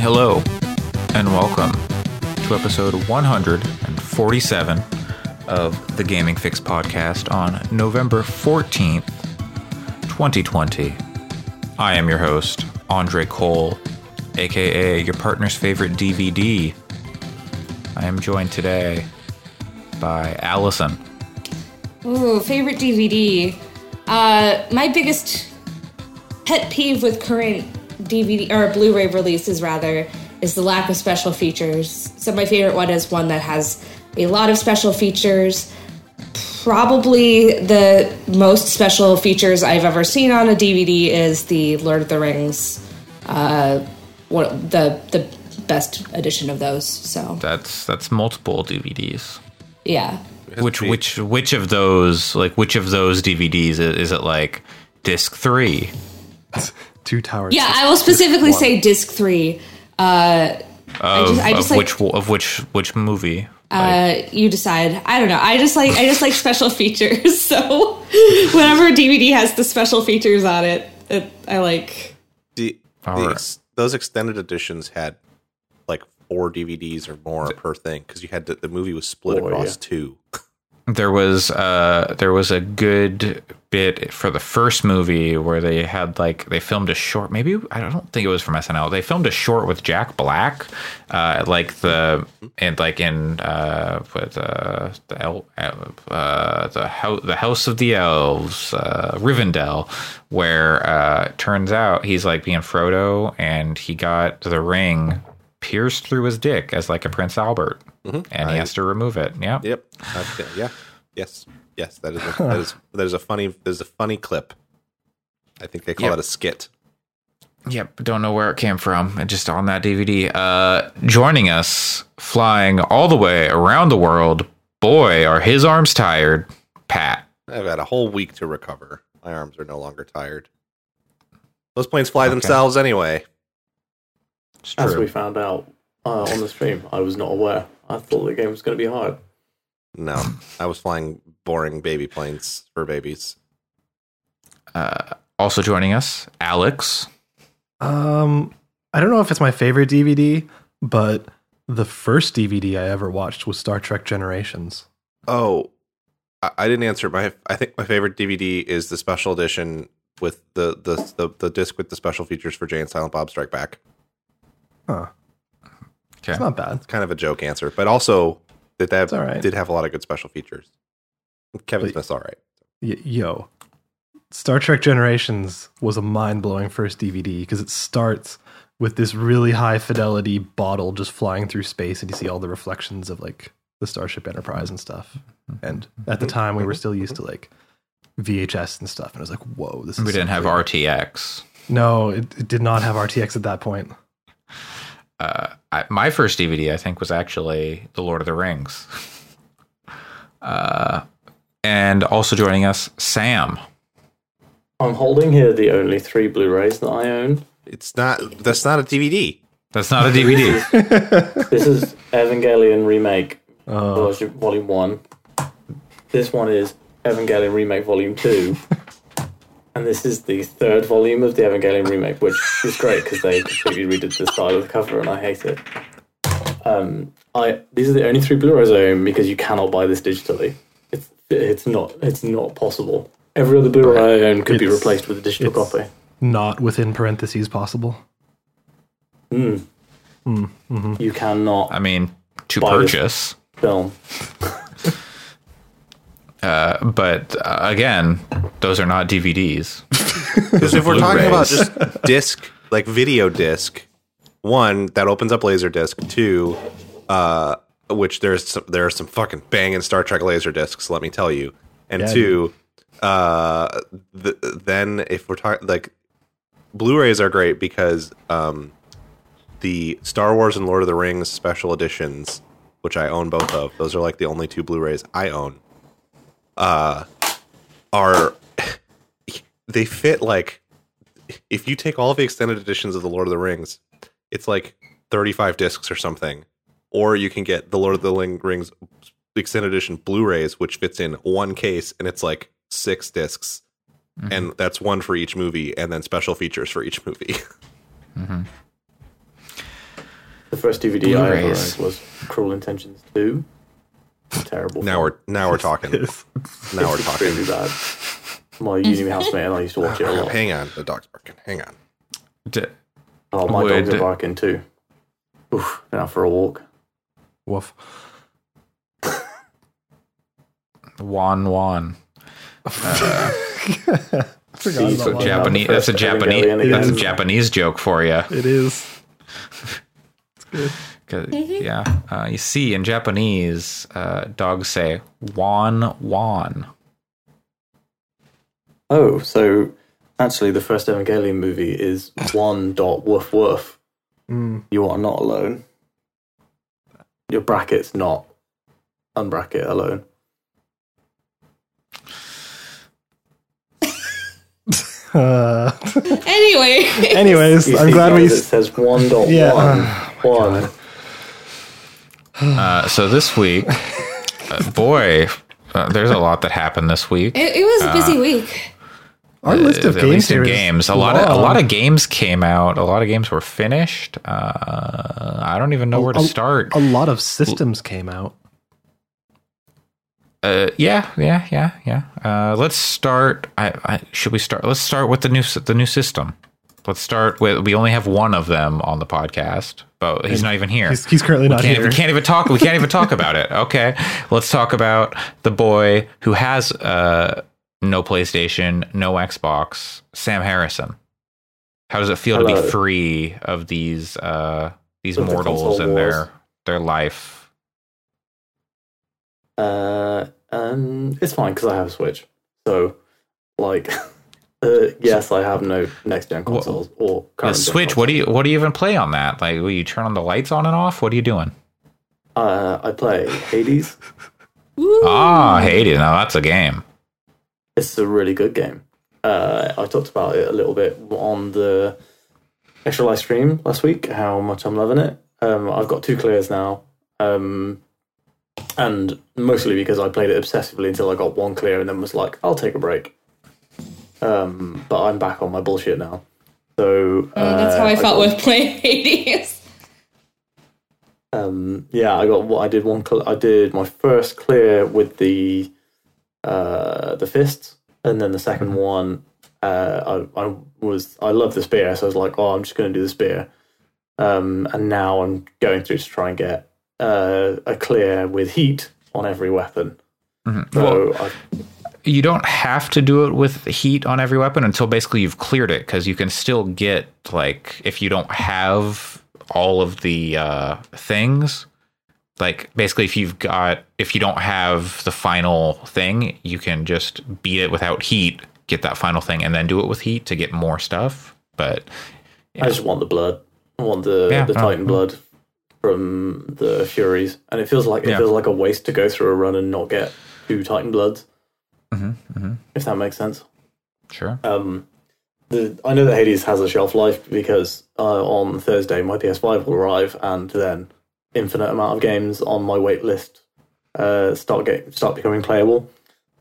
Hello, and welcome to episode 147 of the Gaming Fyx podcast on November 14th, 2020. I am your host, Andre Cole, aka your partner's favorite DVD. I am joined today by Allison. Ooh, favorite DVD. Uh, my biggest pet peeve with current DVD or Blu-ray releases, rather, is the lack of special features. So my favorite one is one that has a lot of special features. Probably the most special features I've ever seen on a DVD is the Lord of the Rings. Uh, one, the the best edition of those. So That's that's multiple DVDs. yeah. Which which which of those like which of those DVDs is, is it like disc 3? Two towers. Yeah, I will specifically say disc three. Uh, I just, I of just like which of which which movie? uh, you decide. I don't know. I just like I just like special features. So whenever a DVD has the special features on it, it I like. The, the ex- those extended editions had like four DVDs or more per thing because you had to, the movie was split Oh, across yeah. two. there was uh there was a good bit for the first movie where they had like they filmed a short maybe I don't think it was from SNL they filmed a short with Jack Black uh like the and like in uh with uh the El, uh the house the house of the elves uh Rivendell where uh turns out he's like being Frodo and he got the ring pierced through his dick as like a Prince Albert and he has to remove it yeah Yep. Okay, yeah. Yes. Yes. That is a, that is that is a funny there's a funny clip. I think they call Yep. it a skit. Yep, don't know where it came from. Just on that DVD. Uh, joining us, flying all the way around the world. Boy, are his arms tired. Pat. I've had a whole week to recover. My arms are no longer tired. Those planes fly themselves anyway. It's As we found out uh, on the stream, I was not aware. I thought the game was going to be hard. No, I was flying boring baby planes for babies. also joining us, Alex. Um, I don't know if it's my favorite DVD, but the first DVD I ever watched was Star Trek Generations. Oh, I, I didn't answer. My I think my favorite DVD is the special edition with the the the, the disc with the special features for Jay and Silent Bob Strike Back. Huh. Okay. It's not bad. It's kind of a joke answer, but also that that It's all right. did have a lot of good special features. Kevin But- Smith's all right. Y- yo, Star Trek Generations was a mind blowing first DVD because it starts with this really high fidelity bottle just flying through space, and you see all the reflections of like the Starship Enterprise and stuff. And at the time, we were still used to like VHS and stuff, and I was like, "Whoa, this!" Is We didn't have great. RTX. No, it, it did not have RTX at that point. Uh, I, my first DVD, I think, was actually The Lord of the Rings. Uh, and also joining us, Sam. I'm holding here the only three Blu-rays that I own. It's not. That's not a DVD. That's not a DVD. This is Evangelion Remake Uh, Volume Volume One. This one is Evangelion Remake Volume Two, and this is the third volume of the Evangelion Remake, which is great because they completely redid the style of the cover, and I hate it. Um, I these are the only three Blu-rays I own because you cannot buy this digitally. It's it's not it's not possible. Every other Blu-ray I own could be replaced with a digital it's- copy. not within parentheses possible. Mm. You cannot I mean, to Buy this. purchase. film. Uh, but uh, again, those are not DVDs. Because if we're talking about Blu-rays. just disc, like video disc, one that opens up Laserdisc. Two, uh, which there's some, there are some fucking banging Star Trek laser discs. Let me tell you. And Yeah, two, uh, th- then if we're talking like Blu-rays are great because um, the Star Wars and Lord of the Rings special editions, which I own both of, those are like the only two Blu-rays I own. Uh, are they fit like if you take all the extended editions of the Lord of the Rings, it's like 35 discs or something. Or you can get the Lord of the Rings extended edition Blu-rays, which fits in one case and it's like six discs. And that's one for each movie, and then special features for each movie. The first DVD I ever Blu-rays. owned was Cruel Intentions 2. Terrible. Now we're now we're talking. It's- Now we're It's talking. extremely bad. My uni housemate and I used to watch it a lot. Hang on, the dog's barking. Hang on. D- Oh, my dogs Would- are barking too. Oof, now for a walk. Woof. Wan Wan. Forgot See, about so Japanese. That's a Japanese. That's a Japanese joke for you. It is. 'Cause- Yeah. Uh, you see, in Japanese, uh, dogs say "wan wan." Oh, so actually, the first Evangelion movie is one dot woof woof. Mm. You are not alone. Your brackets not unbracket alone. Uh, Anyway, anyways, I'm glad we. guys, it says one dot Yeah. one one. Uh, so this week, uh, boy, uh, there's a lot that happened this week. it, it was a busy week. Our list of at games least in games. A lot of a lot of games came out. A lot of games were finished. Uh, I don't even know where to A- start. A lot of systems came out. Uh, yeah, yeah, yeah, yeah. Uh, let's start. I, I should we start? Let's start with the new the new system. Let's start with. We only have one of them on the podcast, but he's not even here. He's, he's currently not can't, here. we can't even talk. We can't even talk about it. Okay, let's talk about the boy who has uh, no PlayStation, no Xbox. Sam Harrison. How does it feel to Hello. be free of these uh, these Of mortals console and wars. their their life? Uh, um, it's fine because I have a Switch. So, like, uh, yes, I have no next gen consoles or current gen Switch. What do you what do you even play on that? Like, will you turn on the lights on and off? What are you doing? Uh, I play Hades. Woo. Ah, Hades. Now that's a game. It's a really good game. Uh, I talked about it a little bit on the extra live stream last week. How much I'm loving it. Um, I've got two clears now, um, and mostly because I played it obsessively until I got one clear, and then was like, I'll take a break. Um, but I'm back on my bullshit now. So Uh, that's how uh, I felt got- with playing Hades. Um, yeah, I got what I did one. I did my first clear with the uh, the fists, and then the 2nd one, uh, I, I was I love the spear, so I was like, oh, I'm just going to do the spear. Um, and now I'm going through to try and get uh, a clear with heat on every weapon. So I, You don't have to do it with heat on every weapon until basically you've cleared it, because you can still get like if you don't have all of the uh, things. Like basically, if you've got if you don't have the final thing, you can just beat it without heat, get that final thing, and then do it with heat to get more stuff. But I just want the blood. I want the Yeah, the Titan blood from the Furies, and it feels like it Yeah. feels like a waste to go through a run and not get two Titan bloods. Mm-hmm, If that makes sense. sure, Um, the I know that Hades has a shelf life because uh, on Thursday my PS5 will arrive, and then infinite amount of games on my wait list uh, start get start becoming playable.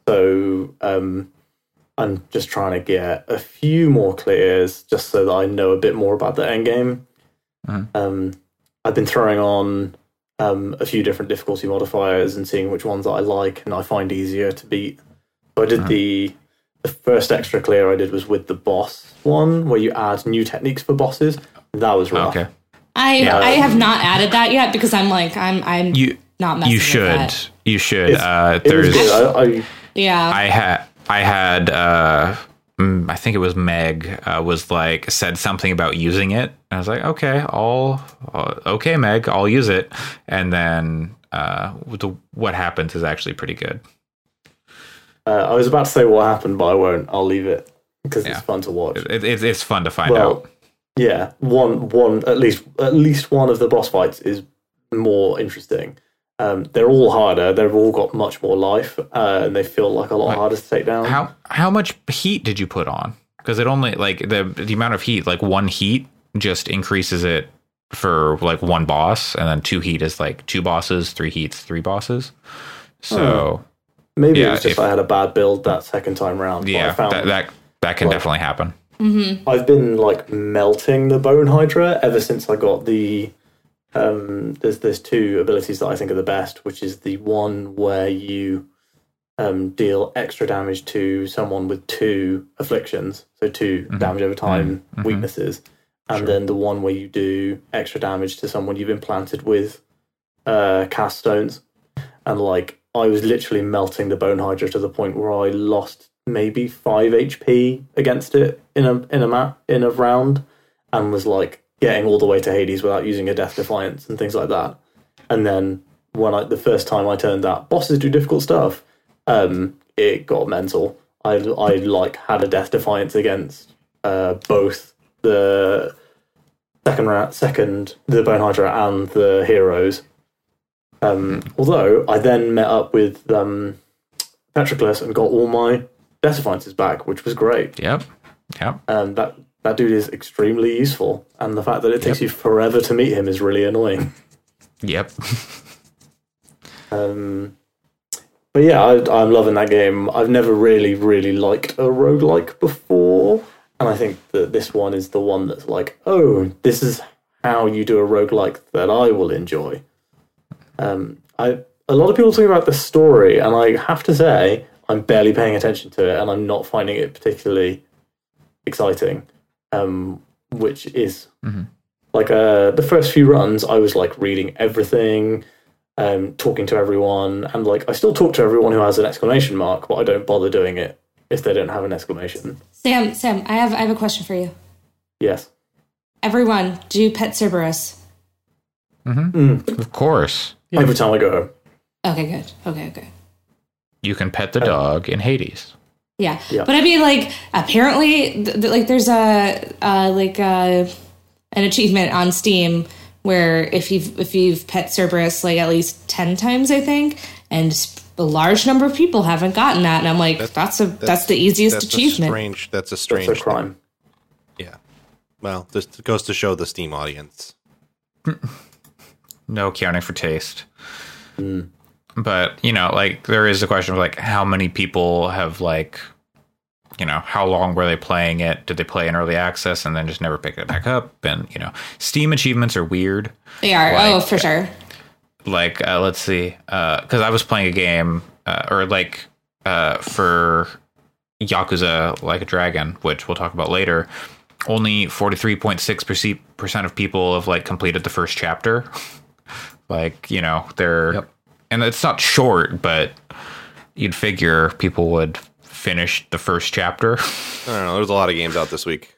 So um, I'm just trying to get a few more clears just so that I know a bit more about the end game. Mhm. Um, I've been throwing on um, a few different difficulty modifiers and seeing which ones that I like and I find easier to beat. So I did the the first extra clear I did was with the boss one, where you add new techniques for bosses. That was rough. okay. I Yeah. I have not added that yet because I'm like I'm I'm You not messing you with should that. you should. It's- Uh, there's. I, I Yeah. I had I had uh mm, I think it was Meg uh, was like said something about using it. I was like, okay, I'll uh, okay, Meg, I'll use it. And then uh, what happens is actually pretty good. Uh, I was about to say what happened, but I won't. I'll leave it because Yeah. it's fun to watch. It, it, it's fun to find Well, out. yeah, one one at least at least one of the boss fights is more interesting. Um, they're all harder. They've all got much more life, uh, and they feel like a lot harder to take down. How how much heat did you put on? Because it only like the the amount of heat, like one heat just increases it for like one boss, and then two heat is like two bosses, three heats, three bosses. So Maybe it was just if- I had a bad build that second time round. but I yeah, found that, that that can like- definitely happen. I've been like melting the bone hydra ever since I got the um, there's there's two abilities that I think are the best, which is the one where you um, deal extra damage to someone with two afflictions, so 2 damage over time weaknesses, and then the one where you do extra damage to someone you've implanted with uh, cast stones, and like I was literally melting the bone hydra to the point where I lost maybe five HP against it in a in a map in a round, and was like getting all the way to Hades without using a death defiance and things like that. And then when I the first time I turned that bosses do difficult stuff, um, it got mental. I I like had a death defiance against uh, both the second round, second the Bone Hydra and the heroes. Um, although I then met up with um, Patroclus and got all my death defiances back, which was great. Yep. Yep. And that that dude is extremely useful, and the fact that it takes you forever to meet him is really annoying. Yep. Um, but yeah, I, I'm loving that game. I've never really, really liked a roguelike before. And I think that this one is the one that's like, oh, this is how you do a roguelike that I will enjoy. Um, I A lot of people talking about the story, and I have to say, I'm barely paying attention to it, and I'm not finding it particularly exciting. Um, which is like uh, the first few runs, I was like reading everything, um, talking to everyone, and like I still talk to everyone who has an exclamation mark, but I don't bother doing it if they don't have an exclamation. Sam, Sam, I have I have a question for you. Yes. Everyone, do pet Cerberus. Of course. Every time I go home. Okay, good. Okay, okay. You can pet the dog in Hades. Yeah. Yeah. but I mean, like, apparently, th- th- like, there's a uh, like uh, an achievement on Steam where if you've if you've pet Cerberus like at least ten times, I think, and a large number of people haven't gotten that, and I'm like, that's, a that's, the easiest That's achievement. A strange. That's a That's strange a crime. Yeah. Well, this goes to show the Steam audience. No accounting for taste. But, you know, like there is a question of like how many people have like you know, how long were they playing it? Did they play in early access and then just never pick it back up? And, you know, Steam achievements are weird. They are. Like, oh, for sure. like uh, let's see because i was playing a game uh, or like uh, for yakuza like a dragon which we'll talk about later only 43.6% of people have like completed the first chapter like you know they're Yep. and it's not short but you'd figure people would finish the first chapter I don't know. There's a lot of games out this week.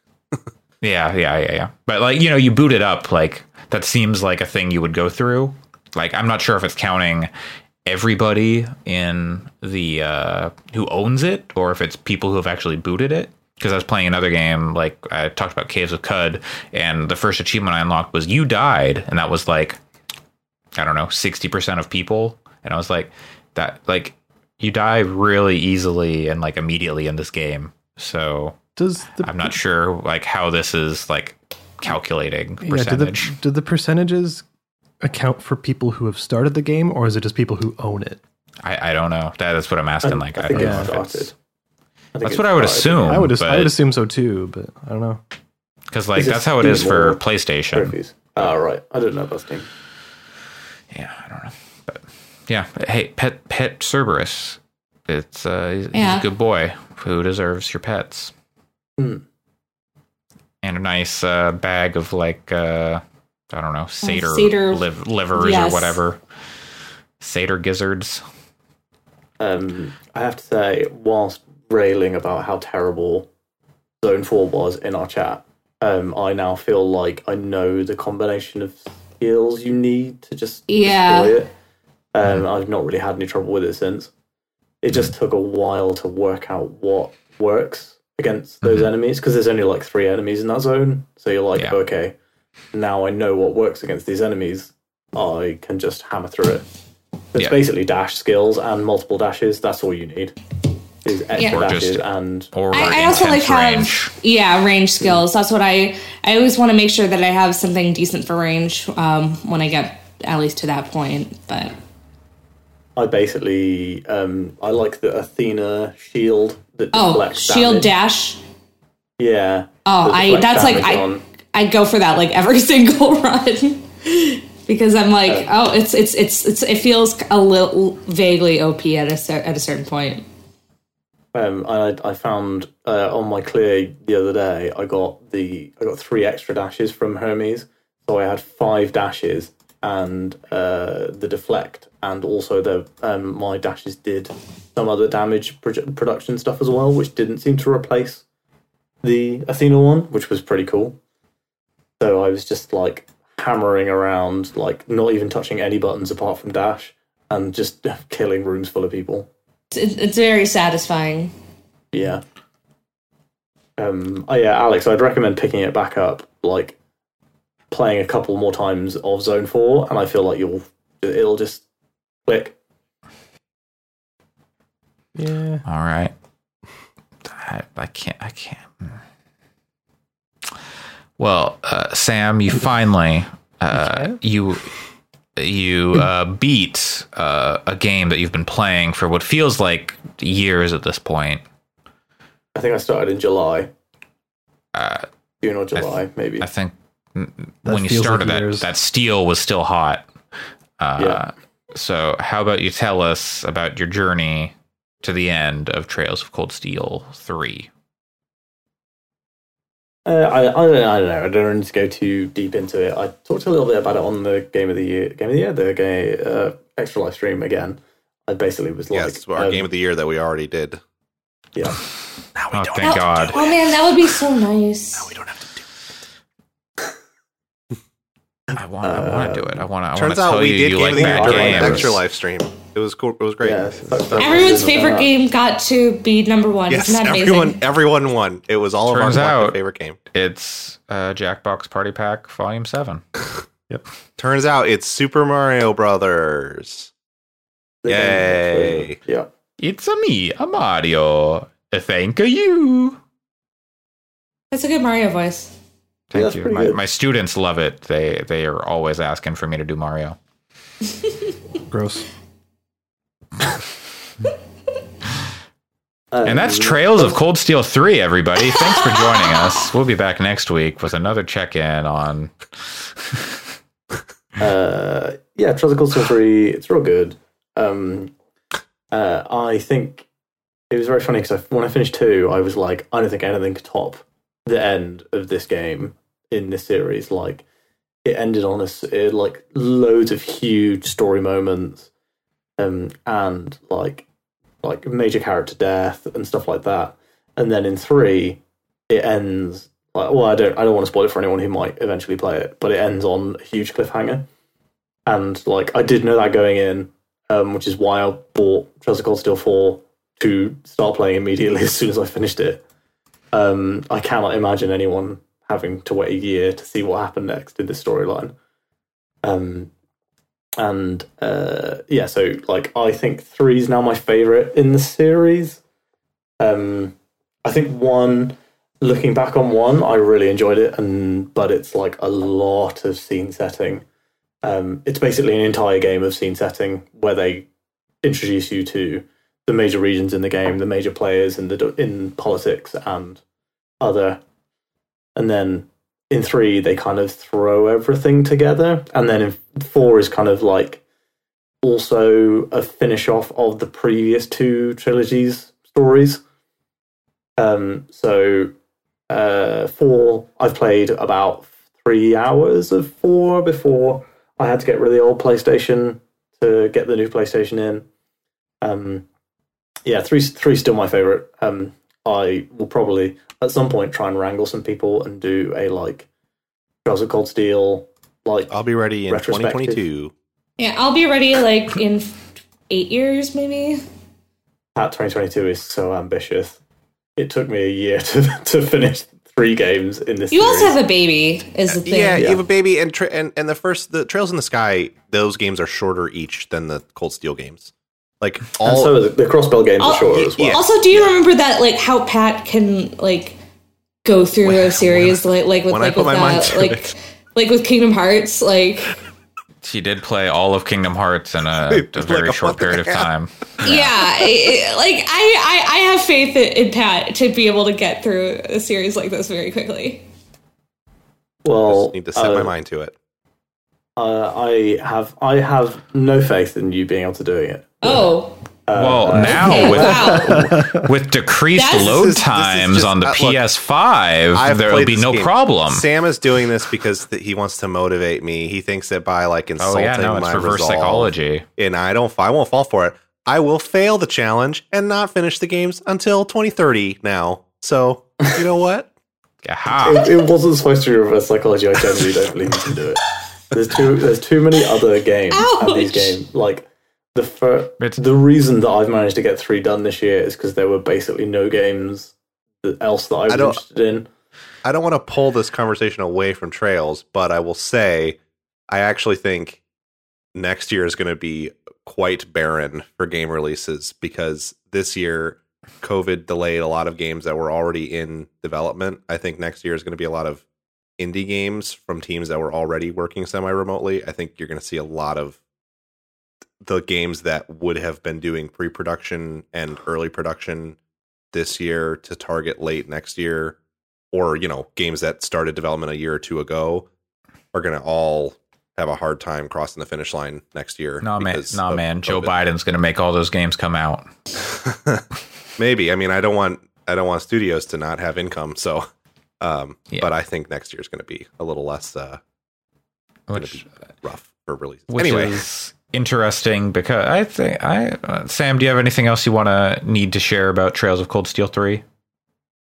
Yeah, yeah, yeah, yeah. But like, you know, you boot it up, like that seems like a thing you would go through. Like I'm not sure if it's counting everybody in the uh who owns it or if it's people who have actually booted it. Because I was playing another game, like I talked about Caves of Qud, and the first achievement I unlocked was you died, and that was like I don't know, sixty percent of people. And I was like, that like you die really easily and like immediately in this game. So Does the I'm not sure like how this is like calculating yeah, do percentage. the do the percentages account for people who have started the game, or is it just people who own it? I, I don't know. That is what I'm asking. like I, I don't know if it's that's what I would started. assume. I would as- I would assume so too, but I don't know. because like that's how it is for PlayStation. Trophies. Oh, ah, right. I don't know about Steam. Yeah, I don't know, but yeah. Hey, pet pet Cerberus. It's uh, he's, he's a good boy who deserves your pets. Hmm. And a nice uh, bag of like uh, I don't know satyr, satyr- liv- livers yes. or whatever. Satyr gizzards. Um, I have to say, whilst railing about how terrible Zone 4 was in our chat, um, I now feel like I know the combination of skills you need to just Yeah. destroy it. Um, I've not really had any trouble with it since. It just took a while to work out what works against those enemies because there's only like three enemies in that zone. So you're like, Yeah. okay, now I know what works against these enemies. I can just hammer through it. It's Yeah. basically dash skills and multiple dashes. That's all you need. Is extra Yeah. Dashes and Or I, I also like intense have range. yeah range skills. That's what I I always want to make sure that I have something decent for range um, when I get at least to that point. But I basically um, I like the Athena shield that oh, shield damage. dash. Yeah. Oh, that I that's like damage I on- I go for that like every single run. because I'm like, oh, it's it's it's it's it feels a little vaguely OP at a cer- at a certain point. Um, I I found uh, on my clear the other day. I got the I got three extra dashes from Hermes, so I had five dashes and uh, the deflect, and also the um, my dashes did some other damage produ- production stuff as well, which didn't seem to replace the Athena one, which was pretty cool. So I was just like hammering around, like not even touching any buttons apart from dash, and just killing rooms full of people. It's, it's very satisfying. Yeah. Um. Oh yeah, Alex. I'd recommend picking it back up, like playing a couple more times of Zone Four, and I feel like you'll it'll just click. Yeah. All right. I, I can't. I can't. Well, uh, Sam, you finally uh, you you uh, beat uh, a game that you've been playing for what feels like years at this point. I think I started in July, Uh, June or July, maybe. I think That when you started like that, years. that steel was still hot. Uh, Yeah. So, how about you tell us about your journey to the end of Trails of Cold Steel three? Uh, I, I, don't, I don't know. I don't need to go too deep into it. I talked a little bit about it on the game of the year, game of the year, the game, uh, extra live stream again. I basically was like, yes, our um, game of the year that we already did. yeah, now we Oh, don't. thank God! Oh man, that would be so nice. Now we don't have to do. It. I want. I want to do it. I want to. I want to Turns tell out we you did you game like of the year bad during games. the extra live stream. It was cool. It was great. yeah. Everyone's favorite was- game got to be number one. Yes, Isn't that amazing? everyone, everyone won. It was all Turns of our out- favorite game. It's uh, Jackbox Party Pack Volume Seven. yep. Turns out it's Super Mario Brothers. the Yay. next. Yeah. It's a me, a Mario. Thank you. That's a good Mario voice. Thank that's you. My, my students love it. They they are always asking for me to do Mario. Gross. And that's Trails of Cold Steel 3, everybody. Thanks for joining us. We'll be back next week with another check in on. uh, yeah, Trails of Cold Steel 3, it's real good. Um, uh, I think it was very funny because when I finished 2, I was like, I don't think anything could top the end of this game in this series. Like, it ended on us, like, loads of huge story moments um, and, like, like major character death and stuff like that. And then in 3, it ends like, well, I don't, I don't want to spoil it for anyone who might eventually play it, but it ends on a huge cliffhanger. And like, I did know that going in, um, which is why I bought of Cold Steel Four to start playing immediately as soon as I finished it. Um, I cannot imagine anyone having to wait a year to see what happened next in this storyline. Um, and uh, yeah, so like, I think three is now my favorite in the series. Um, I think one looking back on one, I really enjoyed it, and but it's like a lot of scene setting. Um, it's basically an entire game of scene setting where they introduce you to the major regions in the game, the major players in the in politics and other, and then in three they kind of throw everything together, and then in four is kind of like also a finish off of the previous two trilogies stories. Um, so uh, four, I've played about three hours of four before I had to get rid of the old PlayStation to get the new PlayStation in. Um, yeah, three three's still my favorite. Um, I will probably at some point try and wrangle some people and do a like Trails of Cold Steel like I'll be ready in 2022. Yeah, I'll be ready like in eight years, maybe. Pat 2022 is so ambitious. It took me a year to to finish three games in this. You also have a baby, is the thing. Yeah, you Yeah. have a baby, and tra- and and the first the Trails in the Sky. Those games are shorter each than the Cold Steel games. Like and all so the, the crossbell games are shorter as well. yeah. Also, do you remember that like how Pat can like go through a series like like with like with my mind uh, to like it. like with Kingdom Hearts like She did play all of Kingdom Hearts in a, Like a very a short period of time. yeah, it- like I, I I have faith in, in Pat to be able to get through a series like this very quickly. well, I just need to set uh, my mind to it. Uh, I have I have no faith in you being able to doing it. Oh, well, now okay, with wow. with decreased That's- load is- times just- on the uh, PS5, I've there will be no game. problem. Sam is doing this because th- he wants to motivate me. He thinks that by like oh insulting yeah, no, it's my reverse resolve, psychology. and I don't. I won't fall for it. I will fail the challenge and not finish the games until 2030 now. So you know what? Aha. It, it wasn't supposed to be reverse psychology. I genuinely don't believe you can do it. There's too there's too many other games at these games. Like the fir- the reason that I've managed to get three done this year is because there were basically no games that, else that I was I interested in. I don't want to pull this conversation away from Trails, but I will say I actually think next year is going to be quite barren for game releases because this year COVID delayed a lot of games that were already in development. I think next year is going to be a lot of indie games from teams that were already working semi remotely. I think you're going to see a lot of the games that would have been doing pre production and early production this year to target late next year or you know games that started development a year or two ago are going to all have a hard time crossing the finish line next year. No man, because no of man. Joe. Biden's going to make all those games come out. Maybe. I mean, I don't want I don't want studios to not have income. So, um, Yeah. but I think next year is going to be a little less uh, Which, rough for release. which anyway, is interesting because I think I uh, Sam, do you have anything else you want to need to share about Trails of Cold Steel three?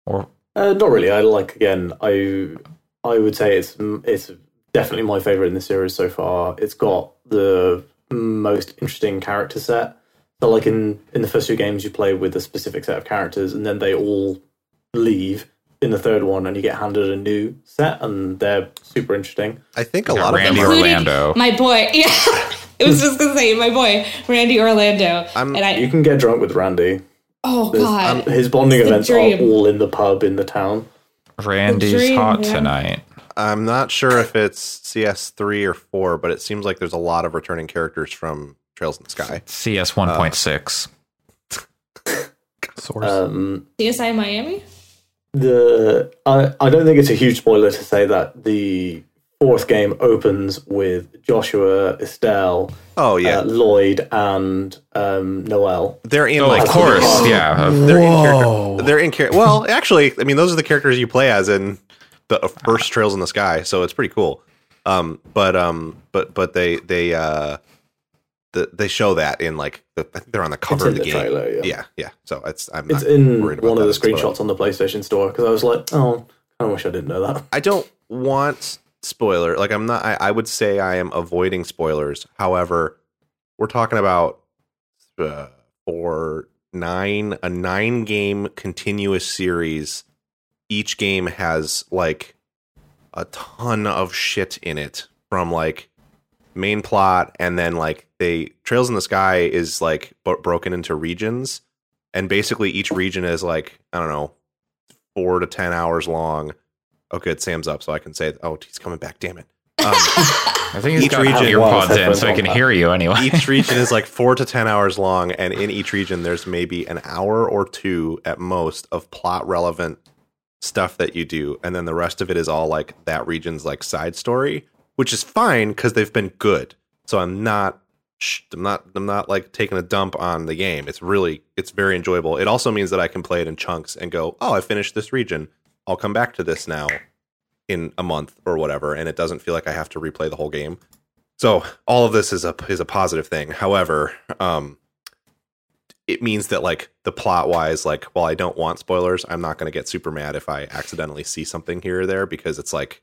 Or Uh, not really. I like again. I I would say it's it's definitely my favorite in the series so far. It's got the most interesting character set. So, like in in the first two games, you play with a specific set of characters, and then they all leave in the third one, and you get handed a new set, and they're super interesting. I think a Yeah, lot Randy of them are, Orlando. My boy. Yeah. It was just going to say, my boy, Randy Orlando. I'm- and I, You can get drunk with Randy. oh, There's- God. um, his bonding It's events dream. are all in the pub in the town. Randy's dream, hot yeah. tonight. I'm not sure if it's CS3 or 4, but it seems like there's a lot of returning characters from Trails in the Sky. CS one point six. Source. Um, CSI Miami? the I, I don't think it's a huge spoiler to say that the fourth game opens with Joshua, Estelle, Oh yeah, uh, Lloyd, and um, Noel. they're in Oh, like of course, yeah. uh, They're in character. They're in character. Well, actually, I mean, those are the characters you play as in the first Trails in the Sky, so it's pretty cool. Um, but um, but but they they uh, the, they show that in like the, I think they're on the cover in of the, the game. trailer, yeah. yeah, yeah. So it's I'm It's not in worried about one of the as a spoiler. screenshots on the PlayStation Store because I was like, oh, I wish I didn't know that. I don't want spoiler. Like I'm not. I, I would say I am avoiding spoilers. However, we're talking about uh, for nine a nine game continuous series. Each game has like a ton of shit in it from like main plot and then like they Trails in the Sky is like bo- broken into regions and basically each region is like I don't know 4 to 10 hours long. Oh good, Sam's up so I can say oh he's coming back, damn it. Um, I think he's Each got region- earpods in, so he can hear you anyway. each region is like 4 to 10 hours long and in each region there's maybe an hour or two at most of plot relevant stuff that you do and then the rest of it is all like that region's like side story which is fine because they've been good. So i'm not i'm not i'm not like taking a dump on the game. It's really it's very enjoyable. It also means that i can play it in chunks and go oh i finished this region i'll come back to this now in a month or whatever and it doesn't feel like i have to replay the whole game. So all of this is a is a positive thing. However um it means that like the plot wise like while i don't want spoilers i'm not going to get super mad if i accidentally see something here or there because it's like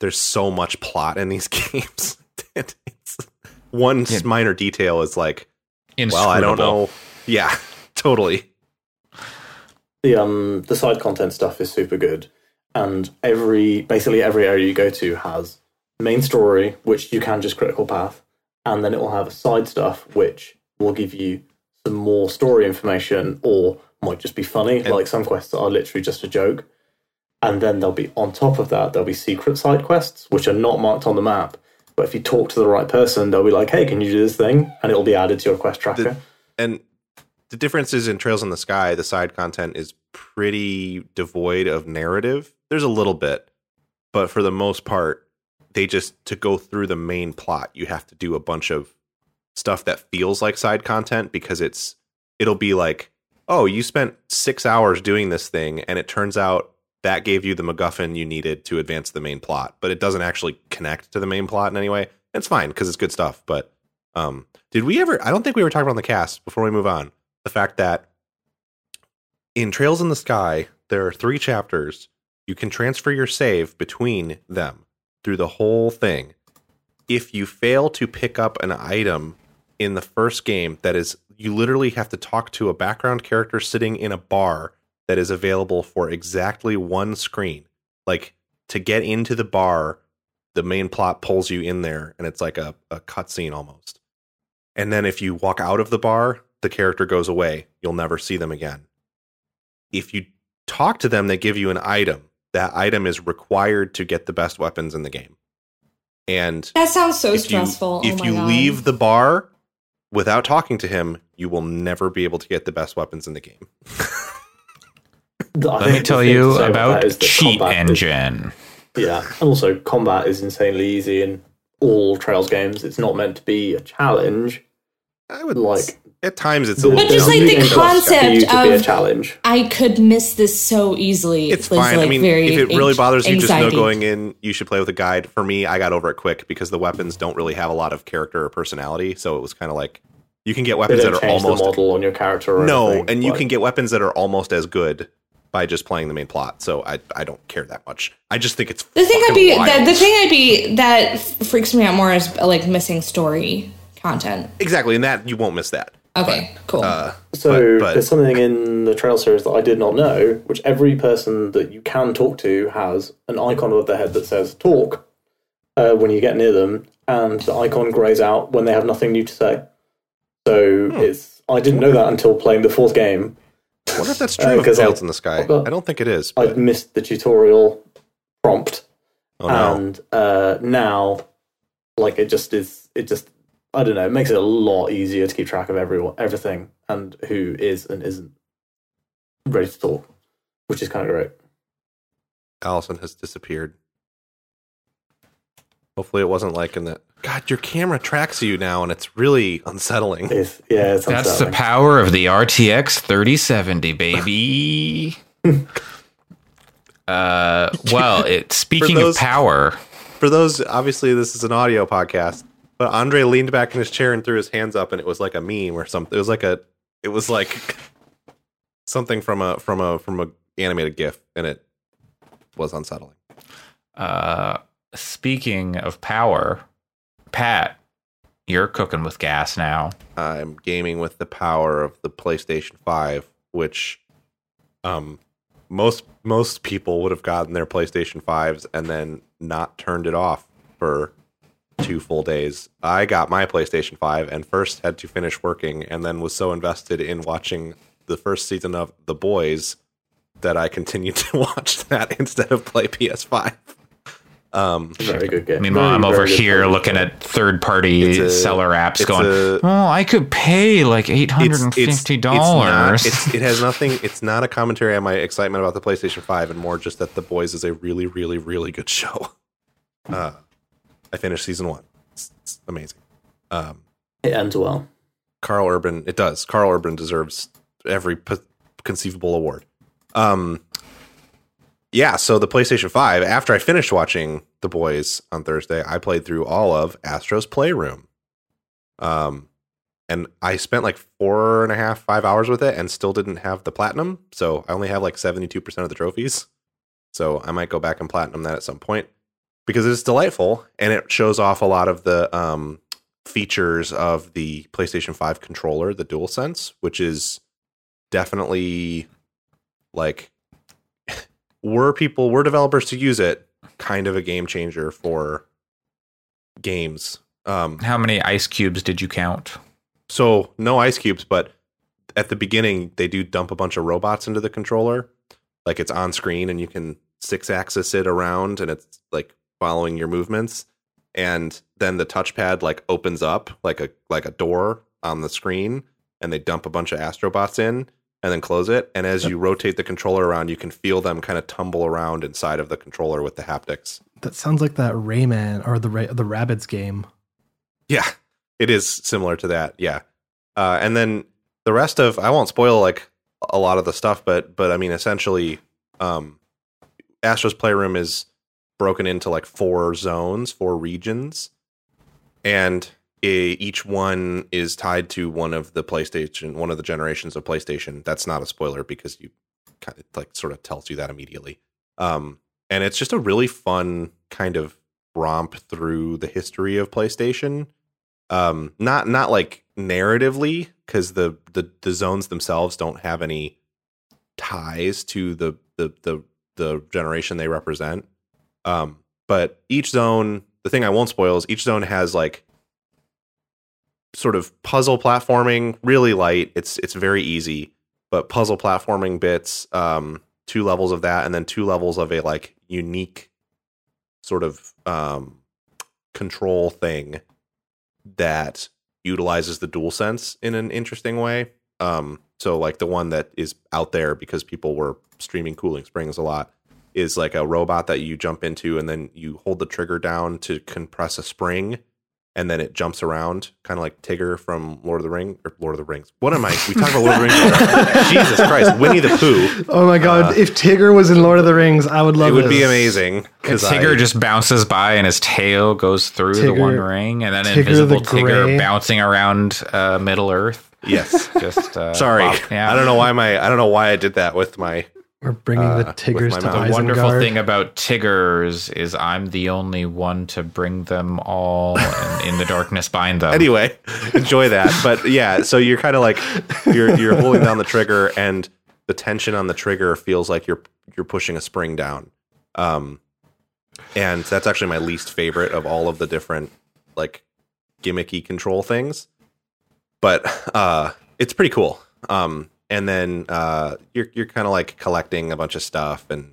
there's so much plot in these games it's one Yeah. minor detail is like well i don't know. Yeah totally The um the side content stuff is super good, and every basically every area you go to has main story, which you can just critical path, and then it will have a side stuff, which will give you some more story information, or might just be funny. like some quests that are literally just a joke, and then there'll be on top of that there'll be secret side quests, which are not marked on the map. But if you talk to the right person, they'll be like, "Hey, can you do this thing?" and it'll be added to your quest tracker. and the difference is in Trails in the Sky, the side content is pretty devoid of narrative. There's a little bit, but for the most part, they just to go through the main plot, you have to do a bunch of stuff that feels like side content because it's it'll be like, oh, you spent six hours doing this thing, and it turns out that gave you the MacGuffin you needed to advance the main plot, but it doesn't actually connect to the main plot in any way. It's fine because it's good stuff. But um, did we ever? I don't think we were talking about the cast before we move on. The fact that in Trails in the Sky, there are three chapters. You can transfer your save between them through the whole thing. If you fail to pick up an item in the first game that is you literally have to talk to a background character sitting in a bar that is available for exactly one screen. Like to get into the bar, the main plot pulls you in there and it's like a, a cutscene almost. And then if you walk out of the bar, the character goes away. You'll never see them again. If you talk to them, they give you an item. That item is required to get the best weapons in the game. And That sounds so if stressful. You, oh if my you God. leave the bar without talking to him, you will never be able to get the best weapons in the game. Let me tell you about Cheat Engine. Yeah, and also combat is insanely easy in all Trails games. It's not meant to be a challenge. I would Like at times it's a little But just like the concept for you to be a of- challenge. I could miss this so easily. it's was, fine. I mean, very if it really anx- bothers you, just know going in, you should play with a guide. For me, I got over it quick because the weapons don't really have a lot of character or personality. So it was kind of like you can get weapons that are change the almost model on your character. Or no, anything. and you can get weapons that are almost as good by just playing the main plot. So I I don't care that much. I just think it's The thing I'd be that the thing I'd be that freaks me out more is like missing story content. exactly, and that you won't miss that. Okay, cool. Uh, So but- but- there's something in the Trail series that I did not know, which every person that you can talk to has an icon above their head that says "talk" uh, when you get near them, and the icon grays out when they have nothing new to say. So Hmm. it's I didn't know that until playing the fourth game. I wonder if that's Uh, true of 'cause I- Tales in the Sky. I've got- I don't think it is. I But, missed the tutorial prompt, oh no. and uh, now, like it just is. It just I don't know. It makes it a lot easier to keep track of everyone, everything, and who is and isn't ready to talk, which is kind of great. Allison has disappeared. Hopefully, it wasn't like in the. God, your camera tracks you now, and it's really unsettling. It's, yeah, it's That's the power of the RTX 3070, baby. uh, well, it, speaking those- of power, For those, obviously, this is an audio podcast, but Andre leaned back in his chair and threw his hands up, and it was like a meme or something. It was like a, it was like something from a from a from a animated GIF, and it was unsettling. uh, speaking of power, Pat, you're cooking with gas now. I'm gaming with the power of the PlayStation 5, which um most most people would have gotten their PlayStation 5s and then not turned it off for two full days. I got my PlayStation 5 and first had to finish working and then was so invested in watching the first season of The Boys that I continued to watch that instead of play PS5. Um very good game. Meanwhile, Very, I'm over here game. looking at third party a- seller apps going, a- oh, I could pay like it's, $850. it's, it's not, it's, it has nothing. It's not a commentary on my excitement about the PlayStation Five, and more just that The Boys is a really, really, really good show. Uh, I finished season one. It's, it's amazing. Um, It ends well. Karl Urban. It does. Karl Urban deserves every p- conceivable award. Um, yeah. So the PlayStation Five. After I finished watching The Boys on Thursday, I played through all of Astro's Playroom. Um, and I spent like four and a half, five hours with it, and still didn't have the platinum. So I only have like seventy-two percent of the trophies. So I might go back and platinum that at some point because it's delightful and it shows off a lot of the um, features of the PlayStation 5 controller, the DualSense, which is definitely like were people were developers to use it, kind of a game changer for games. Um, How many ice cubes did you count? so no ice cubes, but at the beginning they do dump a bunch of robots into the controller. Like it's on screen and you can six axis it around and it's like following your movements. And then the touchpad like opens up like a like a door on the screen and they dump a bunch of astrobots in and then close it. And as you rotate the controller around, you can feel them kind of tumble around inside of the controller with the haptics. That sounds like that Rayman or the Ra- the Rabbids game. Yeah, it is similar to that. Yeah, uh, and then the rest of I won't spoil like a lot of the stuff, but but I mean essentially, um, Astro's Playroom is broken into like four zones, four regions, and i each one is tied to one of the PlayStation, one of the generations of PlayStation. That's not a spoiler because you kind of like sort of tells you that immediately. Um, and it's just a really fun kind of romp through the history of PlayStation. Um, not not like narratively because the, the the zones themselves don't have any ties to the the the the generation they represent. Um, but each zone, the thing I won't spoil is each zone has like sort of puzzle platforming, really light. It's it's very easy, but puzzle platforming bits, um, two levels of that, and then two levels of a like unique sort of um, control thing that utilizes the dual sense in an interesting way. Um, so like the one that is out there because people were streaming Cooling Springs a lot is like a robot that you jump into and then you hold the trigger down to compress a spring and then it jumps around, kind of like Tigger from Lord of the Ring or Lord of the Rings. What am I? We talk about Lord of the Rings. Jesus Christ, Winnie the Pooh. Oh my god! if Tigger was in Lord of the Rings, I would love Uh, It would this. be amazing Because because Tigger just bounces by and his tail goes through the one ring, and then Tigger invisible the Tigger Gray. bouncing around uh, Middle Earth. yes. Just uh, Sorry, bop- yeah. I don't know why my I don't know why I did that with my We're bringing uh, the with Tiggers my to mouth. The wonderful thing about Tiggers is I'm the only one to bring them all, and in the darkness bind them. anyway, enjoy that. But yeah, so you're kind of like you're you're holding down the trigger, and the tension on the trigger feels like you're you're pushing a spring down. Um, and that's actually my least favorite of all of the different like gimmicky control things. But uh, it's pretty cool. Um, and then uh, you're you're kind of like collecting a bunch of stuff and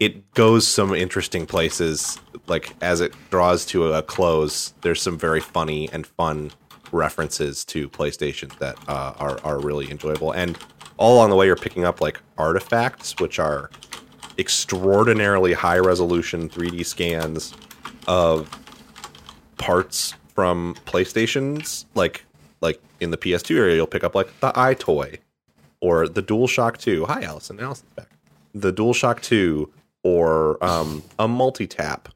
it goes some interesting places. Like as it draws to a close there's some very funny and fun references to playstation that uh, are, are really enjoyable. And all along the way you're picking up like artifacts which are extraordinarily high resolution 3d scans of parts from playstations. Like like in the ps2 area you'll pick up like the EyeToy or the DualShock 2. Hi, Allison. Allison's back. The DualShock 2 or um, a multi-tap,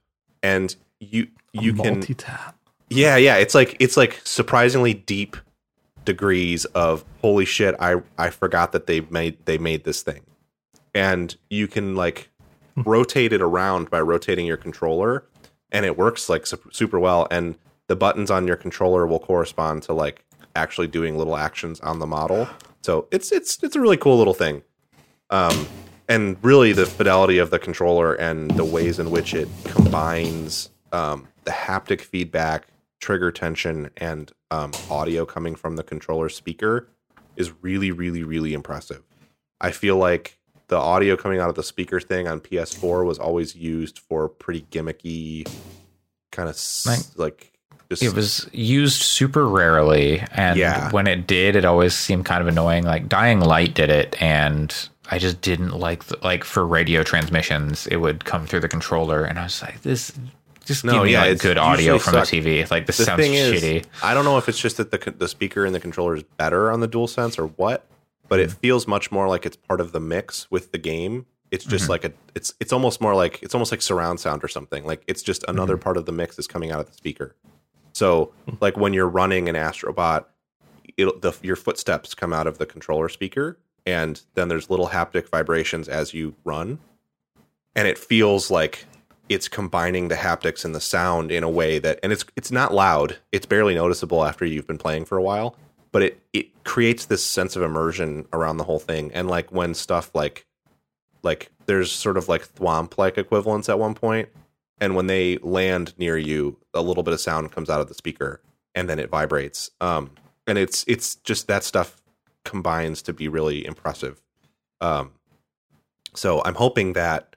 and you you can multi-tap. yeah yeah it's like it's like surprisingly deep degrees of holy shit I I forgot that they made they made this thing, and you can like rotate it around by rotating your controller, and it works like sup- super well, and the buttons on your controller will correspond to like actually doing little actions on the model. So it's it's it's a really cool little thing. Um, and really the fidelity of the controller and the ways in which it combines um, the haptic feedback, trigger tension, and um, audio coming from the controller speaker is really, really, really impressive. I feel like the audio coming out of the speaker thing on PS4 was always used for pretty gimmicky, kind of Like- like just It was used super rarely, and Yeah. when it did, it always seemed kind of annoying. Like Dying Light did it, and I just didn't like the, like for radio transmissions, it would come through the controller, and I was like, this just No, give me yeah, like good audio from suck. the TV. Like this the sounds thing is, shitty. I don't know if it's just that the the speaker and the controller is better on the DualSense or what, but it hmm. feels much more like it's part of the mix with the game. It's just mm-hmm. like a it's it's almost more like it's almost like surround sound or something. Like it's just another mm-hmm. part of the mix is coming out of the speaker. So like when you're running an Astrobot, the your footsteps come out of the controller speaker, and then there's little haptic vibrations as you run, and it feels like it's combining the haptics and the sound in a way that and it's it's not loud. It's barely noticeable after you've been playing for a while but it it creates this sense of immersion around the whole thing. And like when stuff like like there's sort of like thwomp like equivalents at one point and when they land near you a little bit of sound comes out of the speaker and then it vibrates um and it's it's just that stuff combines to be really impressive um so i'm hoping that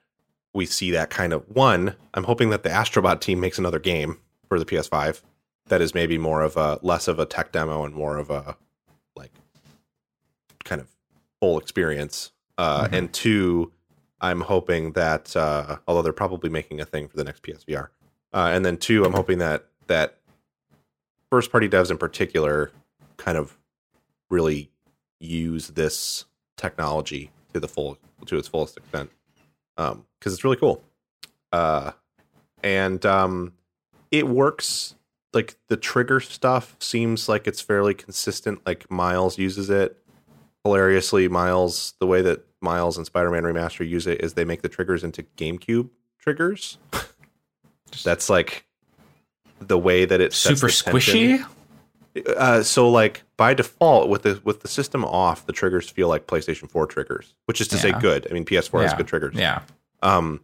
we see that kind of one. I'm hoping that the Astrobot team makes another game for the PS5 that is maybe more of a less of a tech demo and more of a like kind of full experience. Uh, And two, I'm hoping that uh, although they're probably making a thing for the next PSVR, uh, and then two, I'm hoping that that first party devs in particular kind of really use this technology to the full to its fullest extent because it's really cool. Uh, and um, it works. Like the trigger stuff seems like it's fairly consistent. Like Miles uses it hilariously. Miles, the way that Miles and Spider Man Remaster use it is they make the triggers into GameCube triggers. That's like the way that it's Super squishy. Uh, so like by default with the with the system off, the triggers feel like PlayStation 4 triggers, which is to say good. I mean PS4 has good triggers. Yeah. Um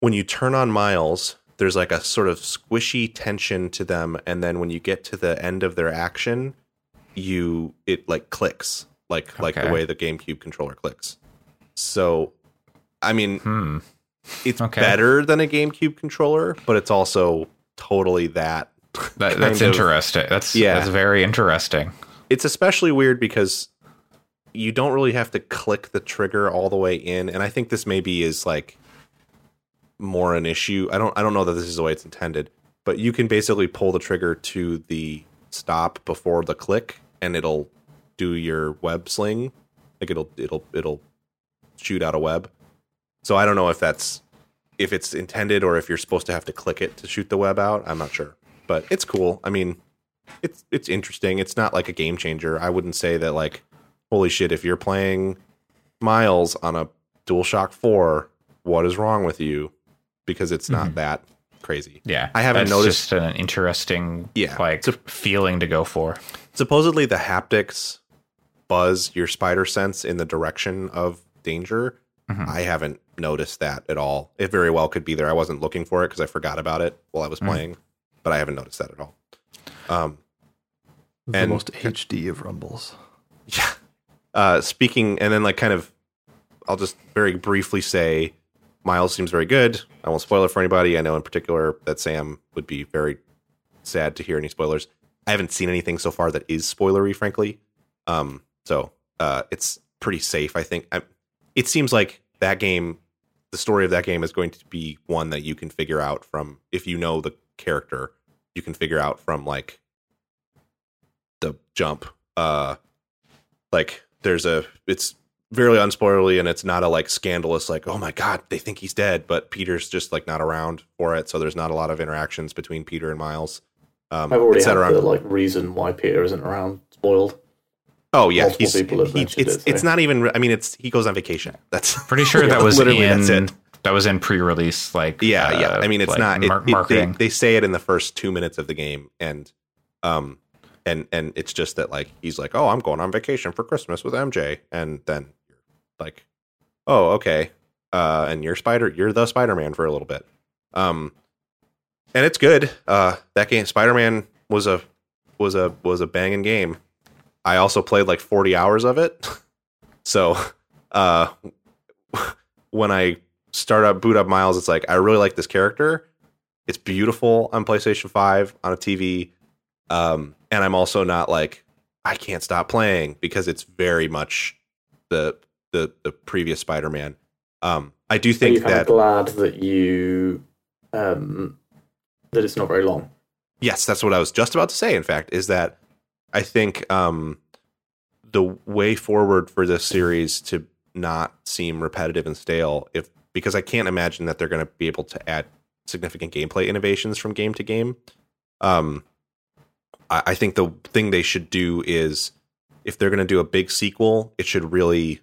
when you turn on Miles, there's like a sort of squishy tension to them and then when you get to the end of their action, you it like clicks like like the way the GameCube controller clicks. So I mean, Hmm. it's Okay. better than a GameCube controller, but it's also totally that. That, that's of- interesting. That's Yeah. That's very interesting. it's especially weird because you don't really have to click the trigger all the way in and i think this maybe is like more an issue i don't i don't know that this is the way it's intended but you can basically pull the trigger to the stop before the click and it'll do your web sling like it'll it'll it'll shoot out a web so i don't know if that's if it's intended or if you're supposed to have to click it to shoot the web out i'm not sure but it's cool i mean it's it's interesting. It's not like a game changer. I wouldn't say that like holy shit if you're playing Miles on a DualShock 4, what is wrong with you? Because it's not mm-hmm. that crazy. Yeah. I haven't noticed- just an interesting Yeah. like a- feeling to go for. Supposedly the haptics buzz your spider sense in the direction of danger. Mhm. I haven't noticed that at all. It very well could be there. I wasn't looking for it because I forgot about it while I was Mm. playing, but I haven't noticed that at all. Um, The And- most HD of rumbles. Yeah. Uh, speaking, and then like kind of, I'll just very briefly say, Miles seems very good. I won't spoil it for anybody. I know in particular that Sam would be very sad to hear any spoilers. I haven't seen anything so far that is spoilery, frankly. Um, so uh, it's pretty safe, I think. I, it seems like that game, the story of that game is going to be one that you can figure out from if you know the character, you can figure out from like the jump. Uh, like there's a it's very unspoilerly and it's not a like scandalous like oh my god they think he's dead but peter's just like not around for it so there's not a lot of interactions between peter and miles um I've already had around the like reason why Peter isn't around spoiled. Oh yeah multiple he's people have he- mentioned it's it, so- it's not even i mean it's he goes on vacation. That's Pretty sure that was literally in that's it. that was in pre-release like yeah uh, yeah. I mean it's like not it, mar- it- they, marketing. they say it in the first two minutes of the game and um and and it's just that like he's like oh i'm going on vacation for christmas with mj and then you're like oh okay uh and you're spider you're the spider-man for a little bit. Um and it's good. Uh that game spider-man was a was a was a banging game i also played like 40 hours of it so uh when i start up boot up miles it's like i really like this character it's beautiful on playstation 5 on a tv um and i'm also not like i can't stop playing because it's very much the the the previous spider-man um i do think that of glad that you um, that it's not very long? Yes, that's what I was just about to say. In fact, is that I think um, the way forward for this series to not seem repetitive and stale, if because I can't imagine that they're going to be able to add significant gameplay innovations from game to game. Um, I, I think the thing they should do is if they're going to do a big sequel, it should really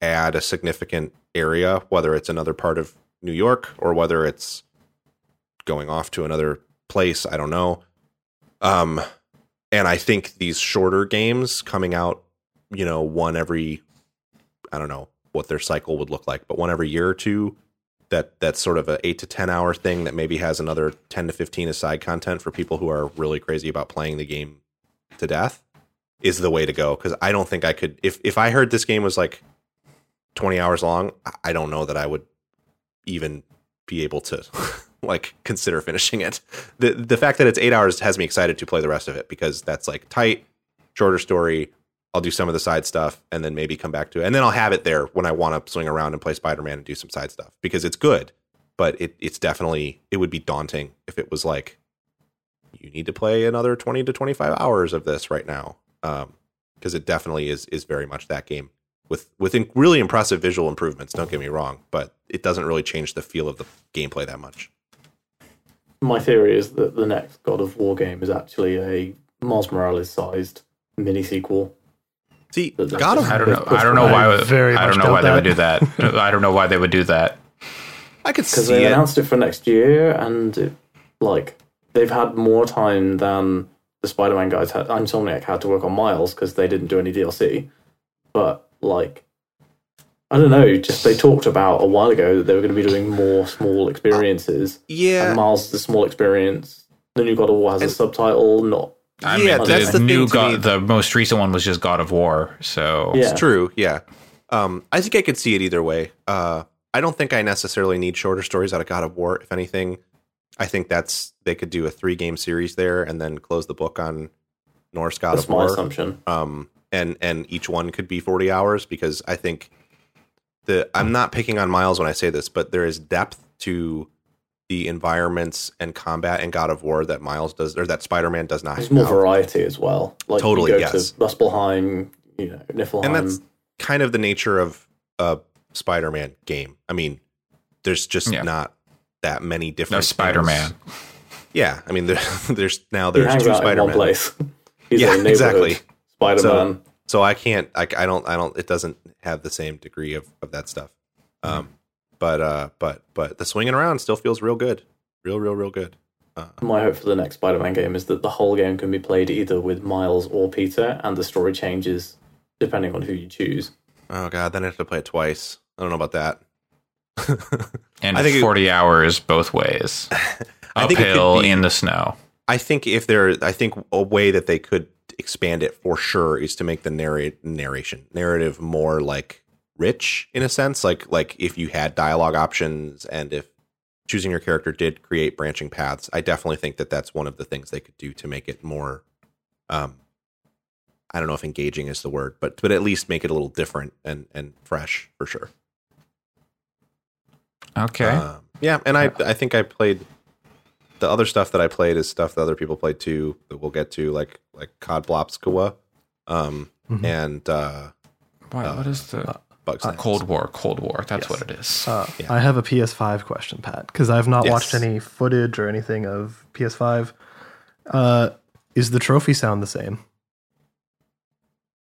add a significant area, whether it's another part of New York or whether it's going off to another place. I don't know. Um, and I think these shorter games coming out, you know, one every, I don't know what their cycle would look like, but one every year or two, that that's sort of a eight to ten hour thing that maybe has another ten to fifteen as side content for people who are really crazy about playing the game to death is the way to go. Because I don't think I could if if I heard this game was like twenty hours long, I don't know that I would even be able to like consider finishing it. The the fact that it's eight hours has me excited to play the rest of it because that's like tight, shorter story, I'll do some of the side stuff and then maybe come back to it. And then I'll have it there when I want to swing around and play Spider-Man and do some side stuff because it's good, but it, it's definitely it would be daunting if it was like you need to play another 20 to 25 hours of this right now. Um because it definitely is is very much that game with with really impressive visual improvements, don't get me wrong, but it doesn't really change the feel of the gameplay that much. My theory is that the next God of War game is actually a Miles Morales sized mini sequel. See, God of I don't know. I don't know I why. very I don't know why doubt they would do that. I don't know why they would do that. I could because see they it. announced it for next year, and it, like they've had more time than the Spider-Man guys had. Insomniac had to work on Miles because they didn't do any DLC. But like, I don't know. Just they talked about a while ago that they were going to be doing more small experiences. yeah, and Miles is a small experience. The new God of War has a subtitle, not I Yeah, mean, that's the, the new to God, me. the most recent one was just God of War. So Yeah. It's true. Yeah. Um, I think I could see it either way. Uh, I don't think I necessarily need shorter stories out of God of War. If anything, I think that's they could do a three game series there and then close the book on Norse God that's of my War. assumption. Um, and and each one could be forty hours because I think the I'm not picking on Miles when I say this, but there is depth to the environments and combat in God of War that Miles does or that Spider Man does not There's have. more variety as well. Like Totally, you go yes. to Muspelheim, you know, Niflheim. and that's kind of the nature of a Spider-Man game. I mean, there's just Yeah. not that many no different Spider Man. Yeah, I mean, there, there's now he there's hangs two in one Spider-Man. place. He's Yeah, a exactly. Spider-Man. So I can't, I, I don't, I don't. It doesn't have the same degree of of that stuff. Um, but uh, but but the swinging around still feels real good, real, real, real good. My hope for the next Spider-Man game is that the whole game can be played either with Miles or Peter, and the story changes depending on who you choose. Oh god, then I have to play it twice. I don't know about that. And I think it- 40 hours both ways. I think Uphill be- in the snow. I think if there, I think a way that they could expand it for sure is to make the narrate narration narrative more like rich in a sense. Like like if you had dialogue options and if choosing your character did create branching paths, I definitely think that that's one of the things they could do to make it more. Um, I don't know if engaging is the word, but but at least make it a little different and and fresh for sure. Okay. Um, yeah, and I I think I played the other stuff that I played is stuff that other people played too that we'll get to like like COD Blopskua, um, Mhm. and uh, Why, what is the Bugsnax. Cold War? Cold War. That's Yes. what it is. Uh, Yeah. I have a PS5 question, Pat, because I've not Yes. watched any footage or anything of PS5. Uh, is the trophy sound the same?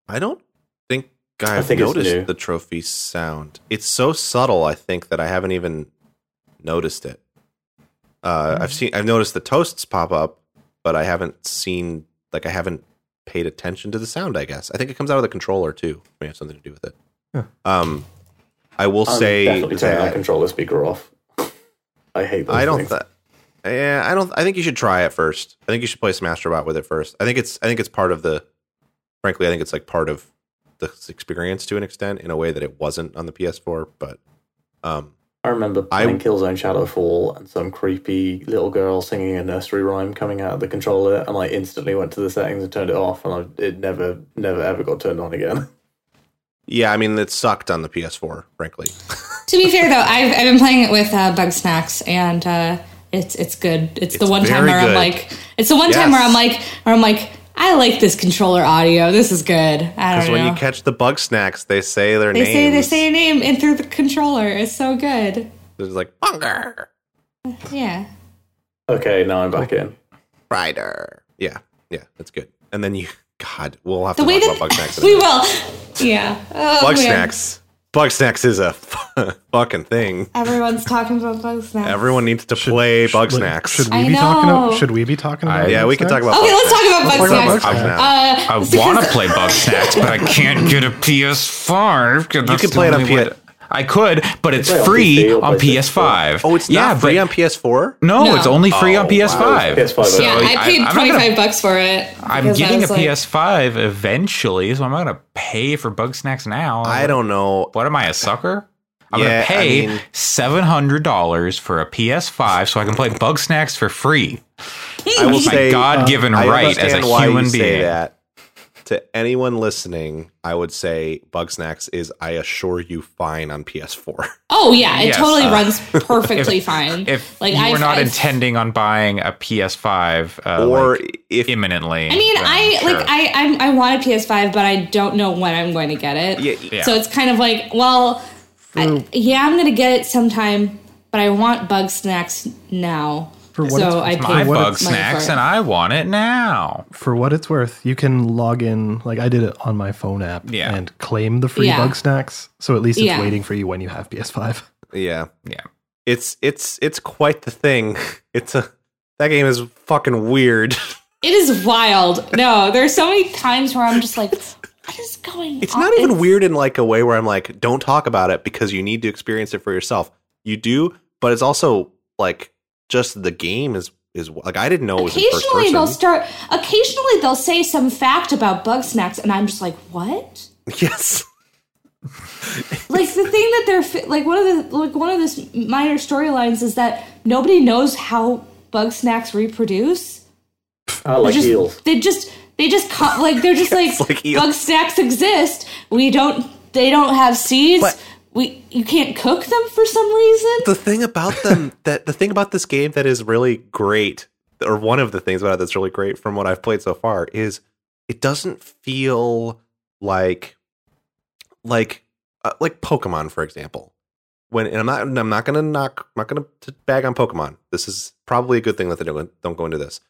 I don't think I've think noticed the trophy sound. It's so subtle, I think, that I haven't even noticed it. Uh, Hmm. I've seen, I've noticed the toasts pop up, but I haven't seen, like, I haven't paid attention to the sound. I guess I think it comes out of the controller too. May have something to do with it. Huh. Um, I will I'm say definitely turning that that controller speaker off. I hate those I don't. Th- yeah, I don't. I think you should try it first. I think you should play Smash Robot with it first. I think it's. I think it's part of the. Frankly, I think it's like part of the experience to an extent in a way that it wasn't on the PS4. But um, I remember I- playing Killzone Shadowfall and some creepy little girl singing a nursery rhyme coming out of the controller, and I instantly went to the settings and turned it off, and I, it never, never, ever got turned on again. yeah, I mean, it sucked on the PS4. Frankly, To be fair, though, I've, I've been playing it with uh, Bugsnax, and uh, it's it's good. It's, the one time very where I'm like, it's the one time where I'm like, where I'm like, I like this controller audio. This is good. I because don't when you catch the Bugsnax, they say their they names. say they say a name and through the controller. It's so good. It's like Bunger Yeah. Okay, now I'm back in. Rider. Yeah, yeah, that's good. And then you, God, we'll have The to way talk that about Bugsnax. we will. Yeah. Oh, Bug man. snacks. Bugsnax is a fucking thing. Everyone's talking about Bugsnax. Everyone needs to play bug Wait, snacks. Should we I be talking? About, should we be talking about? yeah, we can talk snacks? about. Okay, bug let's talk about talk Bug about Snacks. Bug Bug Snacks. snacks. Uh, I want to play Bugsnax, but I can't get a PS5. 'cause You can play it on only way P- to- I could, but it's play on free PC on PS5. Oh, it's yeah, free but- on PS4. No, No. it's only free on Oh, PS5. wow. PS5, So yeah, I paid I'm not gonna- bucks for it. I'm getting a like- PS5 eventually, so I'm not gonna pay for Bugsnax now. I don't know. What am I, a sucker? I'm Yeah, gonna I pay mean- seven hundred dollars for a PS5 so I can play Bugsnax for free. I will my say God-given I right as a human being. that. To anyone listening, I would say Bugsnax is, I assure you, fine on PS4. Oh yeah, it Yes, totally uh, runs perfectly fine. If like you I, were not I, intending on buying a PS5 uh, or like, if imminently, I mean, I sure. like I I'm, I want a PS5, but I don't know when I'm going to get it. yeah, Yeah. So it's kind of like, well, I, yeah, I'm gonna get it sometime, but I want Bugsnax now. For what so it's- I it's paid my what bug it's- snacks, for and I want it now. For what it's worth, you can log in. Like I did it on my phone app Yeah. and claim the free Yeah. Bugsnax. So at least it's Yeah. waiting for you when you have PS5. yeah, Yeah, it's it's it's quite the thing. It's a that game is fucking weird. It is wild. No, there's so many times where I'm just like, what is going It's on? not even weird in like a way where I'm like, don't talk about it because you need to experience it for yourself. You do, but it's also like just the game is is like I didn't know it was in first Occasionally they'll start. Occasionally they'll say some fact about Bugsnax, and I'm just like, what? yes, like the thing that they're like one of the like one of the minor storylines is that nobody knows how Bugsnax reproduce. I like just, eels. They just they just co- like they're just like, like Bugsnax exist. We don't. They don't have seeds. But- we you can't cook them for some reason. the thing about them that the thing about this game that is really great, or one of the things about it that's really great from what I've played so far is it doesn't feel like like uh, like Pokemon, for example. When and I'm not I'm not gonna knock I'm not gonna bag on Pokemon. This is probably a good thing that they don't don't go into this.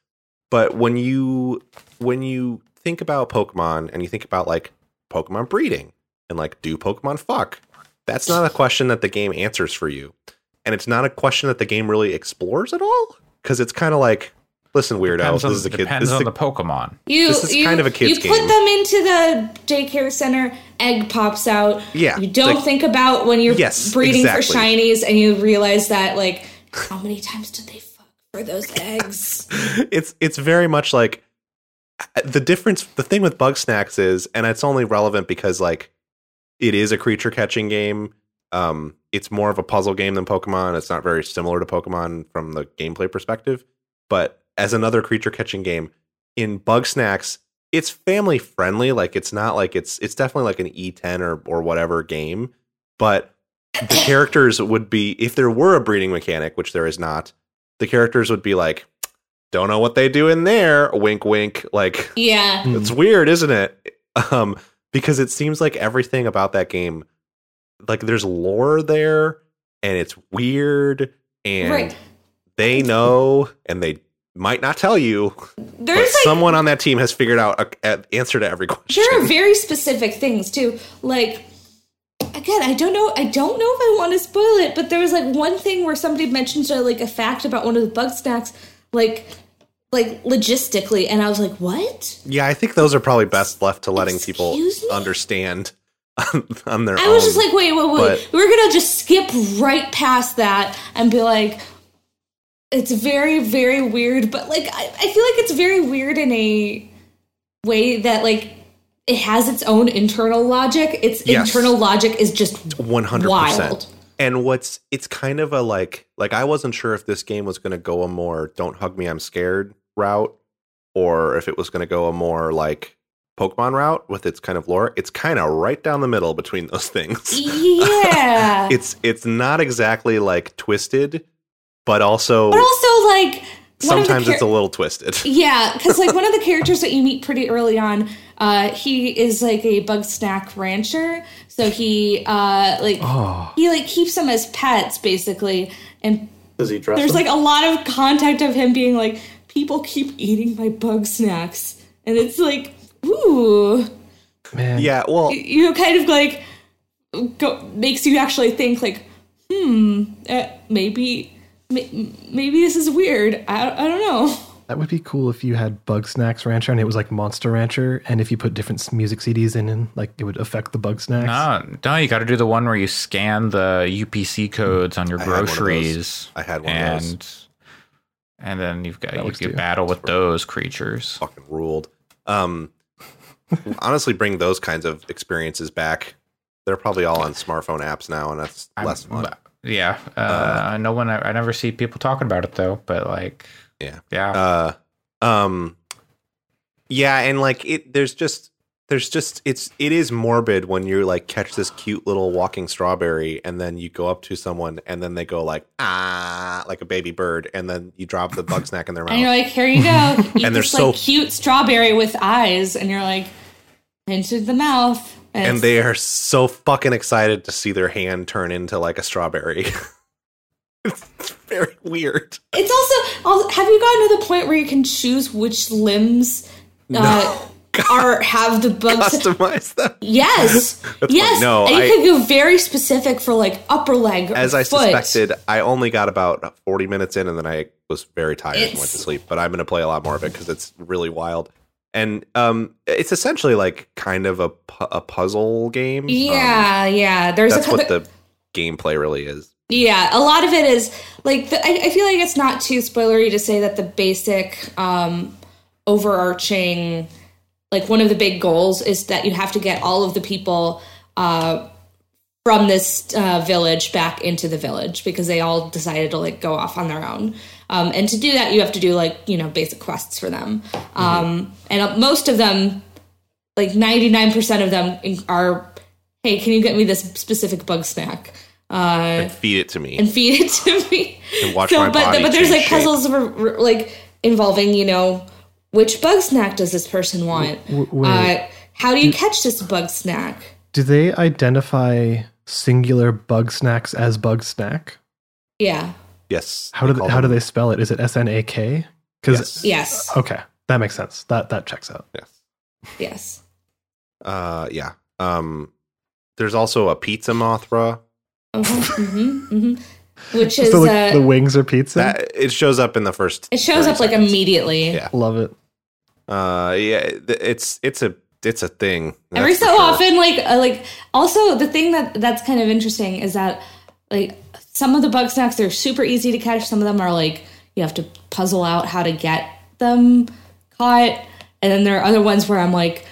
But when you when you think about Pokemon and you think about like Pokemon breeding and like do Pokemon fuck, that's not a question that the game answers for you. And it's not a question that the game really explores at all. Because it's kind of like, listen, weirdo, depends this on, is a kid. depends This is on a, the Pokemon. You, This is you, kind of a kid's You put game. them into the daycare center, egg pops out. Yeah, You don't like- think about when you're Yes, breeding exactly. for shinies and you realize that, like, how many times did they fuck for those eggs? it's it's very much like uh, the difference. The thing with Bugsnax is, and it's only relevant because like it is a creature catching game. Um, it's more of a puzzle game than Pokemon. It's not very similar to Pokemon from the gameplay perspective. But as another creature catching game, in Bugsnax, it's family friendly. Like it's not like it's it's definitely like an E10 or or whatever game. But the characters would be if there were a breeding mechanic, which there is not. The characters would be like, don't know what they do in there. Wink, wink. Like Yeah. it's weird, isn't it? Um, because it seems like everything about that game, like there's lore there, and it's weird, and Right. they know, and they might not tell you, There's like someone on that team has figured out a, a answer to every question. there are very specific things too. Like again, I don't know I don't know if I want to spoil it, but there was like one thing where somebody mentioned uh, like a fact about one of the Bugsnax, like like logistically, and I was like, What? Yeah, I think those are probably best left to letting people me? understand on, on their I own. was just like, wait, wait, wait. but- We're gonna just skip right past that and be like, it's very, very weird. But like, I, I feel like it's very weird in a way that like it has its own internal logic. Its Yes. internal logic is just One hundred wild. And what's it's kind of a like like I wasn't sure if this game was going to go a more "Don't hug me, I'm scared" route, or if it was going to go a more like Pokemon route with its kind of lore. It's kind of right down the middle between those things. Yeah. it's it's not exactly like twisted, but also but also like one of the sometimes char- it's a little twisted. Yeah, because like one of the characters that you meet pretty early on, uh, he is like a bug snack rancher. So he uh like Oh. he like keeps them as pets basically, and Does he dress there's them? like a lot of contact of him being like, people keep eating my Bugsnax, and it's like, ooh, Man. Yeah, well, you know, kind of like go, makes you actually think like, hmm, uh, maybe. May- Maybe this is weird. I, I don't know. That would be cool if you had Bugsnax Rancher and it was like Monster Rancher, and if you put different music CDs in, and like it would affect the Bugsnax. No, no, you got to do the one where you scan the UPC codes on your I had one of those. groceries. I had one of and, those. And then you've got That you, works you battle with those creatures. fucking ruled. Um, honestly, bring those kinds of experiences back. They're probably all on smartphone apps now, and that's I'm- less fun. Yeah, uh, no one. I never see people talking about it though. But like, Yeah. yeah, Uh, um, yeah, and like it, there's just there's just it's it is morbid when you like catch this cute little walking strawberry and then you go up to someone and then they go like ah like a baby bird and then you drop the bug snack in their mouth. And you're like, here you go. And they're this so- like cute strawberry with eyes, and you're like, into the mouth. And it's- they are so fucking excited to see their hand turn into like a strawberry. it's very weird. It's also, also. Have you gotten to the point where you can choose which limbs uh, are have the bugs? Customize them. Yes, yes. funny. No, and you I- could go very specific for like upper leg. Or As I foot. suspected, I only got about 40 minutes in and then I was very tired and went to sleep. But I'm going to play a lot more of it because it's really wild. And um, it's essentially like kind of a, pu- a puzzle game. Um, Yeah, yeah. There's that's a what the gameplay really is. Yeah, a lot of it is like the, I, I feel like it's not too spoilery to say that the basic um, overarching, like one of the big goals is that you have to get all of the people uh, from this uh, village back into the village because they all decided to like go off on their own. Um, and to do that, you have to do like you know basic quests for them, um, and uh, most of them, like ninety nine percent of them, are, hey, can you get me this specific bug snack? Uh, Feed it to me. and feed it to me. And watch so, my but body but there's change like puzzles for, for, like involving you know which bug snack does this person want? w- wait. uh, how do you catch this bug snack? Do they identify singular Bugsnax as bug snack? Yeah. Yes. How do they, call how do they spell it? Is it S N A K? Because Yes. Yes. okay, that makes sense. That that checks out. Yes. Yes. Uh, yeah. Um, there's also a pizza Mothra. Uh-huh. hmm hmm Which is so like, uh, the wings are pizza. That it shows up in the first. it shows 30 up like immediately. Yeah. Love it. Uh, yeah. It's it's a it's a thing. Every that's for so sure. often, like uh, like also the thing that that's kind of interesting is that like some of the Bugsnax they're super easy to catch. Some of them are like you have to puzzle out how to get them caught, and then there are other ones where I'm like,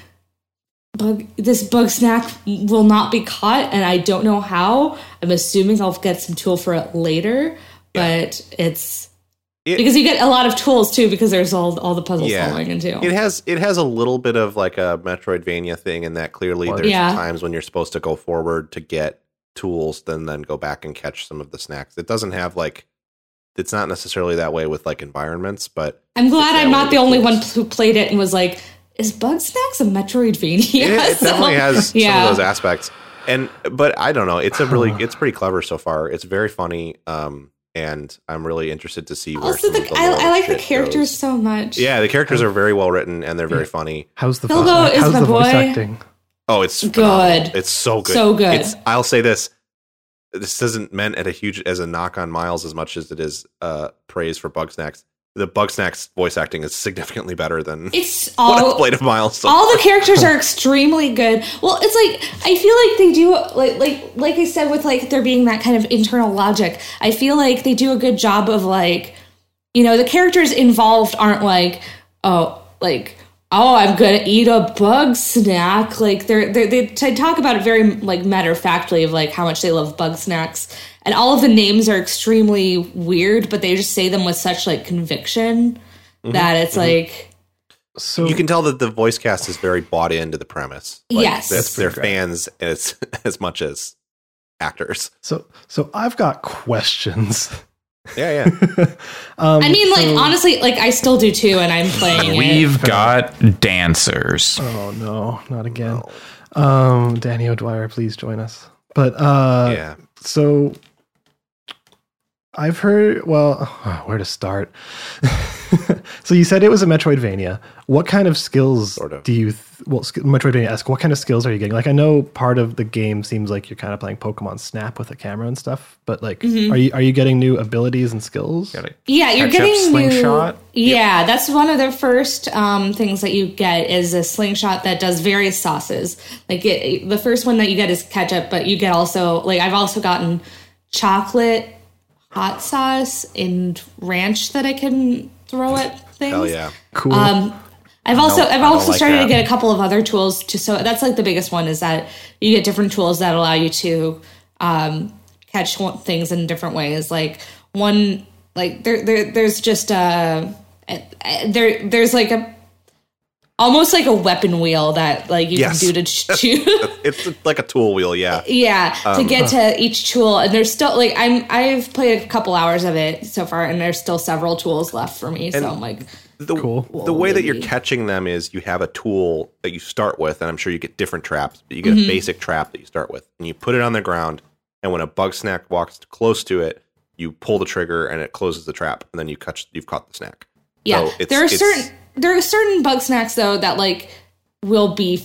bug this bug snack will not be caught, and I don't know how. I'm assuming I'll get some tool for it later, but it's. It- because you get a lot of tools too, because there's all all the puzzles Yeah. following into. It has it has a little bit of like a Metroidvania thing in that clearly there's Yeah. times when you're supposed to go forward to get tools, then then go back and catch some of the snacks. It doesn't have like it's not necessarily that way with like environments, but I'm glad I'm not the only tools. one who played it and was like, "Is Bugsnax a Metroidvania?" it, it So, definitely has yeah. some of those aspects. And but I don't know, it's a really it's pretty clever so far. It's very funny, um, and I'm really interested to see where Also, some the, of the I, I like the characters goes. so much. Yeah, the characters are very well written and they're very funny. How's the Bilbo voice, is how's my the voice boy. acting? Oh, it's Good. It's so good. So good. It's, I'll say this. This isn't meant at a huge as a knock on Miles as much as it is uh, praise for Bugsnax. The Bugsnax voice acting is significantly better than It's what all played of Miles. so all the characters are extremely good. Well, it's like I feel like they do like like like I said with like there being that kind of internal logic. I feel like they do a good job of like you know the characters involved aren't like oh like oh I'm gonna eat a bug snack like they're, they're they they talk about it very like matter of factly of like how much they love Bugsnax and all of the names are extremely weird but they just say them with such like conviction mm-hmm. that it's mm-hmm. like So you can tell that the voice cast is very bought into the premise. Yes. that That's they're fans as as much as actors. so so I've got questions. Yeah, yeah. um, I mean, like so- honestly, like I still do too, and I'm playing. We've got dancers. Oh no, not again. Um, Danny O'Dwyer, please join us. But uh, yeah. so I've heard. Well, where to start? so you said it was a Metroidvania. What kind of skills Sort of. do you? Th- well, sk- Metroidvania. Ask what kind of skills are you getting? Like I know part of the game seems like you're kind of playing Pokemon Snap with a camera and stuff. But like, Mm-hmm. are you are you getting new abilities and skills? Got. Yeah, you're getting slingshot? New, yeah, that's one of the first um, things that you get is a slingshot that does various sauces. Like it, the first one that you get is ketchup, but you get also like I've also gotten chocolate hot sauce and ranch that I can throw at things. Hell yeah. Cool. Um, I've also I I've also like started that. to get a couple of other tools to so that's like the biggest one is that you get different tools that allow you to um, catch things in different ways. Like one like there, there there's just uh uh, there there's like a almost like a weapon wheel that like you Yes. can do to shoot. It's like a tool wheel, yeah. yeah, to Um, get to each tool, and there's still like I'm I've played a couple hours of it so far, and there's still several tools left for me. so I'm like, The, Cool. the way that you're catching them is you have a tool that you start with, and I'm sure you get different traps, but you get Mm-hmm. a basic trap that you start with, and you put it on the ground, and when a bug snack walks close to it, you pull the trigger and it closes the trap, and then you catch you've caught the snack. Yeah. So it's- there are certain there are certain Bugsnax though that like will be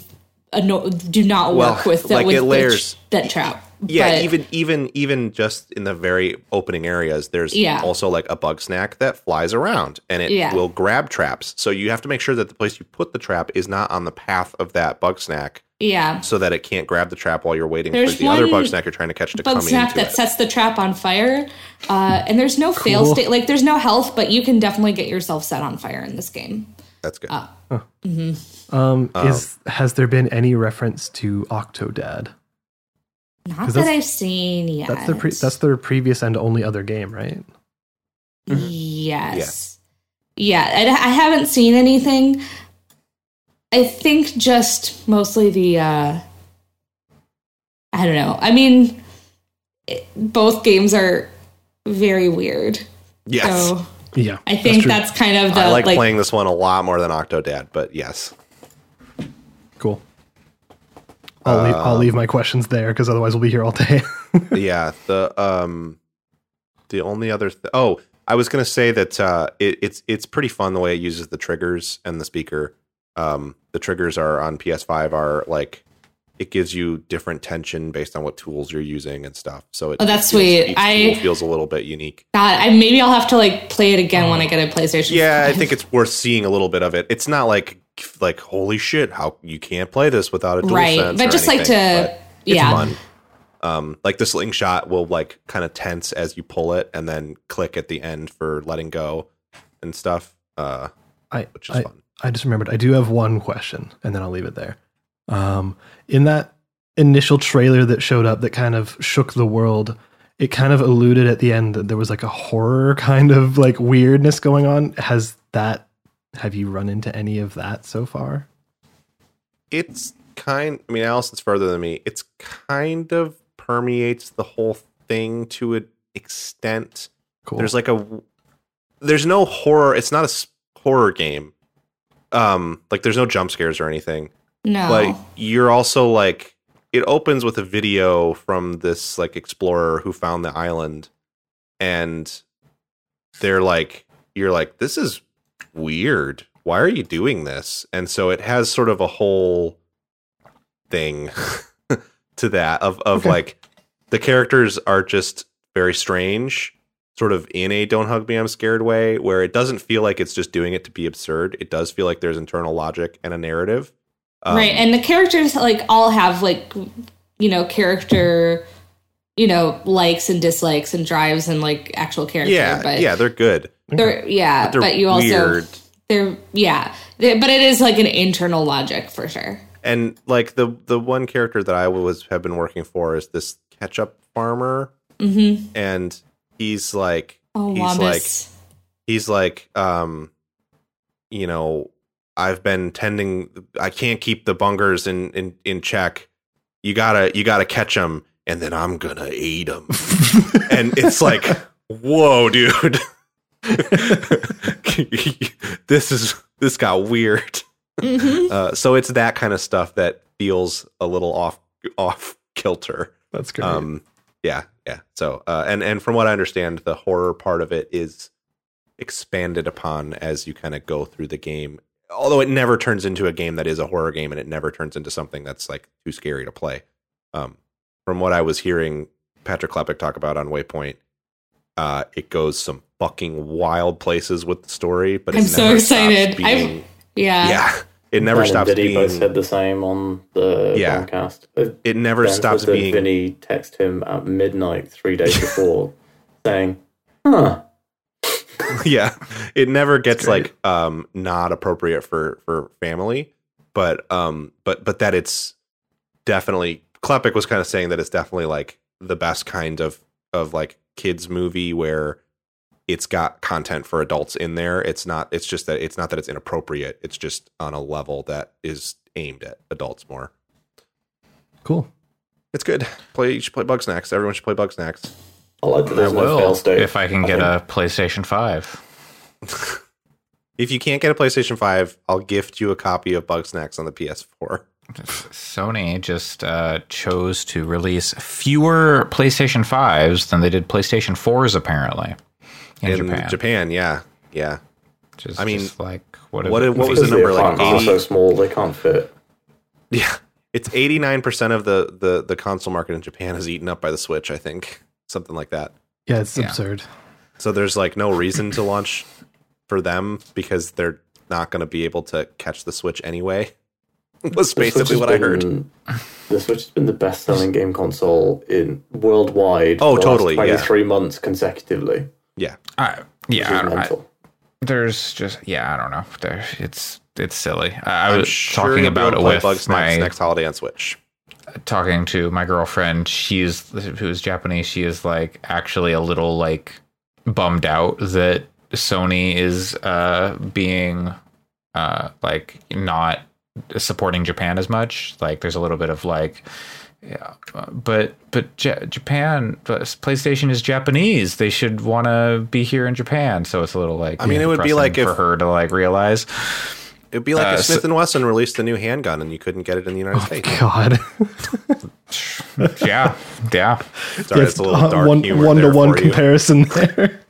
anno- do not Well, work with the, like with it layers- that trap. Yeah, But- even even even just in the very opening areas, there's Yeah. also like a bug snack that flies around and it Yeah. will grab traps. So you have to make sure that the place you put the trap is not on the path of that bug snack, yeah. so that it can't grab the trap while you're waiting There's for the other bug snack you're trying to catch to bug come snack into that it. sets the trap on fire uh, and there's no fail state like there's no health but you can definitely get yourself set on fire in this game That's good. uh, Um, is has there been any reference to Octodad? Not that i've seen yet That's their pre- that's their previous and only other game, right? yes yeah I, I haven't seen anything i think just mostly the uh i don't know i mean it, both games are very weird yes, so Yeah, i think true. that's, kind of the I like, like playing this one a lot more than Octodad, but yes, cool. I'll leave, I'll leave my questions there because otherwise we'll be here all day. yeah. The um, the only other th- oh, I was gonna say that uh, it, it's it's pretty fun the way it uses the triggers and the speaker. Um, the triggers are on PS5 are like it gives you different tension based on what tools you're using and stuff. So it, Oh, that's it feels- sweet. Each I- tool feels a little bit unique. God, I maybe I'll have to like play it again when I get a PlayStation. Yeah, I think it's worth seeing a little bit of it. It's not like like holy shit, how you can't play this without a dual right, sense but or just like to it's yeah, fun. Um, like the slingshot will like kind of tense as you pull it, and then click at the end for letting go and stuff. Uh, I, which is I, fun. I just remembered I do have one question, and then I'll leave it there. Um, in that initial trailer that showed up that kind of shook the world, it kind of alluded at the end that there was like a horror kind of like weirdness going on. Has that? Have you run into any of that so far? It's kind. I mean, Allison's further than me. It's kind of permeates the whole thing to an extent. Cool. There's like a there's no horror. It's not a horror game. Um, like there's no jump scares or anything. no, But you're also like it opens with a video from this like explorer who found the island, and they're like, you're like, this is weird. Why are you doing this? And so it has sort of a whole thing to that of of Okay. like the characters are just very strange sort of in a don't hug me i'm scared way where it doesn't feel like it's just doing it to be absurd it does feel like there's internal logic and a narrative Um, right, and the characters like all have like you know character, you know likes and dislikes and drives and like actual character. yeah but yeah they're good they're yeah, But they're but you also weird. they're yeah, They- but it is like an internal logic for sure. and like the the one character that i was have been working for is this ketchup farmer Mm-hmm. and he's like Oh, he's like he's like um you know i've been tending i can't keep the bungers in in in check. You gotta you gotta catch them and then i'm gonna eat them and it's like whoa dude. This is this got weird. Mhm. uh, so it's that kind of stuff that feels a little off off kilter. That's great. um yeah yeah so uh and and from what i understand the horror part of it is expanded upon as you kind of go through the game although it never turns into a game that is a horror game and it never turns into something that's like too scary to play. Um from what i was hearing patrick klepek talk about on waypoint uh it goes some fucking wild places with the story but I'm so excited. Being- yeah, yeah it never Ben stops and Diddy being both said the same on the Yeah. podcast. Uh, it never Ben stops being Vinny text him at midnight three days before, saying, "Huh, yeah it never gets like um not appropriate for for family but um but but that it's definitely klepek was kind of saying that it's definitely like the best kind of of like kids movie where it's got content for adults in there. It's not. It's just that it's not that it's inappropriate. It's just on a level that is aimed at adults more. Cool. It's good. Play. You should play Bugsnax. Everyone should play Bugsnax. I like that I there's no fail will if I can get think. a PlayStation Five. If you can't get a PlayStation Five, I'll gift you a copy of Bugsnax on the PS4. Sony just uh, chose to release fewer PlayStation 5s than they did PlayStation 4s, apparently, in, In Japan. Japan, yeah, yeah. Which is I mean, just like, what, what if- what was the number, like apartments 80? so small they can't fit. Yeah, it's eighty nine percent of the, the the console market in Japan is eaten up by the Switch. I think something like that. Yeah, it's Yeah. absurd. So there's like no reason to launch for them because they're not going to be able to catch the Switch anyway. Was basically has what I heard. The Switch has been the best-selling game console in worldwide. Oh, for last totally, yeah. Three months consecutively. Yeah, I, yeah, I don't, I, there's just yeah, I don't know. There, it's it's silly. I, I was sure talking about it with Bugsnax my next holiday on Switch. talking to my girlfriend. She's who's Japanese. She is like actually a little like bummed out that Sony is uh being uh like not supporting Japan as much. Like there's a little bit of like yeah, uh, but but J- Japan, but PlayStation is Japanese. They should want to be here in Japan. So it's a little like I mean, it would be like for if- her to like realize. It'd be like Uh, if Smith so- and Wesson released a new handgun and you couldn't get it in the United States. God. Yeah, yeah. Sorry, it's a little dark one humor one to there one for you. comparison there.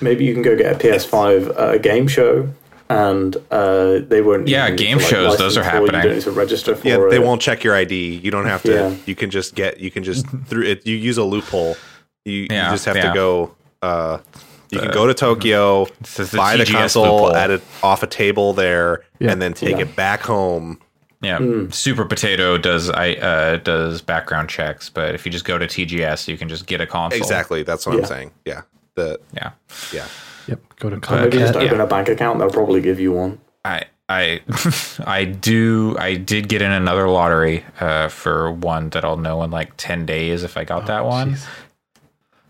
Maybe you can go get a PS5 at a game show, and uh, they won't. Yeah, even game to, like, shows, those are for it. You happening. don't need to register for Yeah, it. they won't check your ID. You don't have to. Yeah. You can just get. You can just through it. You use a loophole. You, Yeah, you just have yeah. to go. Uh, you can go to Tokyo, the buy the console loophole. at it off a table there, Yeah. and then take Yeah. it back home. Yeah, Super Potato does I uh, does background checks, but if you just go to TGS, you can just get a console. Exactly. That's what I'm saying. Yeah. The Yeah, yeah. Yep. Go to Maybe just Yeah. open a bank account. They'll probably give you one. I I I do I did get in another lottery uh, for one that I'll know in like ten days if I got that one, Jeez.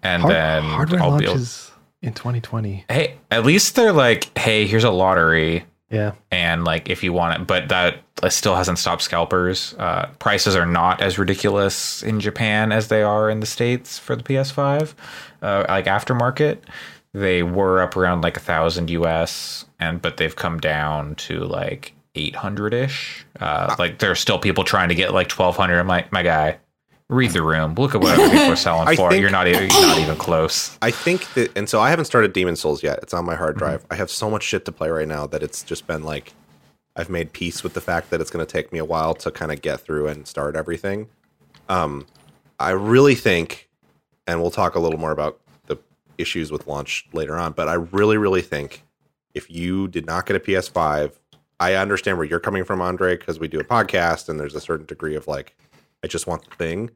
and Hard- then hardware I'll be able, launches in 2020. hey at least they're like hey here's a lottery Yeah. and like if you want it but that still hasn't stopped scalpers uh, prices are not as ridiculous in japan as they are in the states for the ps5 uh, like aftermarket they were up around like a thousand us and but they've come down to like 800ish uh, like there are still people trying to get like 1200 i'm like my guy read the room look at what other people are selling for think- you're not even you're not even close I think that, and so I haven't started Demon Souls yet. It's on my Mm-hmm. hard drive. I have so much shit to play right now that it's just been like, I've made peace with the fact that it's going to take me a while to kind of get through and start everything. Um, I really think, and we'll talk a little more about issues with launch later on, but I really, really think if you did not get a PS5, I understand where you're coming from, Andre, because we do a podcast and there's a certain degree of like, I just want the thing.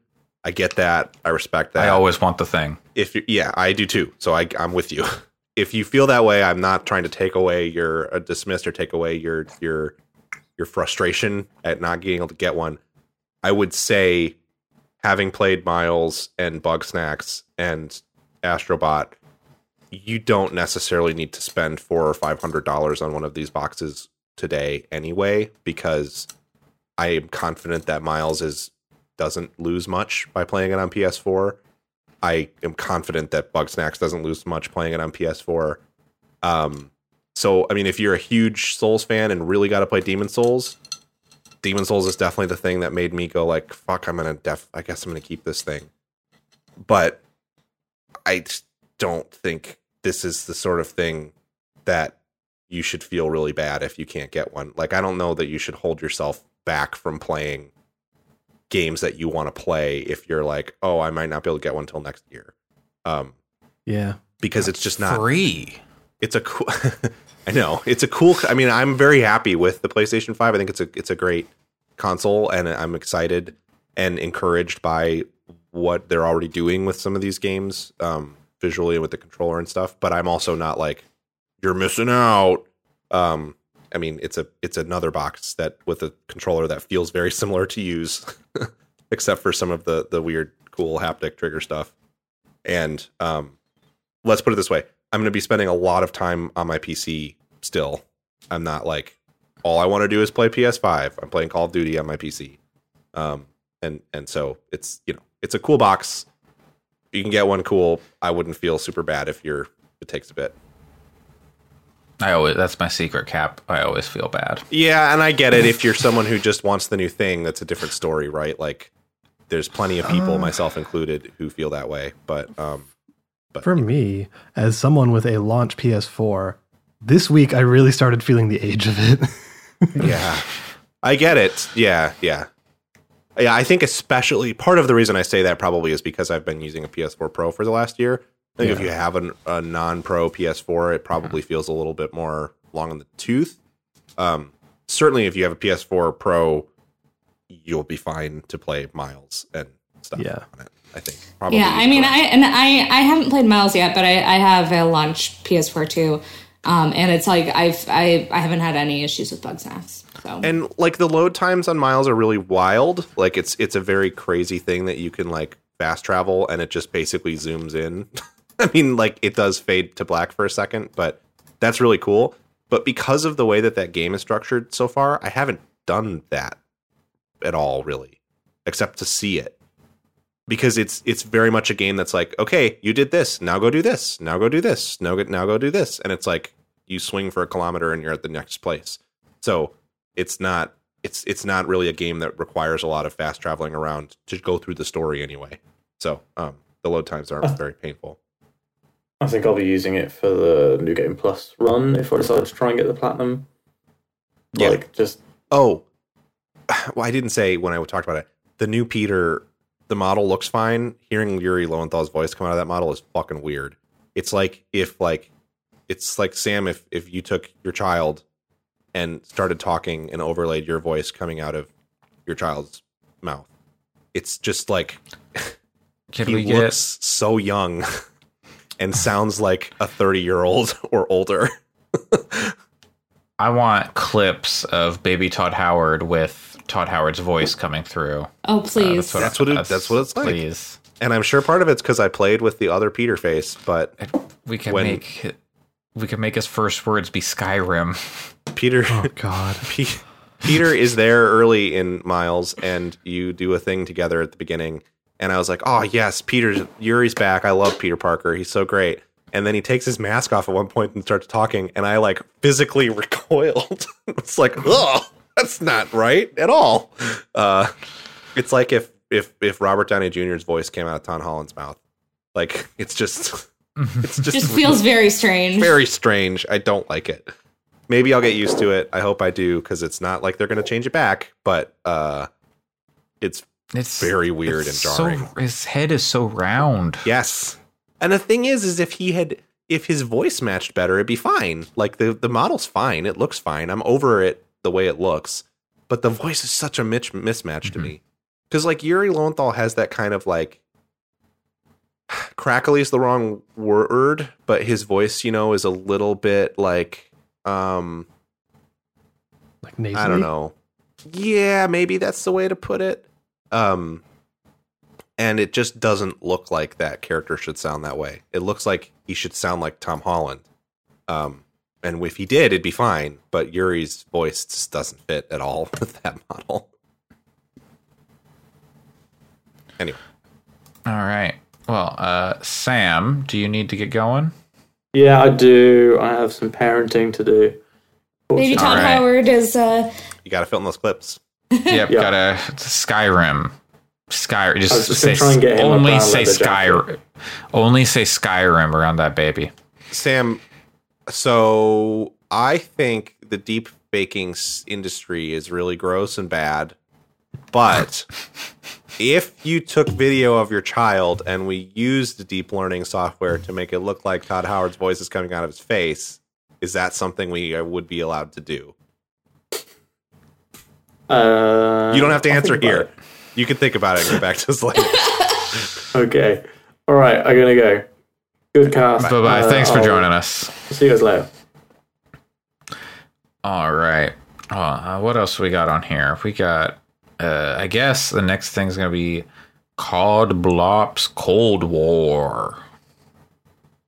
I get that. I respect that i always want the thing if you, yeah, I do too. So I, I'm with you. If you feel that way, I'm not trying to take away your uh, dismiss or take away your your your frustration at not being able to get one. I would say, having played Miles and Bugsnax and Astrobot, you don't necessarily need to spend four or five hundred dollars on one of these boxes today anyway, because I am confident that Miles is doesn't lose much by playing it on PS4. I am confident that Bugsnax doesn't lose much playing it on PS4. Um, so I mean, if you're a huge Souls fan and really got to play Demon Souls, Demon Souls is definitely the thing that made me go like, "Fuck, I'm gonna def. I guess I'm gonna keep this thing." But I don't think this is the sort of thing that you should feel really bad if you can't get one. Like, I don't know that you should hold yourself back from playing games that you want to play if you're like, oh, I might not be able to get one until next year. Um, Yeah. because it's just not. free It's a cool. I know it's a cool. I mean, I'm very happy with the PlayStation Five. I think it's a it's a great console, and I'm excited and encouraged by what they're already doing with some of these games, um, visually and with the controller and stuff. But I'm also not like you're missing out. Um, I mean, it's a it's another box that with a controller that feels very similar to use, except for some of the the weird, cool haptic trigger stuff. And um, let's put it this way: I'm going to be spending a lot of time on my PC still. I'm not like all I want to do is play PS5. I'm playing Call of Duty on my PC, um, and and so it's you know it's a cool box. You can get one cool. I wouldn't feel super bad if you're. It takes a bit. I always that's my secret cap. I always feel bad. Yeah, and I get it. If you're someone who just wants the new thing, that's a different story, right? Like, there's plenty of people, myself included, who feel that way. But um, but For me, as someone with a launch PS4, this week I really started feeling the age of it. yeah, I get it. Yeah, yeah, yeah. I think especially part of the reason I say that probably is because I've been using a PS4 Pro for the last year. I think if you have an, a non-pro PS4, it probably feels a little bit more long in the tooth. Um, certainly, if you have a PS4 Pro, you'll be fine to play Miles and stuff Yeah. on it. I think. Probably Yeah, I mean, I and I I haven't played Miles yet, but I, I have a launch PS4 too, um, and it's like I've I I haven't had any issues with Bugsnax. So. And like the load times on miles are really wild. Like it's it's a very crazy thing that you can like fast travel and it just basically zooms in. I mean like it does fade to black for a second but that's really cool. But because of the way that that game is structured so far i haven't done that at all really except to see it because it's it's very much a game that's like okay you did this now go do this now go do this now go now go do this and it's like you swing for a kilometer and you're at the next place so it's not it's it's not really a game that requires a lot of fast traveling around to go through the story anyway. So um, the load times aren't very painful. I think I'll be using it for the New Game Plus run if I decide to try and get the platinum. Yeah. Like just Oh, well, I didn't say when I talked about it. The new Peter, the model looks fine. Hearing Yuri Lowenthal's voice come out of that model is fucking weird. It's like if like it's like Sam if if you took your child and started talking and overlaid your voice coming out of your child's mouth. It's just like Can he we get looks so young and sounds like a 30 year old or older. I want clips of baby Todd Howard with Todd Howard's voice coming through. oh uh, please, That's what it- that's what it's like. Please. And I'm sure part of it's because I played with the other Peter face, but We can When- make we can make his first words be Skyrim. Peter oh God. Pe- Peter is there early in Miles, and you do a thing together at the beginning. And I was like, "Oh yes, Peter Yuri's back. I love Peter Parker. He's so great." And then he takes his mask off at one point and starts talking, and I like physically recoiled. it's like, oh, that's not right at all. Uh, it's like if if if Robert Downey Jr.'s voice came out of Tom Holland's mouth. Like it's just it's just, just feels very strange. very strange. I don't like it. Maybe I'll get used to it. I hope I do because it's not like they're going to change it back, but uh, it's It's very weird it's and jarring. So, his head is so round. yes. And the thing is, is if he had, if his voice matched better, it'd be fine. Like the the model's fine. It looks fine. I'm over it the way it looks, but the voice is such a mitch- mismatch to Mhm. me. Because like Yuri Lowenthal has that kind of like crackly is the wrong word, but his voice, you know, is a little bit like um Like nasally? I don't know. Yeah, maybe that's the way to put it. Um and it just doesn't look like that character should sound that way. It looks like he should sound like Tom Holland. Um and if he did, it'd be fine, but Yuri's voice just doesn't fit at all with that model. Anyway, All right. Well, uh, Sam, do you need to get going? Yeah, I do. I have some parenting to do. Baby Todd All right. Howard is uh, you got to fill in those clips. Yep, Yeah. gotta Skyrim. Skyrim. Just, just say gonna try and get him a only say. Skyrim. Only say Skyrim around that baby. Sam, so I think the deep baking s- industry is really gross and bad. But if you took video of your child and we used deep learning software to make it look like Todd Howard's voice is coming out of his face, is that something we uh, would be allowed to do? Uh, You don't have to I'll answer here. You can think about it and get back to us later. Okay. All right. I'm gonna go. Good cast. Bye bye. Uh, Thanks for I'll joining us. See you guys later. All right. Oh, uh, what else we got on here? We got. Uh, I guess the next thing's gonna be called Blops Cold War.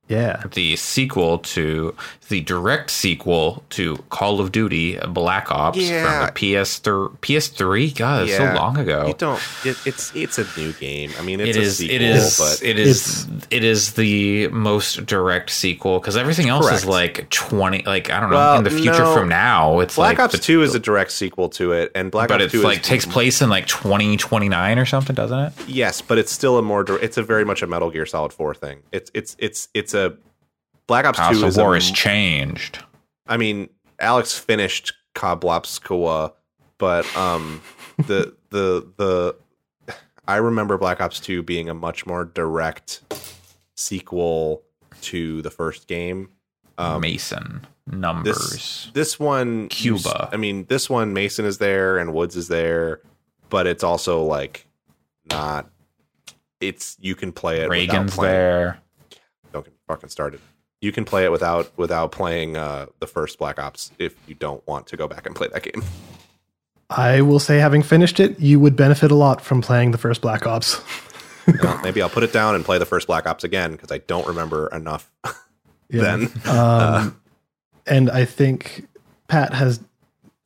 Yeah. the sequel to the direct sequel to Call of Duty Black Ops Yeah. from the PS3. PS3, God, it's so long ago. You don't. It, it's it's a new game. I mean, it's It a is. sequel, It is. but It is. It is the most direct sequel because everything else is like twenty. Like I don't know. Well, in the future no. from now, it's Black like, Ops but- Two is a direct sequel to it, and Black but Ops it's Two like is, takes place in like twenty twenty nine or something, doesn't it? Yes, but it's still a more. It's a very much a Metal Gear Solid Four thing. It's it's it's it's a Black Ops Two so is war a, has changed. I mean, Alex finished Koblopskoa, but um, the the the I remember Black Ops Two being a much more direct sequel to the first game. Um, Mason numbers. this this one Cuba. I mean, this one Mason is there and Woods is there, but it's also like not. It's you can play it. Reagan's there. Don't get me fucking started. You can play it without without playing uh, the first Black Ops if you don't want to go back and play that game. I will say, having finished it, you would benefit a lot from playing the first Black Ops. Well, maybe I'll put it down and play the first Black Ops again because I don't remember enough Yeah. then. Um, and I think Pat has,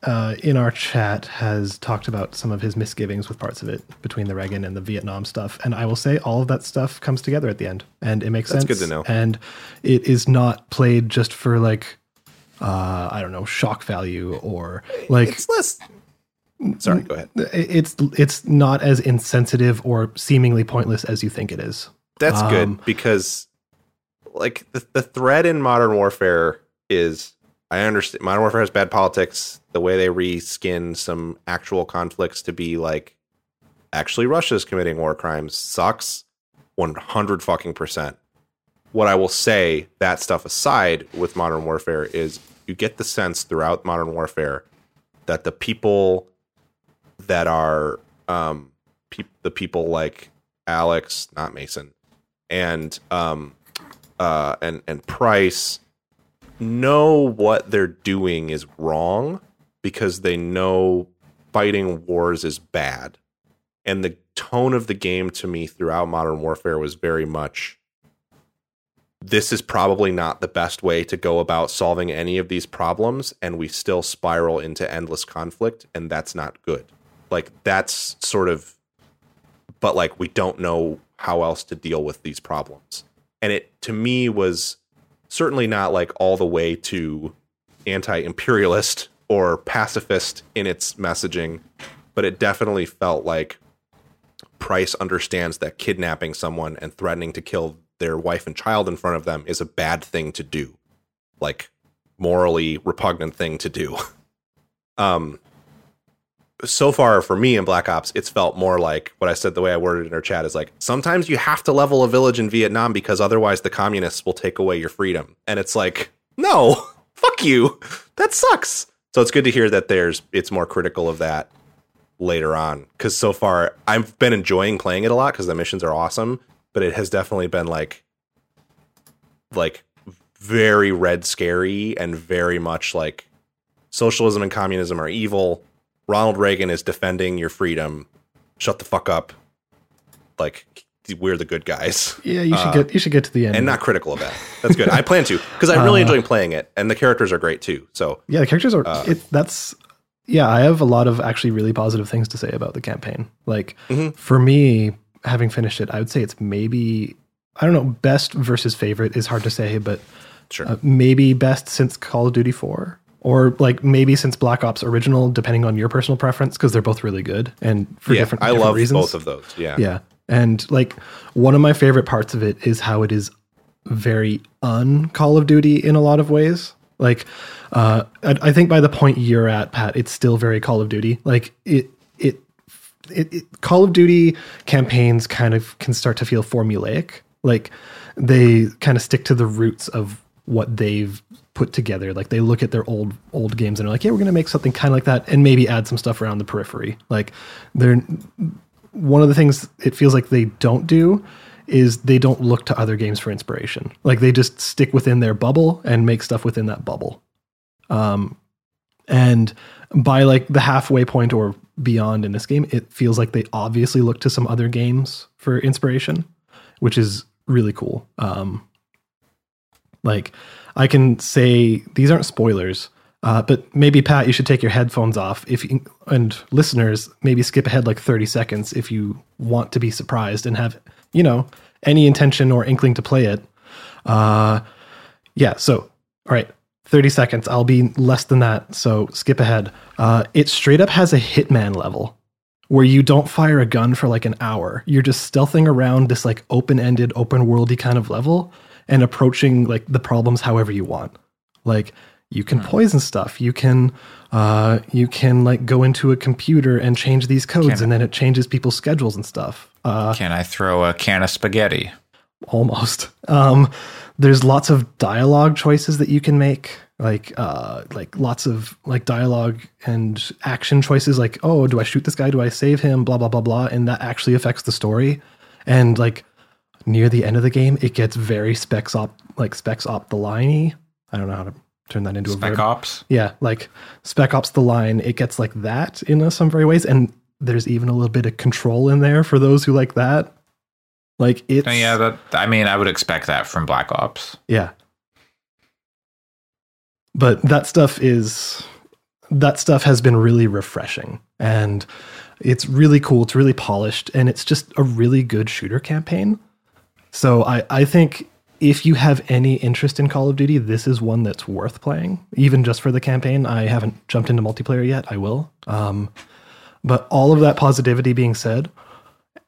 uh, in our chat, has talked about some of his misgivings with parts of it between the Reagan and the Vietnam stuff. And I will say all of that stuff comes together at the end, and it makes That's sense. good to know. And it is not played just for like, uh, I don't know, shock value or like it's less. Sorry, go ahead. it's it's not as insensitive or seemingly pointless as you think it is. That's Um, good because, like, the, the thread in Modern Warfare is I understand Modern Warfare has bad politics. The way they reskin some actual conflicts to be like, actually, Russia's committing war crimes sucks 100 fucking percent. What I will say, that stuff aside, with Modern Warfare is you get the sense throughout Modern Warfare that the people that are um, peop the people like Alex, not Mason, and um, uh, and and Price know what they're doing is wrong because they know fighting wars is bad, and the tone of the game to me throughout Modern Warfare was very much. This is probably not the best way to go about solving any of these problems, and we still spiral into endless conflict, and that's not good. Like, that's sort of but like we don't know how else to deal with these problems. And it to me was certainly not like all the way to anti-imperialist or pacifist in its messaging, but it definitely felt like Price understands that kidnapping someone and threatening to kill their wife and child in front of them is a bad thing to do. Like morally repugnant thing to do. um so far for me in Black Ops, it's felt more like what I said the way I worded in our chat is like sometimes you have to level a village in Vietnam because otherwise the communists will take away your freedom. And it's like, no, fuck you. That sucks. So it's good to hear that there's it's more critical of that later on. Cause so far I've been enjoying playing it a lot because the missions are awesome, but it has definitely been like like very red scary and very much like socialism and communism are evil. Ronald Reagan is defending your freedom. Shut the fuck up. Like we're the good guys, Yeah, you should get you should get to the end. and not critical of that. That's good. I plan to because I'm really enjoy playing it, and the characters are great too. So Yeah, the characters are. Uh, it, that's yeah. I have a lot of actually really positive things to say about the campaign. Like Mhm. for me, having finished it, I would say it's maybe I don't know best versus favorite is hard to say, but sure, uh, maybe best since Call of Duty Four, or like maybe since Black Ops Original, depending on your personal preference, because they're both really good and for yeah, different. I different love reasons. both of those. Yeah, Yeah. And like one of my favorite parts of it is how it is very un Call of Duty in a lot of ways. Like, uh, I, I think by the point you're at, Pat, it's still very Call of Duty. Like it, it, it, it Call of Duty campaigns kind of can start to feel formulaic. Like they kind of stick to the roots of what they've put together. Like they look at their old old games and are like, yeah, we're gonna make something kind of like that, and maybe add some stuff around the periphery. Like they're one of the things it feels like they don't do is they don't look to other games for inspiration. Like they just stick within their bubble and make stuff within that bubble. Um, and by like the halfway point or beyond in this game, it feels like they obviously look to some other games for inspiration, which is really cool. Um, Like, I can say these aren't spoilers, uh, but maybe Pat, you should take your headphones off if you, and listeners maybe skip ahead like thirty seconds if you want to be surprised and have you know any intention or inkling to play it. Uh, yeah. So, all right. 30 seconds. I'll be less than that. So skip ahead. Uh, it straight up has a hitman level where you don't fire a gun for like an hour. You're just stealthing around this like open ended, open worldy kind of level and approaching like the problems however you want. Like you can poison stuff. You can uh, you can like go into a computer and change these codes, Can- and then it changes people's schedules and stuff. Uh, Can I throw a can of spaghetti? almost. Um, there's lots of dialogue choices that you can make, like uh, like lots of like dialogue and action choices. Like, oh, do I shoot this guy? Do I save him? Blah blah blah blah, and that actually affects the story. And like near the end of the game, it gets very specs op like specs op the liney. I don't know how to turn that into a Spec. Ops? Yeah, like Spec Ops the line, it gets like that in some very ways, and there's even a little bit of control in there for those who like that. Like it's Oh, yeah, that. I mean, I would expect that from Black Ops. yeah. But that stuff is that stuff has been really refreshing and it's really cool. It's really polished and it's just a really good shooter campaign. So I, I think if you have any interest in Call of Duty, this is one that's worth playing, even just for the campaign. I haven't jumped into multiplayer yet. I will. Um, but all of that positivity being said,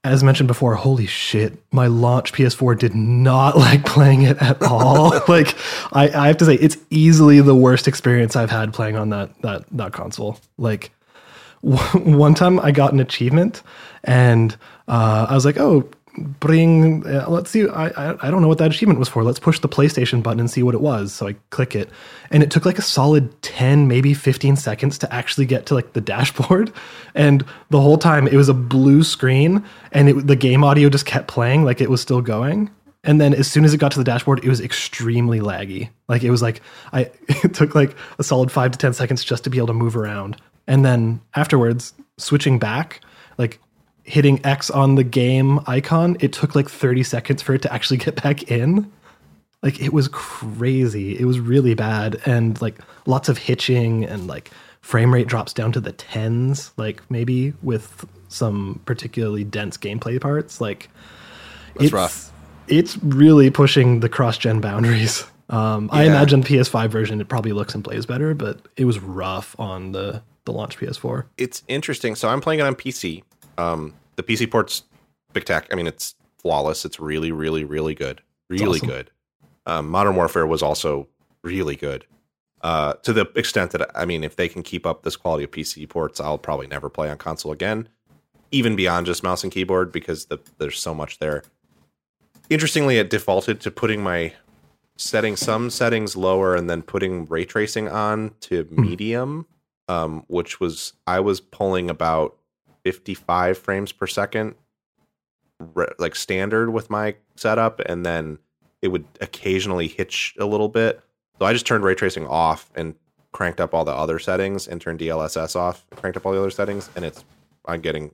as mentioned before, holy shit, my launch PS4 did not like playing it at all. like I, I have to say, it's easily the worst experience I've had playing on that that that console. Like one time I got an achievement and uh, I was like, oh, bring, uh, let's see. I, I, I don't know what that achievement was for. Let's push the PlayStation button and see what it was. So I click it and it took like a solid 10, maybe 15 seconds to actually get to like the dashboard. And the whole time it was a blue screen and it, the game audio just kept playing like it was still going. And then as soon as it got to the dashboard, it was extremely laggy. Like it was like I it took like a solid five to ten seconds just to be able to move around. And then afterwards, switching back, like hitting X on the game icon, it took like 30 seconds for it to actually get back in. Like it was crazy. It was really bad. And like lots of hitching and like frame rate drops down to the tens, like maybe with some particularly dense gameplay parts. Like That's it's, rough. It's really pushing the cross gen boundaries. Um, I Yeah. imagine PS5 version it probably looks and plays better, but it was rough on the the launch PS4. it's interesting. So I'm playing it on PC. Um, the PC port's spectac. I mean, it's flawless. It's really, really, really good. Really awesome. good. Um, Modern Warfare was also really good. Uh, to the extent that I mean, if they can keep up this quality of PC ports, I'll probably never play on console again, even beyond just mouse and keyboard, because the, there's so much there. Interestingly, it defaulted to putting my setting some settings lower and then putting ray tracing on to medium, um, which was I was pulling about 55 frames per second, like standard with my setup, and then it would occasionally hitch a little bit. So I just turned ray tracing off and cranked up all the other settings and turned DLSS off, cranked up all the other settings, and it's I'm getting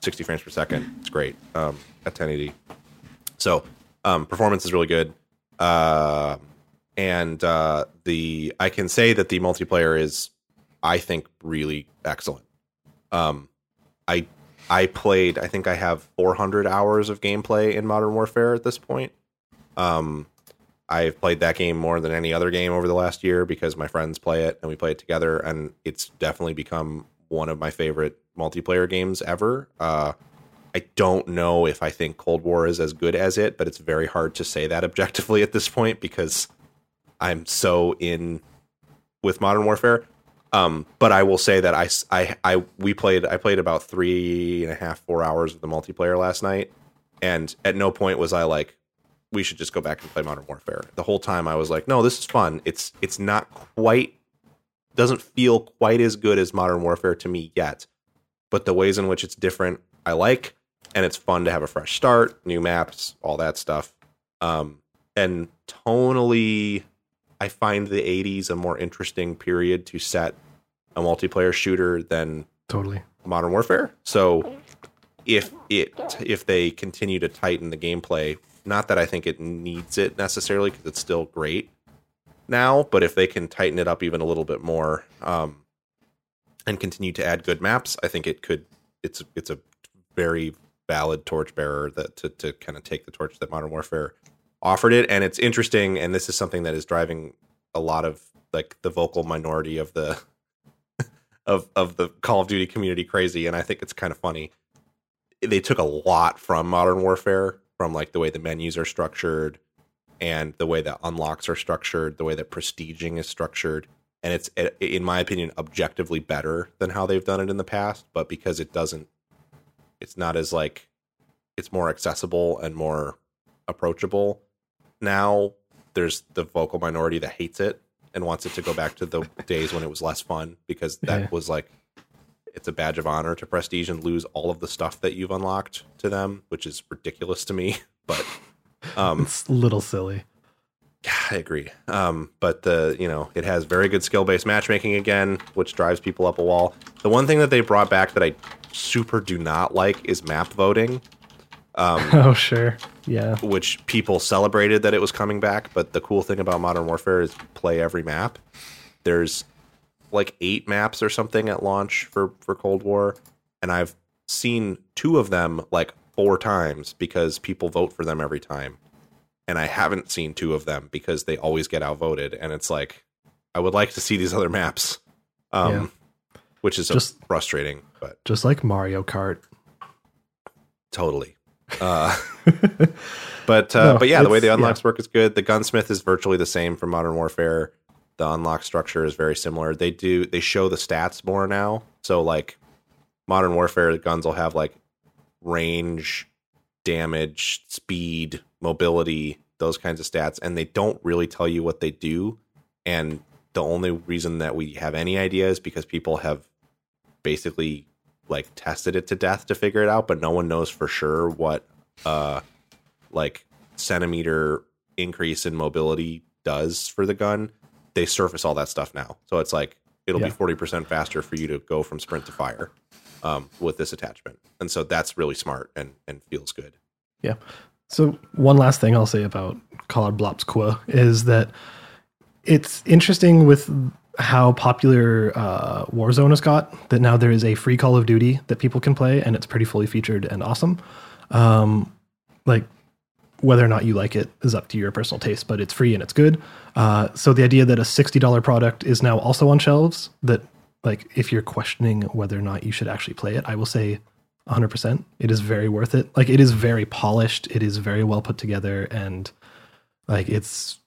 60 frames per second. It's great um, at 1080. So um, performance is really good, uh, and uh, the I can say that the multiplayer is, I think, really excellent. Um, I I played. I think I have 400 hours of gameplay in Modern Warfare at this point. Um, I've played that game more than any other game over the last year because my friends play it and we play it together, and it's definitely become one of my favorite multiplayer games ever. Uh, I don't know if I think Cold War is as good as it, but it's very hard to say that objectively at this point because I'm so in with Modern Warfare. Um, but I will say that I, I, I, we played I played about three and a half four hours of the multiplayer last night, and at no point was I like we should just go back and play Modern Warfare. The whole time I was like, no, this is fun. It's it's not quite doesn't feel quite as good as Modern Warfare to me yet, but the ways in which it's different I like, and it's fun to have a fresh start, new maps, all that stuff. Um, and tonally, I find the 80s a more interesting period to set a multiplayer shooter than Totally. Modern Warfare. So if it if they continue to tighten the gameplay, not that I think it needs it necessarily because it's still great, now, but if they can tighten it up even a little bit more um, and continue to add good maps, I think it could. It's it's a very valid torchbearer that to to kind of take the torch that Modern Warfare offered it, and it's interesting. And this is something that is driving a lot of like the vocal minority of the of of the Call of Duty community crazy, and I think it's kind of funny. They took a lot from Modern Warfare, from like the way the menus are structured, and the way that unlocks are structured, the way that prestiging is structured, and it's eh, in my opinion objectively better than how they've done it in the past. But because it doesn't, it's not as like it's more accessible and more approachable now. There's the vocal minority that hates it and wants it to go back to the days when it was less fun because that Yeah. was like it's a badge of honor to prestige and lose all of the stuff that you've unlocked to them, which is ridiculous to me. But um It's a little silly. Yeah, I agree. Um, but the you know it has very good skill based matchmaking again, which drives people up a wall. The one thing that they brought back that I super do not like is map voting, Oh sure, yeah, which people celebrated that it was coming back. But the cool thing about Modern Warfare is play every map. There's like eight maps or something at launch for for Cold War, and I've seen two of them like four times because people vote for them every time, and I haven't seen two of them because they always get outvoted, and it's like I would like to see these other maps, um, Yeah. which is Just- frustrating, but just like Mario Kart. totally. Uh, but uh, No, but yeah, the way the unlocks work is good. The gunsmith is virtually the same for Modern Warfare. The unlock structure is very similar. They do they show the stats more now. So like Modern Warfare, the guns will have like range, damage, speed, mobility, those kinds of stats, and they don't really tell you what they do. And the only reason that we have any idea is because people have basically like tested it to death to figure it out, but no one knows for sure what uh like centimeter increase in mobility does for the gun. They surface all that stuff now. So it's like it'll Yeah. be 40% faster for you to go from sprint to fire um, with this attachment. And so that's really smart and, and feels good. Yeah. So one last thing I'll say about Call of Blops Qua is that it's interesting with how popular uh, Warzone has got that now there is a free Call of Duty that people can play and it's pretty fully featured and awesome. Um, like whether or not you like it is up to your personal taste, but it's free and it's good. Uh, so the idea that a $60 product is now also on shelves that like if you're questioning whether or not you should actually play it, I will say 100%. It is very worth it. Like it is very polished, it is very well put together and like it's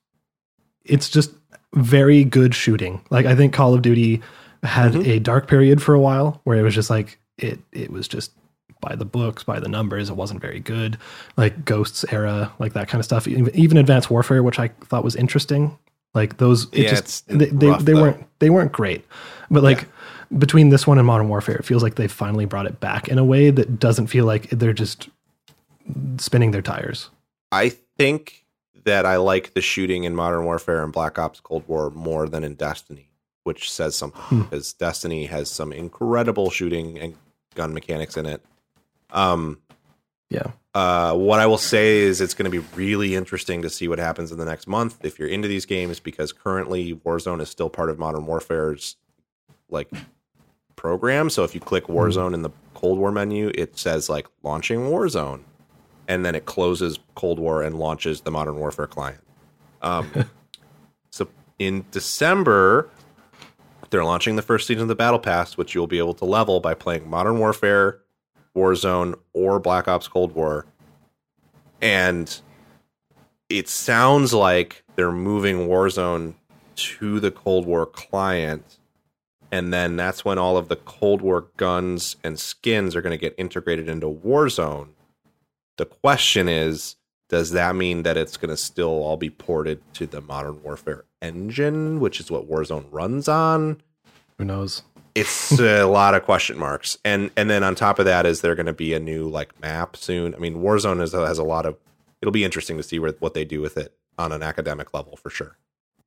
it's just very good shooting. Like I think Call of Duty had mm-hmm. a dark period for a while where it was just like it it was just by the books, by the numbers, it wasn't very good. Like Ghosts era, like that kind of stuff. Even Advanced Warfare, which I thought was interesting. Like those, it Yeah, just they they, rough, they weren't they weren't great. But like between this one and Modern Warfare, it feels like they finally brought it back in a way that doesn't feel like they're just spinning their tires. I think that I like the shooting in Modern Warfare and Black Ops Cold War more than in Destiny, which says something because Destiny has some incredible shooting and gun mechanics in it. Um, Yeah. uh, what I will say is it's going to be really interesting to see what happens in the next month if you're into these games because currently Warzone is still part of Modern Warfare's like program. So if you click Warzone in the Cold War menu, it says like launching Warzone, and then it closes Cold War and launches the Modern Warfare client. Um, so in December, they're launching the first season of the Battle Pass, which you'll be able to level by playing Modern Warfare, Warzone, or Black Ops Cold War. And it sounds like they're moving Warzone to the Cold War client. And then that's when all of the Cold War guns and skins are going to get integrated into Warzone. The question is does that mean that it's going to still all be ported to the Modern Warfare engine, which is what Warzone runs on? Who knows? it's a lot of question marks. And and then on top of that is there going to be a new like map soon? I mean warzone is, has a lot of it'll be interesting to see where, what they do with it on an academic level for sure.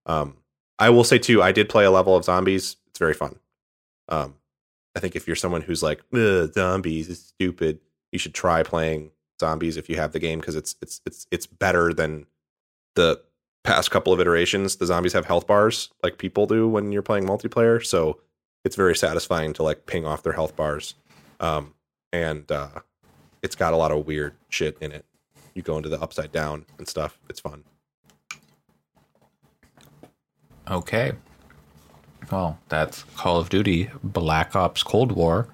Um i will say too i did play a level of zombies. It's very fun. Um i think if you're someone who's like zombies is stupid you should try playing zombies if you have the game because it's it's it's it's better than the past couple of iterations, the zombies have health bars like people do when you're playing multiplayer. So it's very satisfying to like ping off their health bars. Um, and uh, it's got a lot of weird shit in it. You go into the upside down and stuff. It's fun. Okay. Well, that's Call of Duty Black Ops Cold War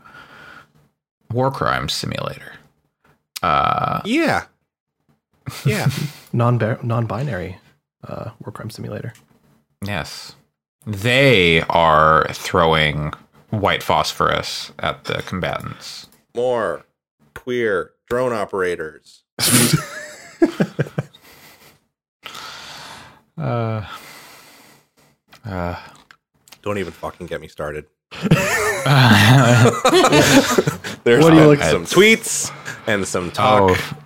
War Crimes Simulator. Uh, Yeah. Yeah. non non binary uh, war crime simulator. yes. They are throwing white phosphorus at the combatants. More queer drone operators. Uh, uh, Don't even fucking get me started. There's What do you some, look- some tweets and some talk. oh,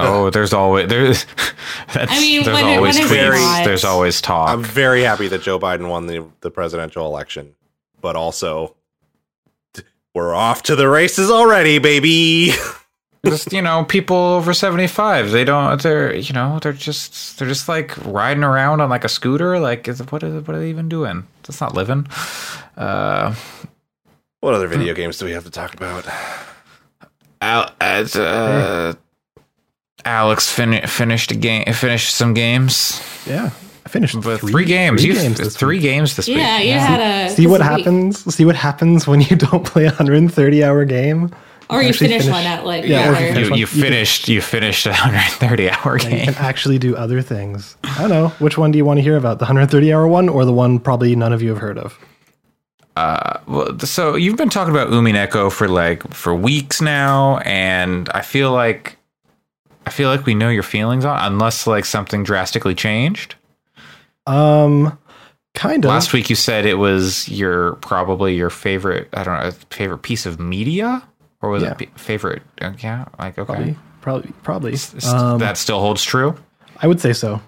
oh, there's always there's. That's, I mean, there's when always when it's tweets. hot- There's always talk. I'm very happy that Joe Biden won the, the presidential election, but also we're off to the races already, baby. just you know people over 75 they don't they're you know they're just they're just like riding around on like a scooter like is, what, is, what are they even doing that's not living uh what other video games do we have to talk about? Al, as, uh alex fin- finished a game finished some games Yeah, I finished but three, games Three you games this three week. games this Yeah, week you had a See what this week. happens. See what happens when you don't play a 130 hour game. or you actually finish, finish- one at like Yeah, or you yeah, you, you you finished you finished a 130 hour You game can actually do other things. I don't know. Which one do you want to hear about? The 130 hour one or the one probably none of you have heard of? Well, so you've been talking about Umineko for like for weeks now, and I feel like I feel like we know your feelings on, unless like something drastically changed. Um, kind of. Last week you said it was your probably your favorite. I don't know favorite piece of media, or was Yeah. it favorite? uh, Yeah, like okay, probably, probably, probably. Um, that still holds true. I would say so.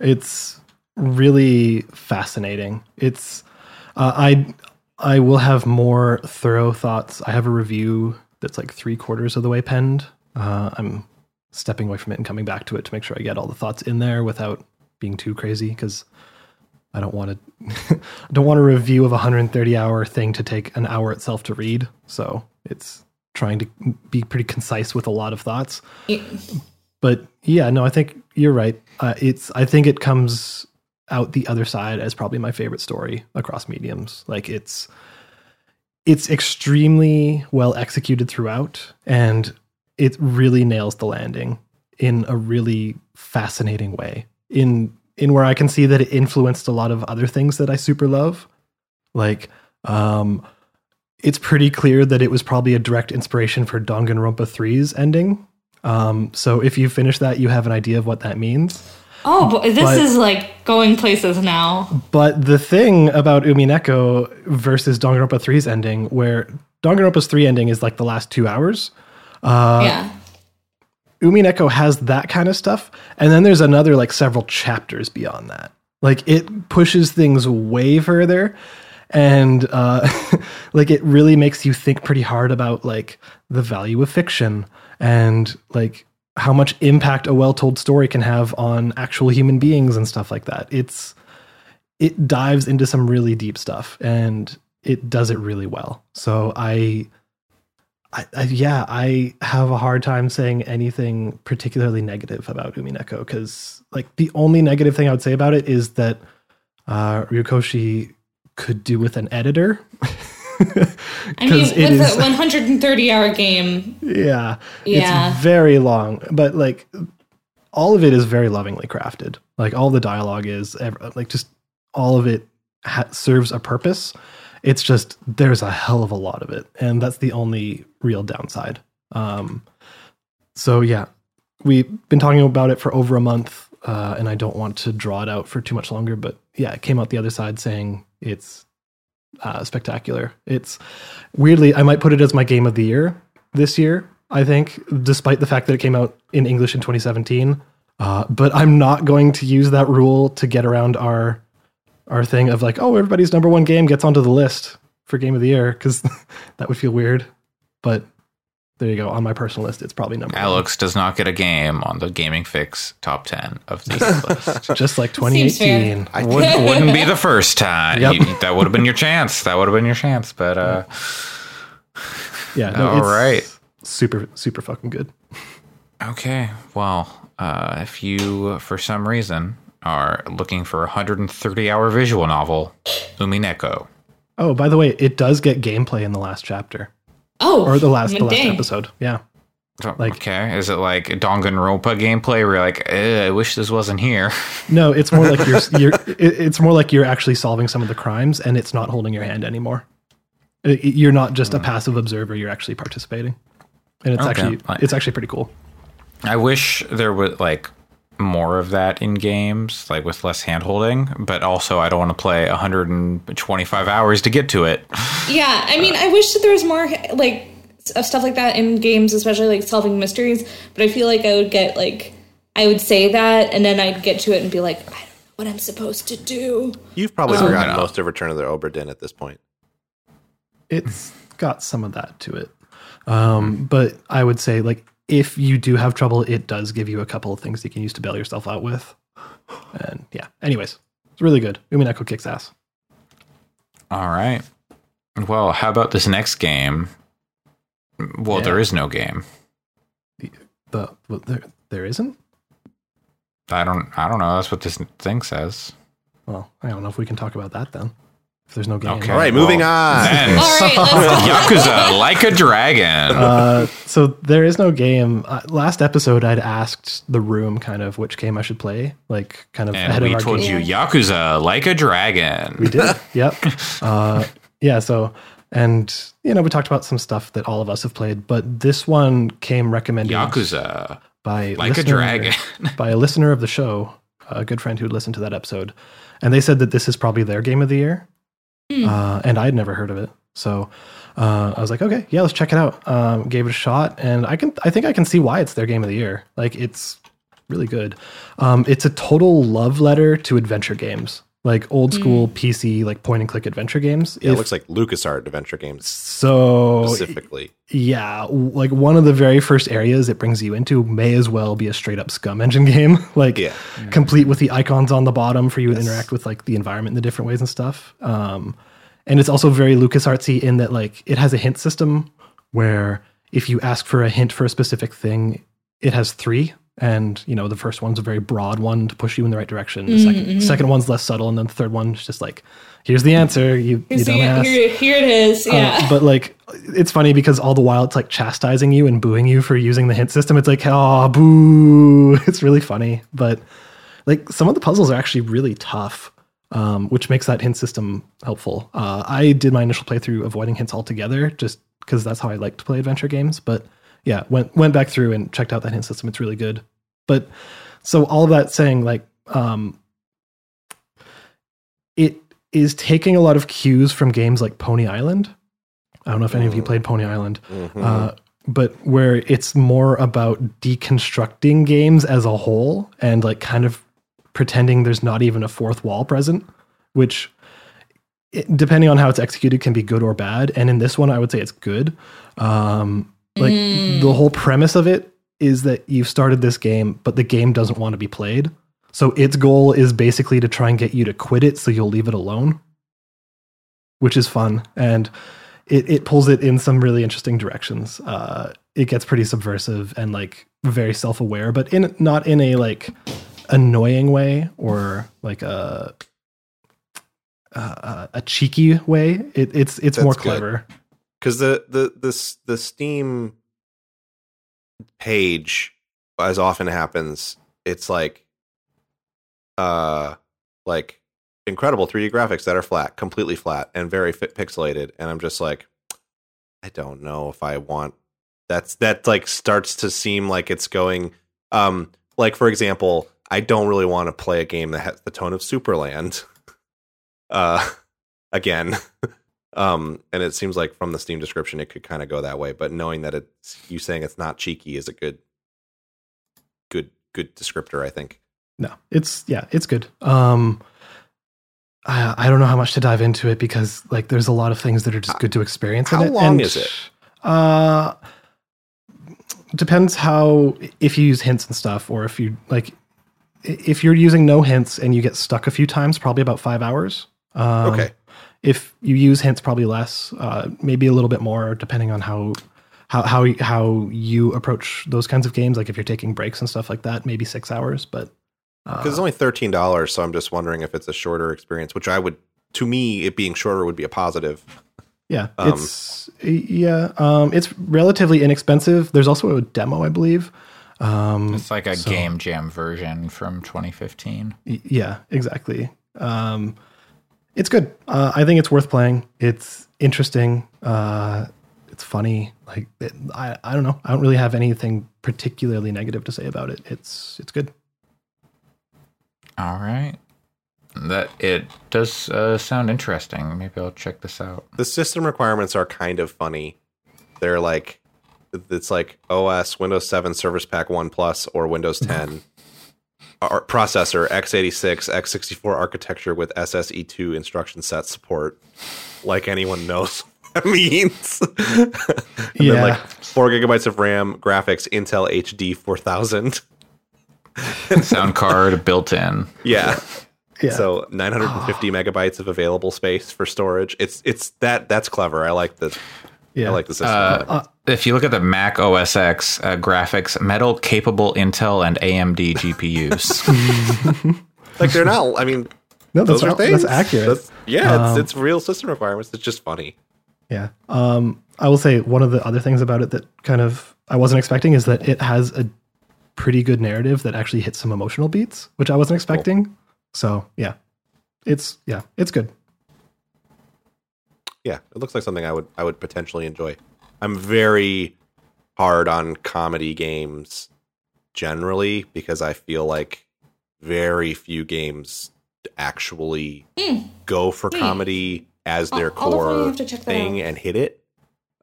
It's really fascinating. It's uh, I I will have more thorough thoughts. I have a review that's like three quarters of the way penned. Uh, I'm stepping away from it and coming back to it to make sure I get all the thoughts in there without being too crazy because I don't want to I don't want a review of a 130 hour thing to take an hour itself to read. So it's trying to be pretty concise with a lot of thoughts but yeah, no, I think you're right. Uh, it's I think it comes out the other side as probably my favorite story across mediums. Like it's it's extremely well executed throughout, and it really nails the landing in a really fascinating way. In in where I can see that it influenced a lot of other things that I super love, like um, it's pretty clear that it was probably a direct inspiration for Danganronpa 3's ending. Um, so if you finish that, you have an idea of what that means. Oh, but this But- is like going places now. But the thing about Umineko versus Danganronpa 3's ending, where Danganronpa's 3 ending is like the last two hours, Uh, yeah. Umineko has that kind of stuff. And then there's another like several chapters beyond that. Like it pushes things way further. And uh, like it really makes you think pretty hard about like the value of fiction and like how much impact a well-told story can have on actual human beings and stuff like that. It's it dives into some really deep stuff and it does it really well. So I I, I, yeah, I have a hard time saying anything particularly negative about Umineko because, like, the only negative thing I would say about it is that uh, Ryukishi could do with an editor. I mean, with is- a 130 hour game, yeah, Yeah. it's very long, but like, all of it is very lovingly crafted. Like, all the dialogue is like just all of it ha- serves a purpose. It's just there's a hell of a lot of it, and that's the only real downside. Um, so yeah, we've been talking about it for over a month, uh, and I don't want to draw it out for too much longer. But yeah, it came out the other side saying it's uh, spectacular. It's weirdly, I might put it as my game of the year this year. I think, despite the fact that it came out in English in 2017. Uh, but I'm not going to use that rule to get around our our thing of like, oh, everybody's number one game gets onto the list for game of the year because that would feel weird. But there you go. On my personal list, it's probably number one. Alex does not get a game on the Gaming Fyx top 10 of this list. Just like 2018. Would, wouldn't be the first time. Yep. You- that would have been your chance. That would have been your chance. But uh, Yeah. No, All it's right. Super, super fucking good. okay. Well, uh, if you, for some reason, are looking for a 130 hour visual novel, Umineko. Oh, by the way, it does get gameplay in the last chapter Oh, or the last, the last dang. episode. Yeah. Like- okay, is it like Danganronpa gameplay where you're like, eh, I wish this wasn't here? No, it's more like you're, you're it- it's more like you're actually solving some of the crimes and it's not holding your hand anymore. It- it- You're not just a passive observer, you're actually participating. And it's Hmm. Okay. actually it's actually pretty cool. I wish there was like more of that in games, like with less handholding. but also I don't want to play 125 hours to get to it. Yeah, I mean, I wish that there was more like of stuff like that in games, especially like solving mysteries. But I feel like I would get like I would say that, and then I'd get to it and be like, I don't know what I'm supposed to do. You've probably Oh, forgotten most of Return of the Obra Dinn at this point. It's got some of that to it. Um, but I would say like if you do have trouble, it does give you a couple of things you can use to bail yourself out with. And yeah, anyways, it's really good. Umineko kicks ass. All right. Well, how about this next game? Well, Yeah. there is no game. The well, there there isn't. I don't. I don't know. That's what this thing says. Well, I don't know if we can talk about that then. If there's no game. Okay. All right, moving on. Then, All right, let's go. Yakuza like a dragon. Uh, so there is no game. Uh, last episode, I'd asked the room kind of which game I should play, like kind of and ahead we of our told game. you Yakuza like a dragon. We did. yep. Uh, yeah. So, and you know, we talked about some stuff that all of us have played, but this one came recommended Yakuza by like a listener- dragon. by a listener of the show, a good friend who'd listened to that episode, and they said that this is probably their game of the year, uh, and I'd never heard of it. So uh, I was like, okay, yeah, let's check it out. Um, gave it a shot, and I can, I think I can see why it's their game of the year. Like it's really good. Um, it's a total love letter to adventure games, like old school PC, like point and click adventure games. Yeah, it looks like LucasArts adventure games so specifically. yeah, like one of the very first areas it brings you into may as well be a straight up SCUMM engine game. like Yeah. complete with the icons on the bottom for you to interact with like the environment in the different ways and stuff. Um, and it's also very LucasArtsy in that like it has a hint system where if you ask for a hint for a specific thing, it has three. And you know the first one's a very broad one to push you in the right direction. The second, second one's less subtle, and then the third one's just like, "Here's the answer, you, you the- dumbass." here, here it is. Yeah. Uh, but like, it's funny because all the while it's like chastising you and booing you for using the hint system. It's like, oh, boo. It's really funny. But like, some of the puzzles are actually really tough, um, which makes that hint system helpful. Uh, I did my initial playthrough avoiding hints altogether just because that's how I like to play adventure games. But yeah, went went back through and checked out that hint system. It's really good. But so all of that saying, like, um, it is taking a lot of cues from games like Pony Island. I don't know if any of you played Pony Island, Mhm. uh, but where it's more about deconstructing games as a whole and like kind of pretending there's not even a fourth wall present, which depending on how it's executed can be good or bad. And in this one, I would say it's good. Um, like the whole premise of it is that you've started this game, but the game doesn't want to be played. So its goal is basically to try and get you to quit it so you'll leave it alone, which is fun. And it, it pulls it in some really interesting directions. Uh, it gets pretty subversive and like very self aware, but in not in a like annoying way or like a a, a cheeky way. It, it's it's more clever. good. Because the the the the Steam page, as often happens, it's like, uh, like incredible 3D graphics that are flat, completely flat, and very pixelated, and I'm just like, I don't know if I want. That's that like starts to seem like it's going. Um, like for example, I don't really want to play a game that has the tone of Superland. Uh, again. Um, and it seems like from the Steam description, it could kind of go that way. But knowing that it's you saying it's not cheeky is a good, good, good descriptor. I think. No, it's yeah, it's good. Um, I, I don't know how much to dive into it because like there's a lot of things that are just good to experience. in How it. long And, is it? Uh, depends how if you use hints and stuff, or if you like, if you're using no hints and you get stuck a few times, probably about five hours. Um, okay. If you use hints, probably less, uh, maybe a little bit more, depending on how how how how you approach those kinds of games. Like if you're taking breaks and stuff like that, maybe six hours. But Because it's only thirteen dollars, so I'm just wondering if it's a shorter experience. Which I would, to me, it being shorter would be a positive. Yeah, Um, it's yeah, um, it's relatively inexpensive. There's also a demo, I believe. Um, It's like a game jam version from 2015. y- yeah, exactly. Um, it's good. Uh, I think it's worth playing. It's interesting. Uh, it's funny. Like it, I, I don't know. I don't really have anything particularly negative to say about it. It's it's good. All right. That it does uh, sound interesting. Maybe I'll check this out. The system requirements are kind of funny. They're like, it's like OS Windows 7 Service Pack 1 Plus or Windows 10. Ar- processor x86 x64 architecture with SSE2 instruction set support. Like anyone knows what that means. and Yeah. then like four gigabytes of RAM, graphics, Intel HD 4000. Sound card built in. Yeah. Yeah. So 950 megabytes of available space for storage. It's it's that that's clever. I like the yeah. I like the system. Uh, if you look at the Mac OS X uh, graphics, metal capable Intel and AMD GPUs. like they're not. I mean, no, those are not- things. that's accurate. That's- yeah, Um, it's, it's real system requirements. It's just funny. Yeah. Um, I will say one of the other things about it that kind of I wasn't expecting is that it has a pretty good narrative that actually hits some emotional beats, which I wasn't expecting. So yeah, it's yeah, it's good. Yeah, it looks like something I would I would potentially enjoy. I'm very hard on comedy games generally because I feel like very few games actually go for comedy as their I'll- I'll core have to check that thing out. and hit it.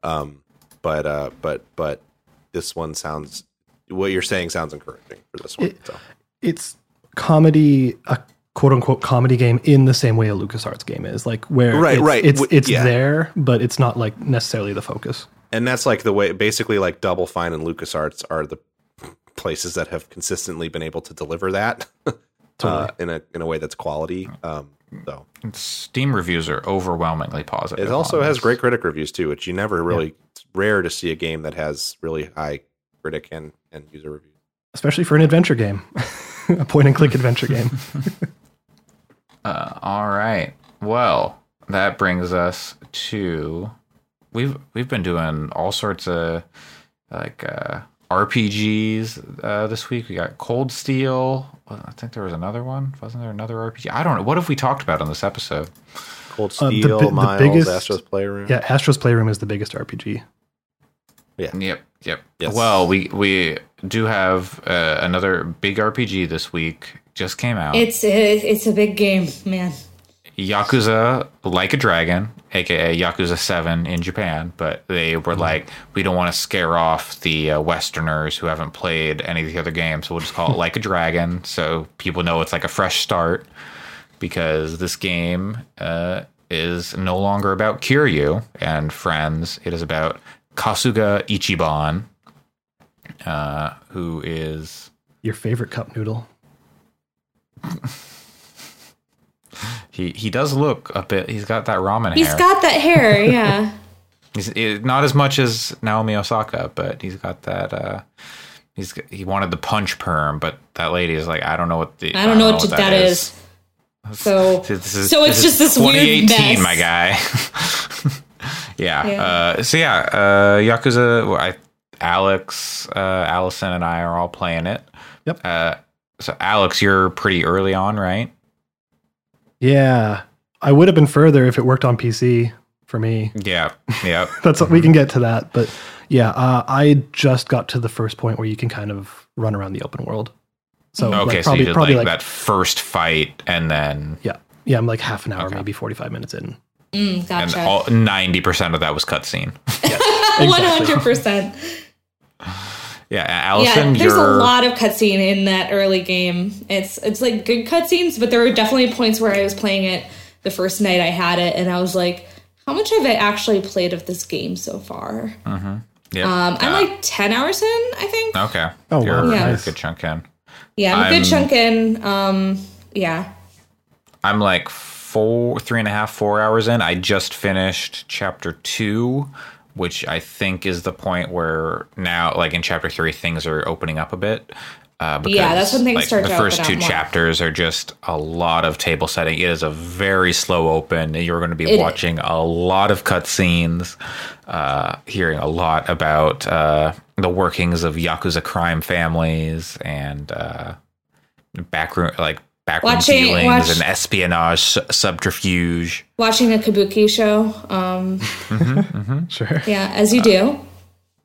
Um, but uh, but but this one sounds what you're saying sounds encouraging for this one. It- so. It's comedy, a quote unquote comedy game in the same way a LucasArts game is, like where Right, it's, right. It's it's yeah. there, but it's not like necessarily the focus. And that's like the way basically like double fine and lucasarts are the places that have consistently been able to deliver that uh, in a in a way that's quality um so Steam reviews are overwhelmingly positive. it also has this. great critic reviews too which you never really it's rare to see a game that has really high critic and and user reviews Especially for an adventure game, a point and click adventure game. Uh, all right. Well, that brings us to we've we've been doing all sorts of like uh, RPGs uh, this week. We got Cold Steel. I think there was another one. Wasn't there another RPG? I don't know. What have we talked about on this episode? cold Uh, the steel the miles biggest- astro's playroom Yeah, Astro's Playroom is the biggest RPG. Yeah. Yep, yep. Yes. Well, we we do have uh, another big RPG this week. Just came out. It's a, it's a big game, man. Yakuza Like a Dragon, aka Yakuza 7 in Japan, but they were like, we don't want to scare off the uh, Westerners who haven't played any of the other games, so we'll just call it Like a Dragon so people know it's like a fresh start because this game uh, is no longer about Kiryu and friends. It is about Kasuga Ichiban, uh, who is. Your favorite cup noodle. He, he does look a bit. He's got that ramen He's hair. He's got that hair, yeah. He's it, not as much as Naomi Osaka, but he's got that. Uh, he's he wanted the punch perm, but that lady is like, I don't know what the I don't know what that is. So, This is- so it's is just this weird 2018, mess. my guy. yeah. Yeah. Uh, so yeah, uh, Yakuza. I, Alex, uh, Allison, and I are all playing it. Yep. Uh, so Alex, you're pretty early on, right? Yeah, I would have been further if it worked on PC for me. Yeah. Yeah. That's we can get to that, but yeah, uh, I just got to the first point where you can kind of run around the open world. So okay. like, so probably you did probably like, like, that first fight, and then yeah, yeah, I'm like half an hour, Okay. maybe 45 minutes in. Mm, and gotcha. all ninety percent of that was cutscene. One hundred percent. Yeah, Allison, Yeah, there's you're a lot of cutscene in that early game. It's it's like good cutscenes, but there were definitely points where I was playing it the first night I had it, and I was like, "How much have I actually played of this game so far?" Yeah. Um, I'm Yeah. like 10 hours in, I think. okay. Oh, You're wow. Yeah. a good chunk in. Yeah, I'm a I'm- good chunk in. Um, yeah. I'm like four, three and a half, four hours in. I just finished chapter two, which I think is the point where now, like in chapter three, things are opening up a bit. Uh, because, Yeah, that's when things like, start The to first two up more. chapters are just a lot of table setting. It is a very slow open. You're going to be It- watching a lot of cutscenes, uh, hearing a lot about uh, the workings of yakuza crime families and uh, backroom like backroom Watching- dealings watch- and espionage subterfuge. Watching a kabuki show. Um, Sure. yeah, as you do.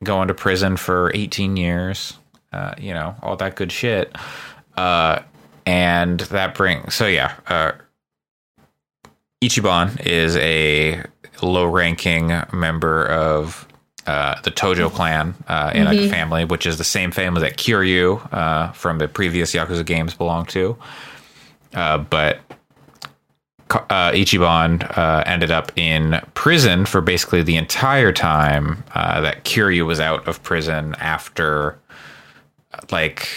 going to prison for 18 years, uh, you know, all that good shit. Uh, and that brings, so yeah, uh, Ichiban is a low ranking member of uh, the Tojo clan uh, in a family, which is the same family that Kiryu uh, from the previous Yakuza games belonged to. Uh, but uh, Ichiban uh, ended up in prison for basically the entire time uh, that Kiryu was out of prison after, like,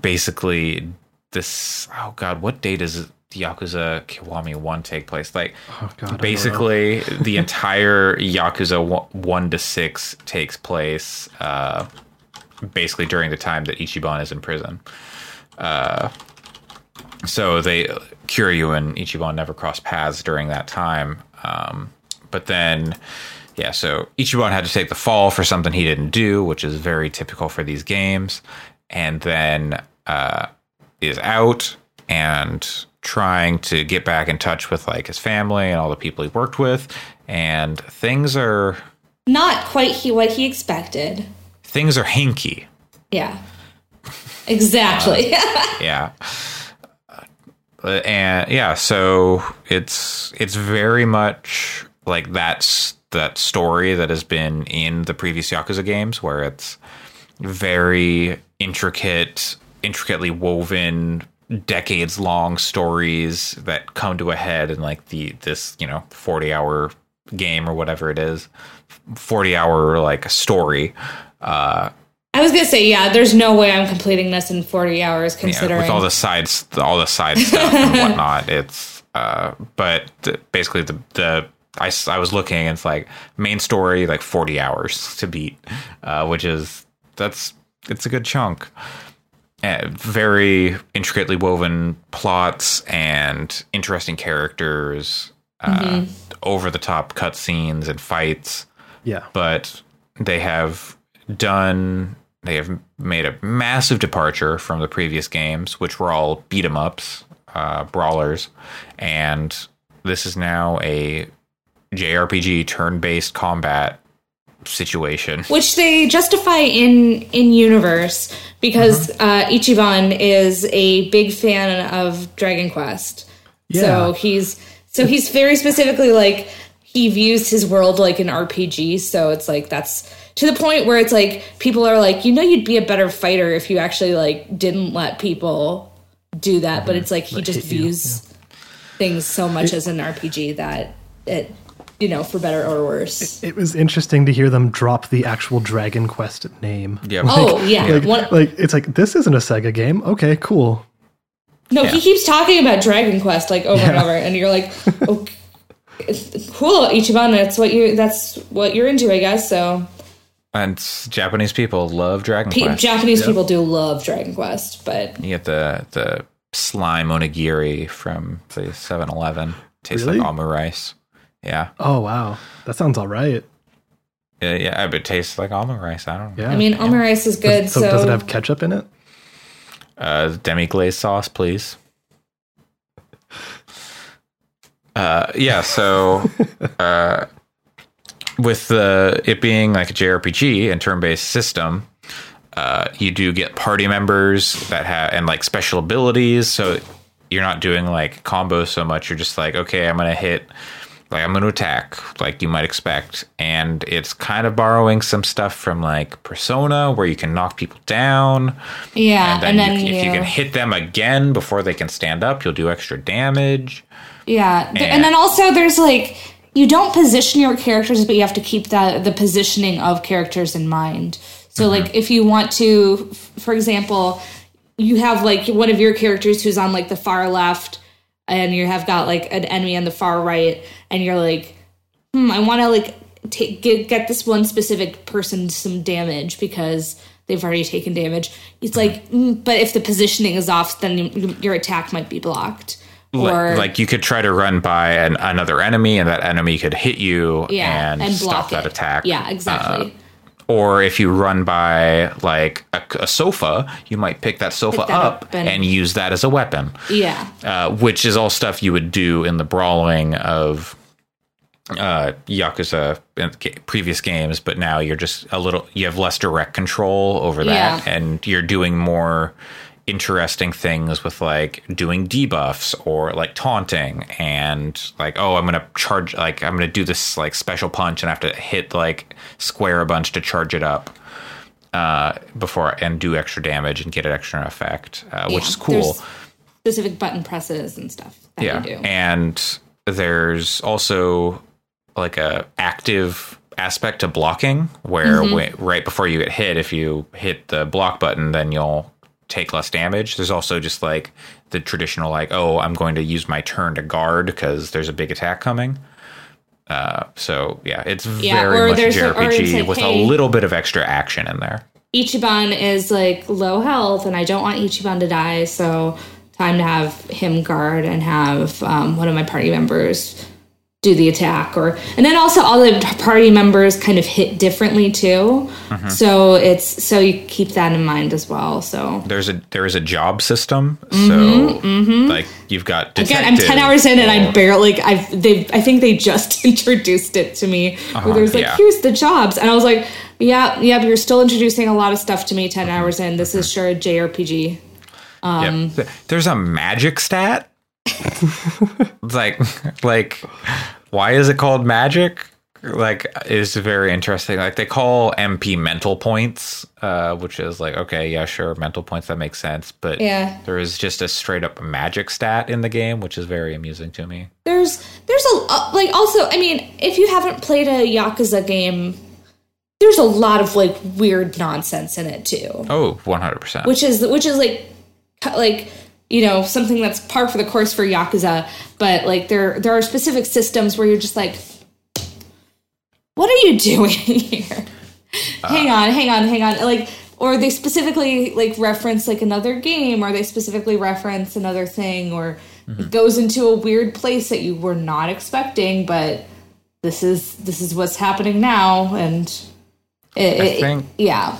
basically this. Oh God, what date does Yakuza Kiwami One take place? Like, Oh, God, I don't know. basically the entire Yakuza one- one to six takes place uh, basically during the time that Ichiban is in prison. Uh, so they Kiryu and Ichiban never crossed paths during that time. Um, but then, yeah, so Ichiban had to take the fall for something he didn't do, which is very typical for these games, and then uh, is out and trying to get back in touch with like his family and all the people he worked with, and things are Not quite he what he expected. things are hinky. Yeah. Exactly. yeah Uh, and yeah so it's it's very much like that's that story that has been in the previous yakuza games where it's very intricate intricately woven decades long stories that come to a head in like the this you know 40 hour game or whatever it is. 40 hour like story uh I was gonna say, yeah, there's no way I'm completing this in 40 hours yeah, considering with all the sides, all the side stuff and whatnot. It's, uh, but th- basically the the I, s- I was looking, and it's like main story like forty hours to beat, uh, which is that's it's a good chunk. Uh, very intricately woven plots and interesting characters, uh, over the top cutscenes and fights Yeah. but they have done they have made a massive departure from the previous games which were all beat 'em ups uh, brawlers and this is now a jrpg turn-based combat situation which they justify in in universe because Mm-hmm. uh, Ichiban is a big fan of Dragon Quest. Yeah. So he's so he's very specifically like he views his world like an RPG. So it's like that's to the point where it's like people are like, you know, you'd be a better fighter if you actually like didn't let people do that. But it's like he just hit you, views things so much as an RPG that it, you know, for better or worse. It was interesting to hear them drop the actual Dragon Quest name. yeah Oh yeah, Like, One- like it's like this isn't a Sega game. Okay, cool. No, Yeah. he keeps talking about Dragon Quest like over and over, and you're like, okay, cool, Ichiban. That's what you. That's what you're into, I guess. So, and japanese people love dragon Pe- quest Japanese people do love Dragon Quest, but you get the the slime onigiri from the 7-eleven tastes Really? like almond rice yeah Oh wow, that sounds all right. yeah, yeah but it tastes like almond rice i don't know Yeah. I mean, almond rice is good. so, So, does it have ketchup in it? Uh, demi glaze sauce, please. Uh, yeah. So, uh, with the it being like a JRPG and turn-based system, uh, you do get party members that have and like special abilities. So you're not doing like combos so much. You're just like, okay, I'm gonna hit. Like I'm going to attack, like you might expect, and it's kind of borrowing some stuff from like Persona, where you can knock people down, yeah, and then, and then, you, you, if you can hit them again before they can stand up, you'll do extra damage. yeah, and- and then also there's like you don't position your characters, but you have to keep the the positioning of characters in mind. So like if you want to, for example, you have like one of your characters who's on like the far left, and you have got like an enemy on the far right, and you're like, hmm, I want to like take get get this one specific person some damage because they've already taken damage. It's like, mm, but if the positioning is off, then you, your attack might be blocked. Or like, you could try to run by an, another enemy, and that enemy could hit you yeah, and, and stop that it. attack. Yeah, exactly. or if you run by like a, a sofa, you might pick that sofa Pick that up, up and- and, use that as a weapon. yeah, uh, which is all stuff you would do in the brawling of uh, Yakuza in previous games, but now you're just a little, you have less direct control over that, Yeah. and you're doing more interesting things with like doing debuffs or like taunting and like oh i'm gonna charge like i'm gonna do this like special punch and i have to hit like square a bunch to charge it up uh before and do extra damage and get an extra effect uh, which is cool specific button presses and stuff that yeah you do. and there's also like a active aspect to blocking where Mm-hmm. when, right before you get hit if you hit the block button then you'll take less damage. There's also just like the traditional like oh i'm going to use my turn to guard because there's a big attack coming. Uh, so yeah it's Yeah, very much a- jrpg like, with hey- a little bit of extra action in there. Ichiban is like low health, and I don't want Ichiban to die, so time to have him guard and have um, one of my party members do the attack. Or and then also all the party members kind of hit differently too, Mm-hmm. so it's so you keep that in mind as well. So there's a there is a job system mm-hmm, so mm-hmm. like you've got Mm-hmm, Again, I'm ten hours in and I barely like I've they I think they just introduced it to me where uh-huh, there's like yeah. here's the jobs and I was like yeah yeah you're still introducing a lot of stuff to me 10 mm-hmm. hours in this is sure a JRPG Yeah. Um, Th- There's a magic stat. It's like, like, why is it called magic? Like, is very interesting. Like, they call MP mental points, uh, which is like, okay, yeah, sure, mental points that makes sense. But Yeah. there is just a straight up magic stat in the game, which is very amusing to me. there's there's a uh, like also I mean if you haven't played a Yakuza game there's a lot of like weird nonsense in it too Oh, 100%. which is which is like like you know something that's par for the course for yakuza but like there there are specific systems where you're just like what are you doing here? Uh, hang on hang on hang on. Like or they specifically like reference like another game or they specifically reference another thing or it mm-hmm. goes into a weird place that you were not expecting but this is this is what's happening now and it, it- think- yeah.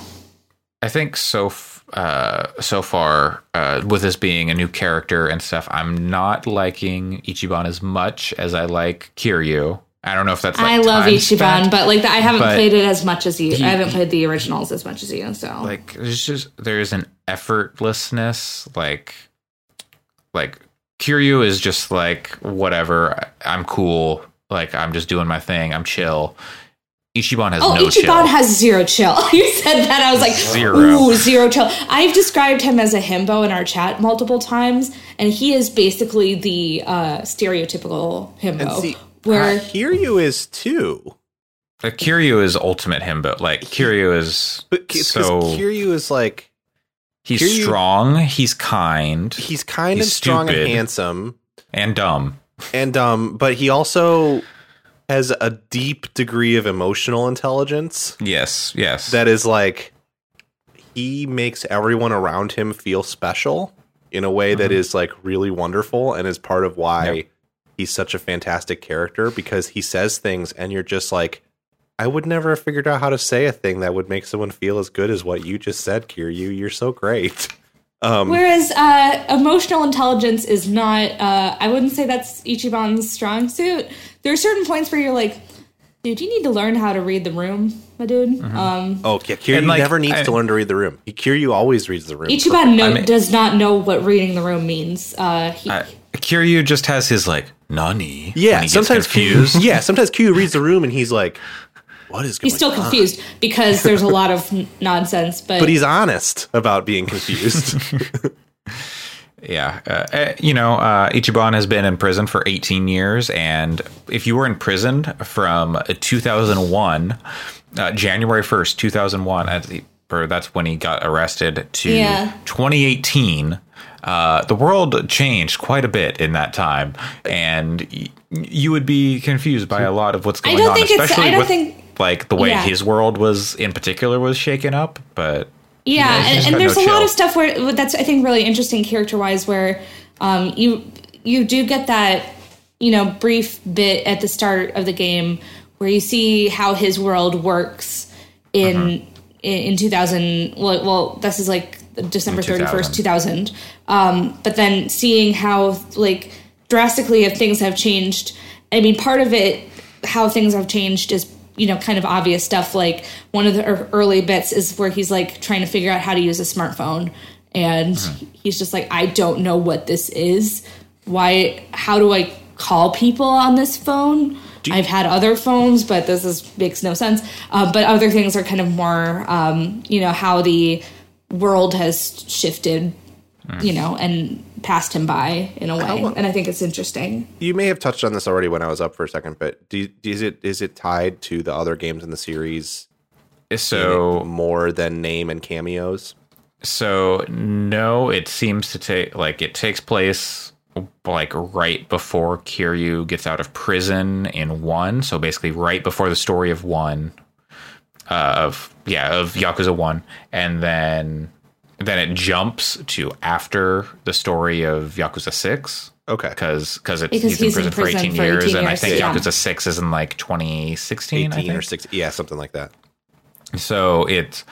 I think so. Uh, so far, uh, with this being a new character and stuff, I'm not liking Ichiban as much as I like Kiryu. I don't know if that's. Like I love Ichiban, spent. but like I haven't played it as much as you. he- I haven't played the originals as much as you. So like there's just there's an effortlessness like like Kiryu is just like whatever I'm cool like I'm just doing my thing I'm chill Ichiban has no chill. oh, no Ichiban chill has zero chill. you said that I was like Zero. ooh zero chill. I've described him as a himbo in our chat multiple times, and he is basically the uh, stereotypical himbo. And see, where uh, Kiryu is too. like, Kiryu is ultimate himbo like Kiryu is But so Kiryu is like he's Kiryu- strong he's kind he's kind He's and strong and handsome, and dumb and dumb. but he also has a deep degree of emotional intelligence yes yes that is like he makes everyone around him feel special in a way that mm-hmm. is like really wonderful and is part of why Yep. he's such a fantastic character because he says things and you're just like I would never have figured out how to say a thing that would make someone feel as good as what you just said, Kiryu. You're so great. Um, Whereas uh, emotional intelligence is not, uh, I wouldn't say that's Ichiban's strong suit. There are certain points where you're like, dude, you need to learn how to read the room, my dude. Mm-hmm. Um, oh, yeah, Kiryu like, never needs I- to learn to read the room. Kiryu always reads the room. Ichiban no, I mean- does not know what reading the room means. Uh, he, uh, Kiryu just has his like nani yeah, when he gets sometimes confused Kiryu, yeah, sometimes Kiryu reads the room and he's like, "What is going he's still on?" confused because there's a lot of n- nonsense. But, But he's honest about being confused. Yeah, uh, uh, you know, uh, Ichiban has been in prison for 18 years, and if you were in prison from uh, 2001, uh, January 1st, 2001, at the- or that's when he got arrested, to Yeah. 2018, uh, the world changed quite a bit in that time, and y- you would be confused by a lot of what's going don't on, think it's- especially I don't with think- like the way Yeah. his world was in particular was shaken up. But Yeah, he's and, and there's no a lot of stuff where that's I think really interesting character wise, where um, you you do get that you know brief bit at the start of the game where you see how his world works in Mm-hmm. in, in 2000. Well, well, this is like December In 31st, 2000. 2000. Um, but then seeing how like drastically if things have changed. I mean, part of it, how things have changed is you know kind of obvious stuff. Like one of the early bits is where he's like trying to figure out how to use a smartphone, and he's just like, I don't know what this is. Why? How do I call people on this phone? I've had other phones, but this is makes no sense. Uh, but other things are kind of more, um, you know, how the world has shifted, you know, and passed him by in a way. And I think it's interesting. You may have touched on this already when I was up for a second, but do, is it is it tied to the other games in the series so more than name and cameos? So no, it seems to take like it takes place like right before Kiryu gets out of prison in one. So basically, right before the story of one, uh, of yeah, of Yakuza one, and then then it jumps to after the story of Yakuza six. Okay. Because because it's Because he's in prison, for 18 for years, 18 and I think yeah. Yakuza six is in like 2016. I 18 or think. 16. Yeah, something like that. So it's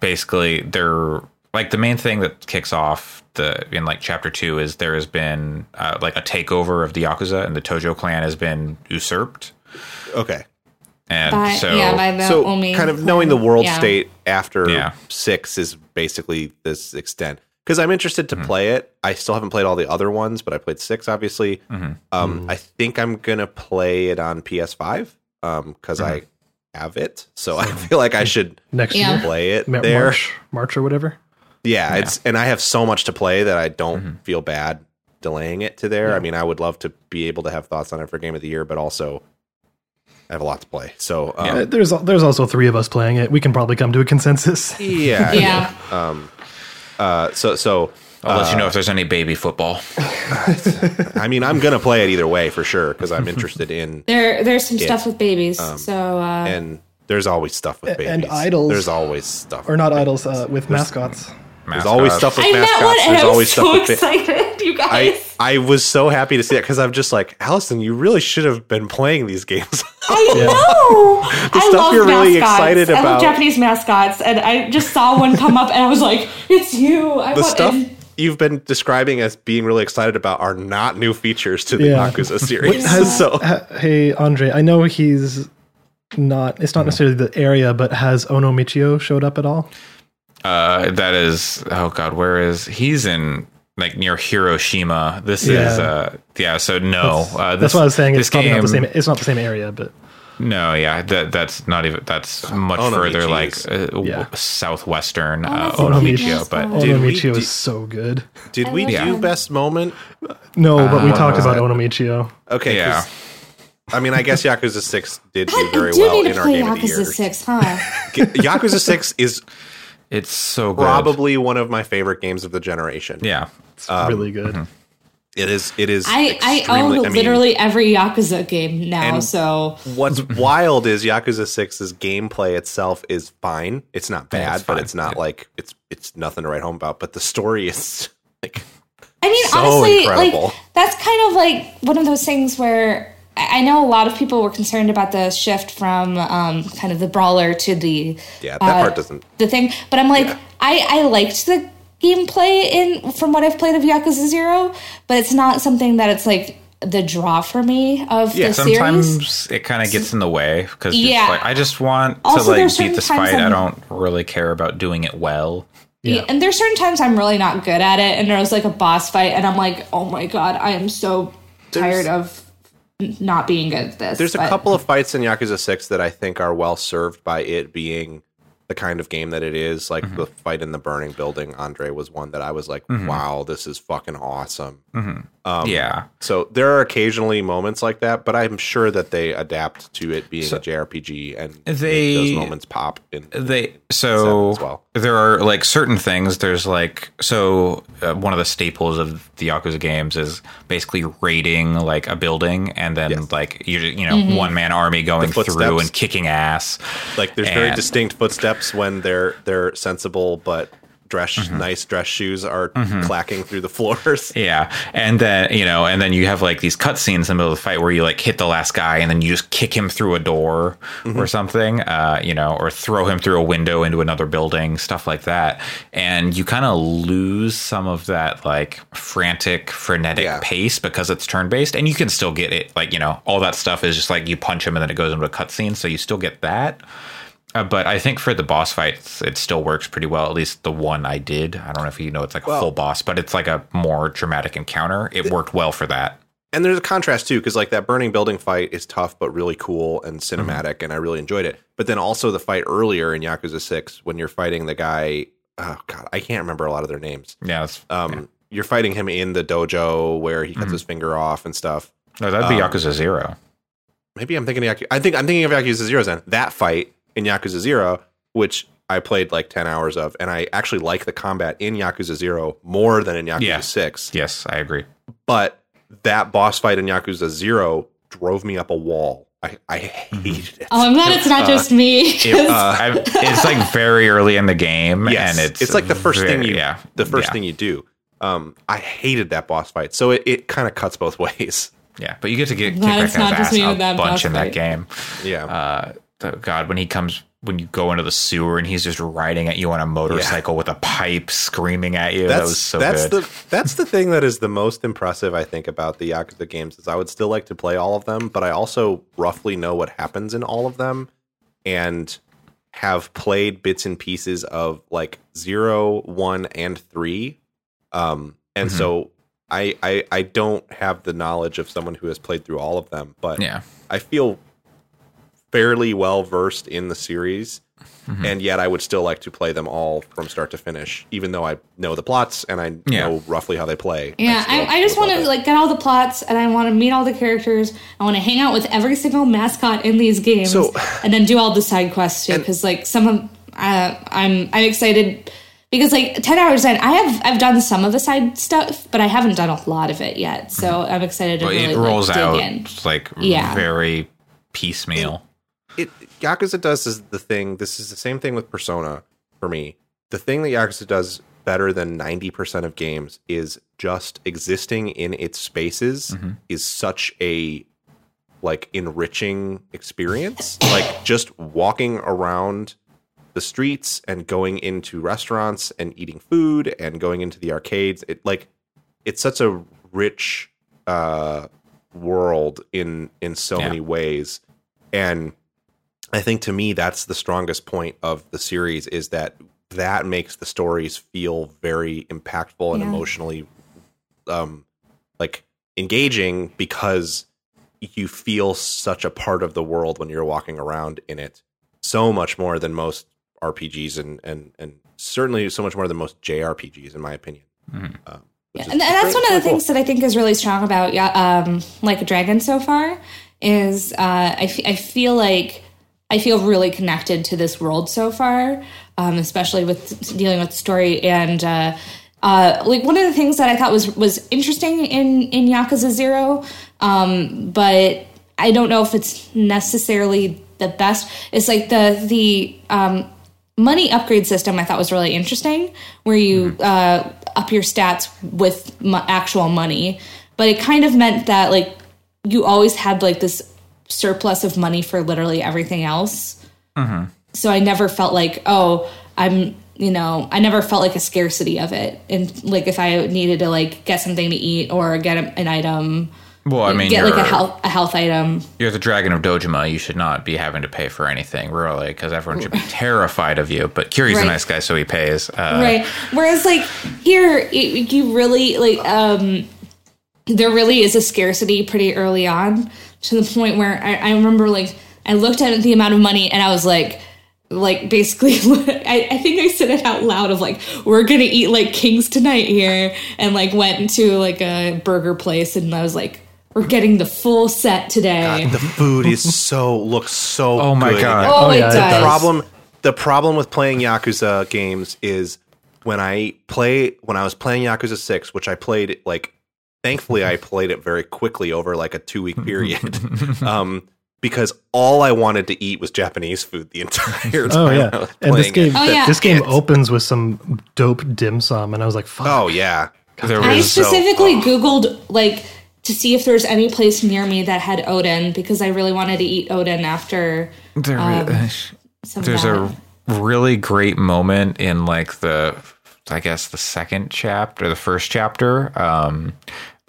basically they're like the main thing that kicks off the in like chapter two is there has been uh, like a takeover of the yakuza and the Tojo clan has been usurped, Okay. And By, so yeah, by the so Omi kind of knowing the world Yeah. state after Yeah. six is basically this extent because i'm interested Mm-hmm. to play it i still haven't played all the other ones but i played six obviously Mm-hmm. um, i think i'm gonna play it on ps5 um, because i Mm-hmm. have it so i feel like i should Next year, play it Ma- there March, March or whatever. yeah, it's and I have so much to play that I don't Mm-hmm. feel bad delaying it to there. I mean, I would love to be able to have thoughts on it for game of the year, but also I have a lot to play. So um, Uh, there's there's also three of us playing it. We can probably come to a consensus. yeah, Yeah. Um, Uh, so so I'll let you know if there's any baby football. I mean, I'm gonna play it either way for sure because I'm interested in There, there's some stuff with babies. Um, so, uh, and there's always stuff with babies And idols. There's always stuff, Or not idols uh, with mascots. There's always stuff with I met mascots. one and There's I always was stuff so with. ba- excited, you guys. I was so happy to see that because I'm just like Allison. You really should have been playing these games. I know. I stuff love you're really mascots. excited I about. love Japanese mascots, and I just saw one come up, and I was like, "It's you!" I the want stuff and- you've been describing as being really excited about are not new features to the Yeah. Yakuza series. Has, so ha- hey Andre, I know he's not. It's not necessarily the area, but has Ono Michio showed up at all? Uh, that is oh god, where is he's in like near Hiroshima? This Yeah. is uh yeah. So no, uh, this, That's what I was saying. This It's probably not the game- same. It's not the same area, but No, yeah, that that's not even that's much Onomichi further like uh, Yeah. southwestern uh, that's a Onomichio. But Ono Did we- Michio did- is so good. did we love do best moment? No, but we Uh, talked about that? Ono Michio. Okay, yeah. I mean, I guess Yakuza Six did do I very do well need in our play game of the Yakuza year. Six, huh? Yakuza Six is it's so good. probably one of my favorite games of the generation. yeah. It's really good. Mm-hmm. it is. It is. I I extremely- own mean, literally every Yakuza game now, And- so What's wild is Yakuza 6's gameplay itself is fine. It's not Yeah, bad, it's but it's not yeah. like it's it's nothing to write home about. But the story is like I mean, So honestly, incredible. like that's kind of like one of those things where I I know a lot of people were concerned about the shift from um, kind of the brawler to the yeah, that uh, part doesn't. the thing. But I'm like, I I liked the gameplay in from what I've played of Yakuza Zero, but it's not something that it's like the draw for me of Yeah, the series. Sometimes it kind of gets in the way because Yeah. like, I just want Also, to like beat certain this fight. I I'm- don't really care about doing it well. Yeah. And there's certain times I'm really not good at it, and there's like a boss fight, and I'm like, oh my god, I am so tired of n- not being good at this. There's a couple of fights in Yakuza 6 that I think are well served by it being the kind of game that it is. Like Mm-hmm. the fight in the burning building, Andre was one that I was like, wow, this is fucking awesome. Um, yeah. So there are occasionally moments like that, but I'm sure that they adapt to it being So- a JRPG and They- those moments pop in. They so as well. there are like certain things. There's like so uh, one of the staples of the Yakuza games is basically raiding like a building and then Yes. like you you know one man army going through and kicking ass. Like there's very distinct footsteps when they're they're sensible, but dress Mm-hmm. nice dress shoes are clacking through the floors. Yeah, and then you know, and then you have like these cutscenes in the middle of the fight where you like hit the last guy, and then you just kick him through a door or something, uh, you know, or throw him through a window into another building, stuff like that, and you kind of lose some of that like frantic, frenetic Yeah. pace because it's turn based, and you can still get it. Like you know, all that stuff is just like you punch him and then it goes into a cutscene, so you still get that. Uh, but I think for the boss fights, it still works pretty well. At least the one I did. I don't know if you know it's like a Well- full boss, but it's like a more dramatic encounter. It worked well for that. And there's a contrast too, because like that burning building fight is tough but really cool and Mm-hmm. cinematic, and I really enjoyed it. But then also the fight earlier in Yakuza Six when you're fighting the guy. Oh God, I can't remember a lot of their names. Yeah, that's, Um, You're fighting him in the dojo where he Mm-hmm. cuts his finger off and stuff. no, that'd be um, Yakuza Zero. Maybe I'm thinking. Yaku- I think I'm thinking of Yakuza Zero. Then that fight in Yakuza Zero, which I played like ten hours of, and I actually like the combat in Yakuza Zero more than in Yakuza Yeah. Six. Yes, I agree. But that boss fight in Yakuza Zero drove me up a wall. I, I Mm-hmm. hated it. Oh, I'm glad it's not Uh, just me. 'cause- uh, it's like very early in the game, yes, and it's it's like the first thing you yeah, the first yeah, thing you do. Um, I hated that boss fight, so it, it kind of cuts both ways. yeah. But you get to get kick glad that it's guy's not just ass a bunch in that game. Yeah, Uh, the, God, when he comes, when you go into the sewer and he's just riding at you on a motorcycle with a pipe, screaming at you. that was so that's good. the that's the thing that is the most impressive I think about the Yakuza games is I would still like to play all of them, but I also roughly know what happens in all of them and have played bits and pieces of like zero, one, and three. Um, and Mm-hmm. so I, I I don't have the knowledge of someone who has played through all of them, but yeah. I feel fairly well versed in the series, Mm-hmm. and yet I would still like to play them all from start to finish, even though I know the plots and I Yeah. know roughly how they play. Yeah, still I, I just want to like get all the plots, and I want to meet all the characters. I want to hang out with every single mascot in these games, So- and then do all the side quests too. Because like some of, uh, I'm I'm excited because like ten hours in, I have I've done some of the side stuff, but I haven't done a lot of it yet. So I'm excited to But really it rolls like, dig out in. like Yeah. very piecemeal. It Yakuza does is the thing. This is the same thing with Persona for me. The thing that Yakuza does better than ninety percent of games is just existing in its spaces is such a like enriching experience. like just walking around the streets and going into restaurants and eating food and going into the arcades. It like it's such a rich uh world in in so Yeah. many ways and i think to me that's the strongest point of the series is that that makes the stories feel very impactful and Yeah. emotionally um like engaging because you feel such a part of the world when you're walking around in it so much more than most rpgs and and and certainly so much more than most jrpgs in my opinion. Uh, Yeah, and that's pretty- one of the things that I think is really strong about um, like a dragon so far is uh, I, f- I feel like I feel really connected to this world so far, um, especially with dealing with the story. And uh, uh, like one of the things that I thought was was interesting in in Yakuza Zero, um, but I don't know if it's necessarily the best. It's like the the um, money upgrade system I thought was really interesting, where you uh, up your stats with mo- actual money, but it kind of meant that like you always had like this surplus of money for literally everything else. So I never felt like oh I'm you know I never felt like a scarcity of it, and like if I needed to like get something to eat or get an item. Well, I mean, get like a health a health item. you're the Dragon of Dojima. You should not be having to pay for anything, really, because everyone should be terrified of you. But Kiryu's a nice guy, so he pays. Uh, right whereas like here you really like um there really is a scarcity pretty early on to the point where I, I remember like i looked at the amount of money and i was like like basically I, I think I said it out loud of like we're gonna eat like kings tonight here and like went into like a burger place and I was like we're getting the full set today. the food is so looks so. Oh my good. God. oh, Oh, it yeah, it does. does. problem the problem with playing Yakuza games is when I play when I was playing Yakuza 6, which I played like thankfully I played it very quickly over like a 2 week period. um because all I wanted to eat was Japanese food the entire time. Oh I yeah, was and this game, it. Oh, yeah. this game It's- opens with some dope dim sum, and I was like, "Fuck." Oh yeah. There I was so- specifically oh. googled like to see if there's any place near me that had oden because I really wanted to eat oden after there, um, there's a really great moment in like the I guess the second chapter, the first chapter, um,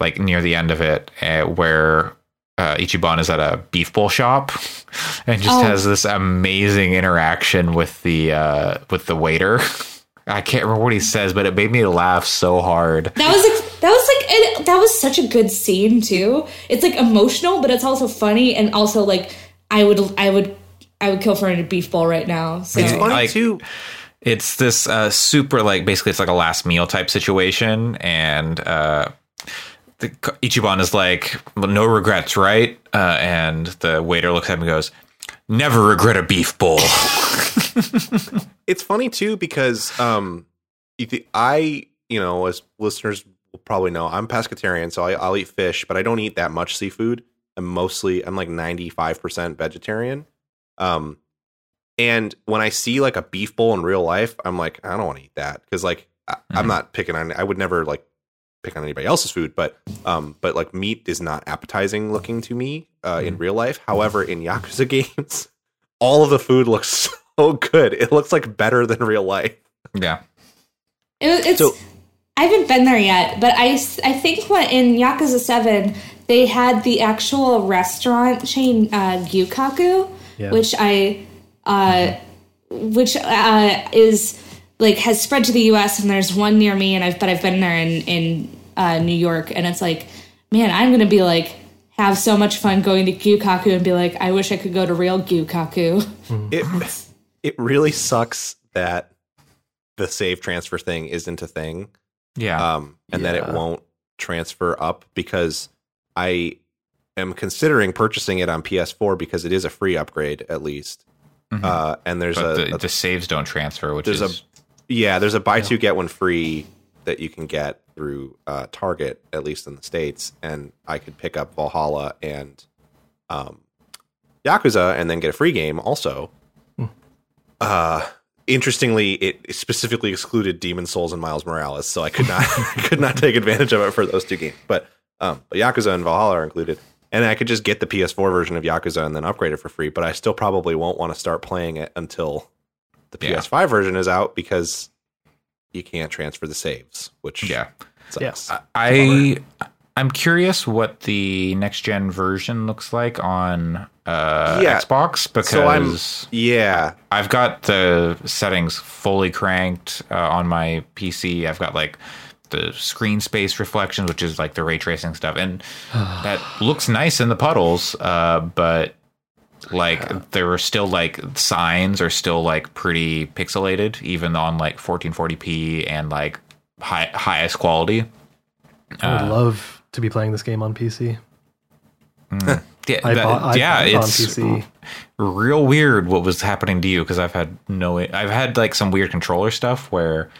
like near the end of it, uh, where uh, Ichiban is at a beef bowl shop and just Oh. has this amazing interaction with the uh, with the waiter. I can't remember what he says, but it made me laugh so hard. That was like, that was like and that was such a good scene too. It's like emotional, but it's also funny and also like I would I would I would kill for a beef bowl right now. So It's funny Like- too. It's this uh, super like basically it's like a last meal type situation and uh the ichiban is like no regrets right? Uh, and the waiter looks at him and goes never regret a beef bowl. It's funny too because um i you know as listeners will probably know i'm pescatarian so I, i'll eat fish but i don't eat that much seafood. I'm mostly i'm like 95% vegetarian. Um and when i see like a beef bowl in real life i'm like i don't want to eat that because like I, i'm Mhm. not picking on i would never like pick on anybody else's food but um but like meat is not appetizing looking to me uh in real life however in yakuza games all of the food looks so good it looks like better than real life yeah It, it's. So- I haven't been there yet, but I, I think what in Yakuza Seven they had the actual restaurant chain uh, Gyukaku, Yeah. which I, uh, which uh, is like has spread to the U.S. and there's one near me, and I've but I've been there in in uh, New York, and it's like, man, I'm gonna be like have so much fun going to Gyukaku and be like, I wish I could go to real Gyukaku. it it really sucks that the save transfer thing isn't a thing yeah um and that it won't transfer up because i am considering purchasing it on ps4 because it is a free upgrade at least Mhm. uh and there's but a, the, a- the saves don't transfer which there's is a yeah there's a buy two get one free that you can get through uh target at least in the states and i could pick up valhalla and um yakuza and then get a free game also. Uh interestingly it specifically excluded demon souls and miles morales so i could not could not take advantage of it for those two games. But um but yakuza and valhalla are included and i could just get the ps4 version of yakuza and then upgrade it for free but i still probably won't want to start playing it until the Yeah. ps5 version is out because you can't transfer the saves which yeah sucks. I I'm curious what the next gen version looks like on uh, Yeah. Xbox because So I'm yeah. I've got the settings fully cranked uh, on my PC. I've got like the screen space reflections, which is like the ray tracing stuff, and that looks nice in the puddles. Uh, but like there were still like signs are still like pretty pixelated, even on like 1440p and like high highest quality. I Uh, would love to be playing this game on PC. Yeah, I that- I yeah, on it's PC. real weird what was happening to you because I've had no I've had like some weird controller stuff where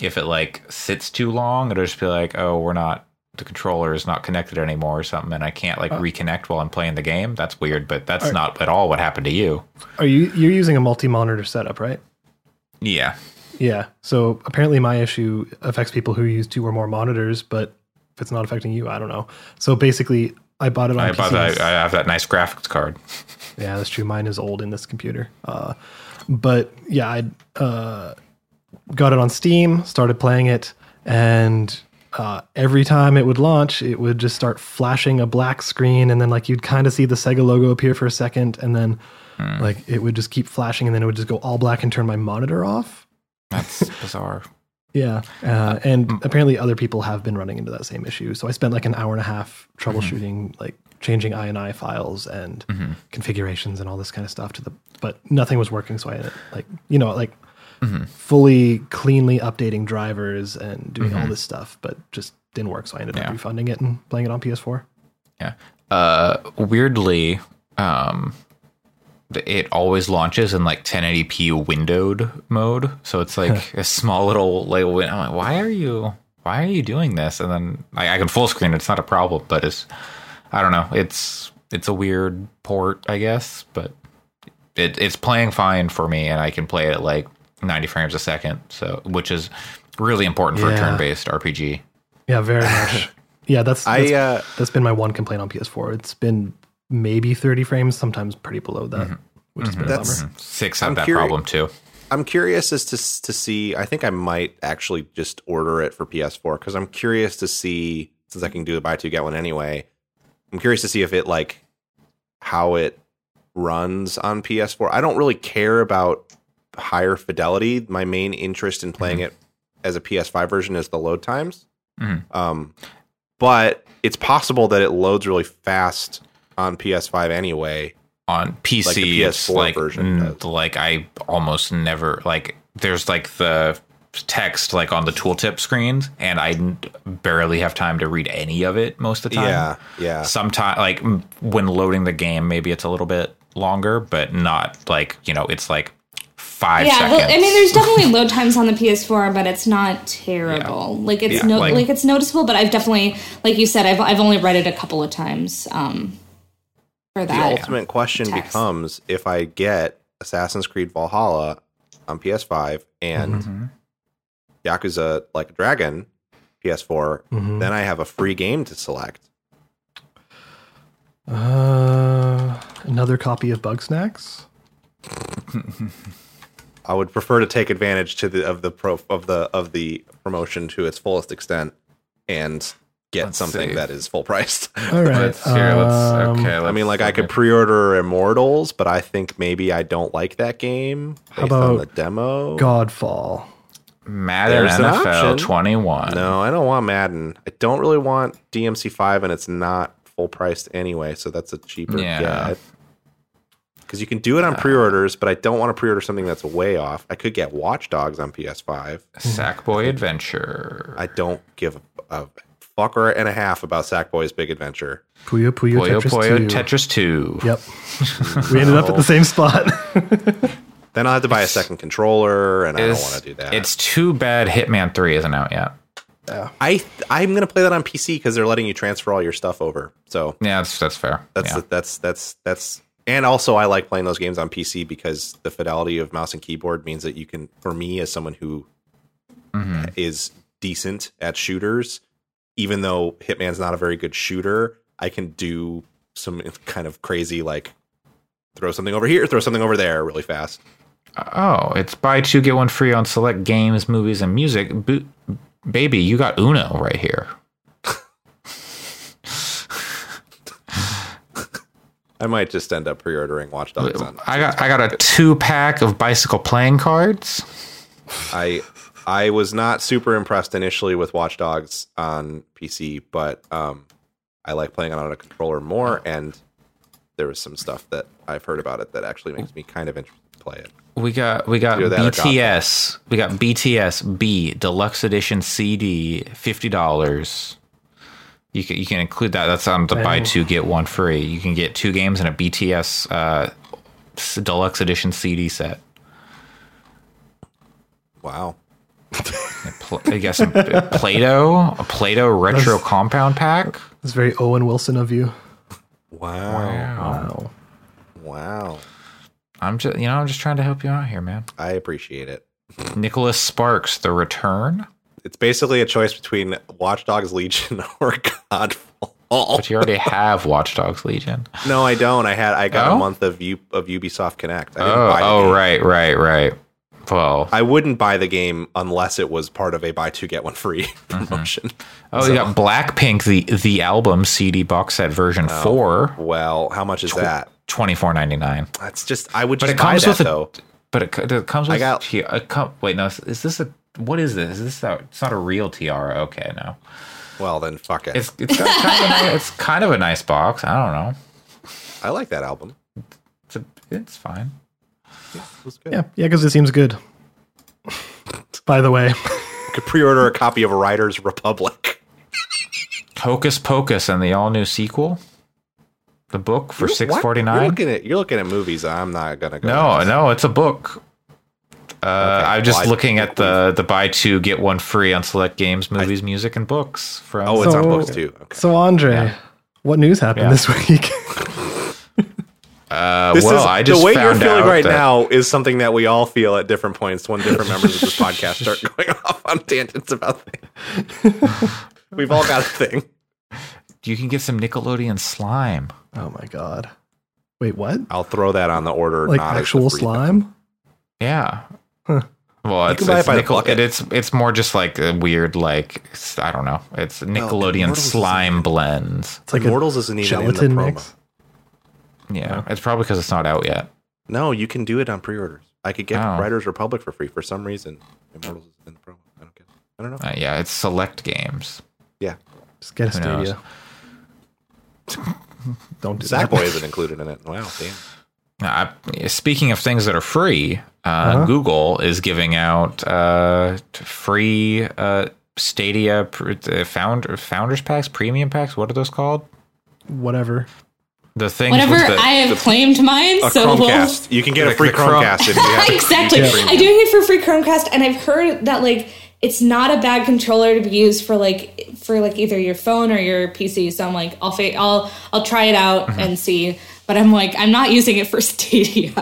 if it like sits too long it'll just be like oh we're not the controller is not connected anymore or something and I can't like reconnect while I'm playing the game that's weird but that's Are- not at all what happened to you Are you you're using a multi-monitor setup, right? yeah Yeah. So apparently my issue affects people who use two or more monitors, but if it's not affecting you, I don't know. So basically, I bought it on I PC. bought that I have that nice graphics card Yeah, that's true. Mine is old in this computer. Uh, but yeah, I uh, got it on Steam, started playing it, and uh, every time it would launch, it would just start flashing a black screen, and then like you'd kind of see the Sega logo appear for a second, and then hmm. like it would just keep flashing, and then it would just go all black and turn my monitor off. that's bizarre Yeah, uh, uh and hmm. apparently other people have been running into that same issue. So I spent like an hour and a half mm-hmm. troubleshooting, like changing INI files and mm-hmm. configurations and all this kind of stuff to the, but nothing was working. So I like you know like fully cleanly updating drivers and doing all this stuff, but just didn't work. So I ended Yeah. up refunding it and playing it on PS4. Yeah. Uh, weirdly, um, it always launches in like 1080p windowed mode. So it's like a small little like. I'm like, why are you? Why are you doing this? And then I, I can full screen. It's not a problem, but it's. I don't know. It's it's a weird port, I guess, but it, it's playing fine for me, and I can play it at like 90 frames a second. So which is really important for a turn-based RPG. Yeah, very much. yeah, that's I uh, that's been my one complaint on PS4. It's been maybe 30 frames, sometimes pretty below that, which has been a That's- bummer. Six had I'm that curi- problem too. I'm curious as to to see. I think I might actually just order it for PS4 because I'm curious to see since I can do the buy two get one anyway. I'm curious to see if it like how it runs on PS4. I don't really care about higher fidelity. My main interest in playing it as a PS5 version is the load times. Mhm. Um, but it's possible that it loads really fast on PS5 anyway. on PC, Like the PS4 like version like I almost never like there's like the text like on the tooltip screens, and I barely have time to read any of it most of the time. Yeah, yeah. Sometimes, like when loading the game, maybe it's a little bit longer, but not like you know, it's like five Yeah, seconds. well, I mean, there's definitely load times on the PS4, but it's not terrible. Like it's Yeah, no, like- like, it's noticeable. But I've definitely, like you said, I've I've only read it a couple of times. Um, for that, The that, ultimate question text. becomes if I get Assassin's Creed Valhalla on PS5 and Mm-hmm. Yakuza Like a Dragon PS4, Mhm. then I have a free game to select. Uh, another copy of Bugsnax. I would prefer to take advantage to the of the pro of the of the promotion to its fullest extent and get Let's something see. that is full priced. All right. Let's here. Let's um, okay. I let's mean, like I could pre-order Immortals, but I think maybe I don't like that game based on about the demo. Godfall. Madden There's NFL 21. No, I don't want Madden. I don't really want DMC5, and it's not full priced anyway, so that's a cheaper Yeah. get. Because you can do it on ah. pre-orders, but I don't want to pre-order something that's way off. I could get Watch Dogs on PS5. Sackboy Adventure. I don't give a, a fucker and a half about Sackboy's Big Adventure. Puyo Puyo, Puyo Tetris Puyo 2. Tetris 2. Yep. we ended up at the same spot. Then I'll have to buy a second controller, and I don't want to do that. It's too bad Hitman 3 isn't out yet. I I'm gonna play that on PC because they're letting you transfer all your stuff over. So Yeah, that's that's fair. That's yeah. that's that's that's and also I like playing those games on PC because the fidelity of mouse and keyboard means that you can for me as someone who mm-hmm. is decent at shooters, even though Hitman's not a very good shooter, I can do some kind of crazy like throw something over here, throw something over there really fast. oh, it's buy two get one free on select games, movies, and music. Bo- baby, you got Uno right here. I might just end up pre-ordering Watch Dogs on. I got I got a two pack of bicycle playing cards. I I was not super impressed initially with Watch Dogs on PC, but um, I like playing it on a controller more, and there was some stuff that I've heard about it that actually makes me kind of interested to play it. We got we got Either that or BTS. We got BTS B Deluxe Edition CD, fifty dollars. You can you can include that. That's on the buy two get one free. You can get two games and a BTS uh, Deluxe Edition CD set. Wow. I guess some Play-Doh, a Play-Doh retro compound pack. It's very Owen Wilson of you. Wow. Wow. Wow. I'm just you know I'm just trying to help you out here, man. I appreciate it. Nicholas Sparks, The Return. It's basically a choice between Watch Dogs Legion or Godfall. But you already have Watch Dogs Legion. No, I don't. I had I got Oh? a month of U, of Ubisoft Connect. I didn't Oh, oh, right, right, right. Well, I wouldn't buy the game unless it was part of a buy two get one free mm-hmm. promotion. oh, you got Blackpink, the the album CD box set version Oh. four, Well, how much is that? twenty four ninety nine. That's just I would Just But it buy comes that with a. though. But it, it comes with. I got- here, a com- wait, no, is this a what is this? Is this a, it's not a real tiara? Okay, no. Well, then fuck it. It's it's got kind of a nice, it's kind of a nice box. I don't know. I like that album. It's a, it's fine. It good. Yeah, yeah, because it seems good. By the way, You could pre-order a copy of Riders Republic. Hocus Pocus and the all new sequel. The book for six forty nine. You're looking at you're looking at movies. I'm not gonna go. No, no, it's a book. Uh, I'm just well, I- looking at the the buy two get one free on select games, movies, music, and books. From Oh, it's on So- books too. Okay. so Andre, what news happened Yeah. this week? uh, This well, is I just the way you're feeling right that- now is something that we all feel at different points when different members of this podcast start going off on tangents about things. We've all got a thing. You can get some Nickelodeon slime. oh my god! Wait, what? I'll throw that on the order. Like not actual free slime? Yeah. Huh. Well, it's, can it's, Nickel- bucket. it's it's more just like a weird like I don't know. It's Nickelodeon Immortals is- slime blends. It's like Immortals isn't even in the promo. mix. Yeah, it's probably because it's not out yet. No, you can do it on pre-orders. I could get Oh. Riders Republic for free for some reason. Immortals is in the promo. I don't get. It. I don't know. Uh, yeah, it's select games. Yeah, Just get a Who knows? Stadia. Don't do that. Sackboy isn't included in it. Wow, damn. Uh, speaking of things that are free, uh, Uh-huh. Google is giving out uh, free uh, Stadia pr- uh, founder founders packs, premium packs. What are those called? Whatever. The things Whatever, with the, I have the- claimed mine, A so we'll- You can get a free the Chrome- Chromecast if you have exactly. YouTube I'm doing it for free Chromecast, and I've heard that like it's not a bad controller to be used for like for like either your phone or your PC. So I'm like, I'll fa- I'll I'll try it out Mm-hmm. and see. But I'm like, I'm not using it for Stadia.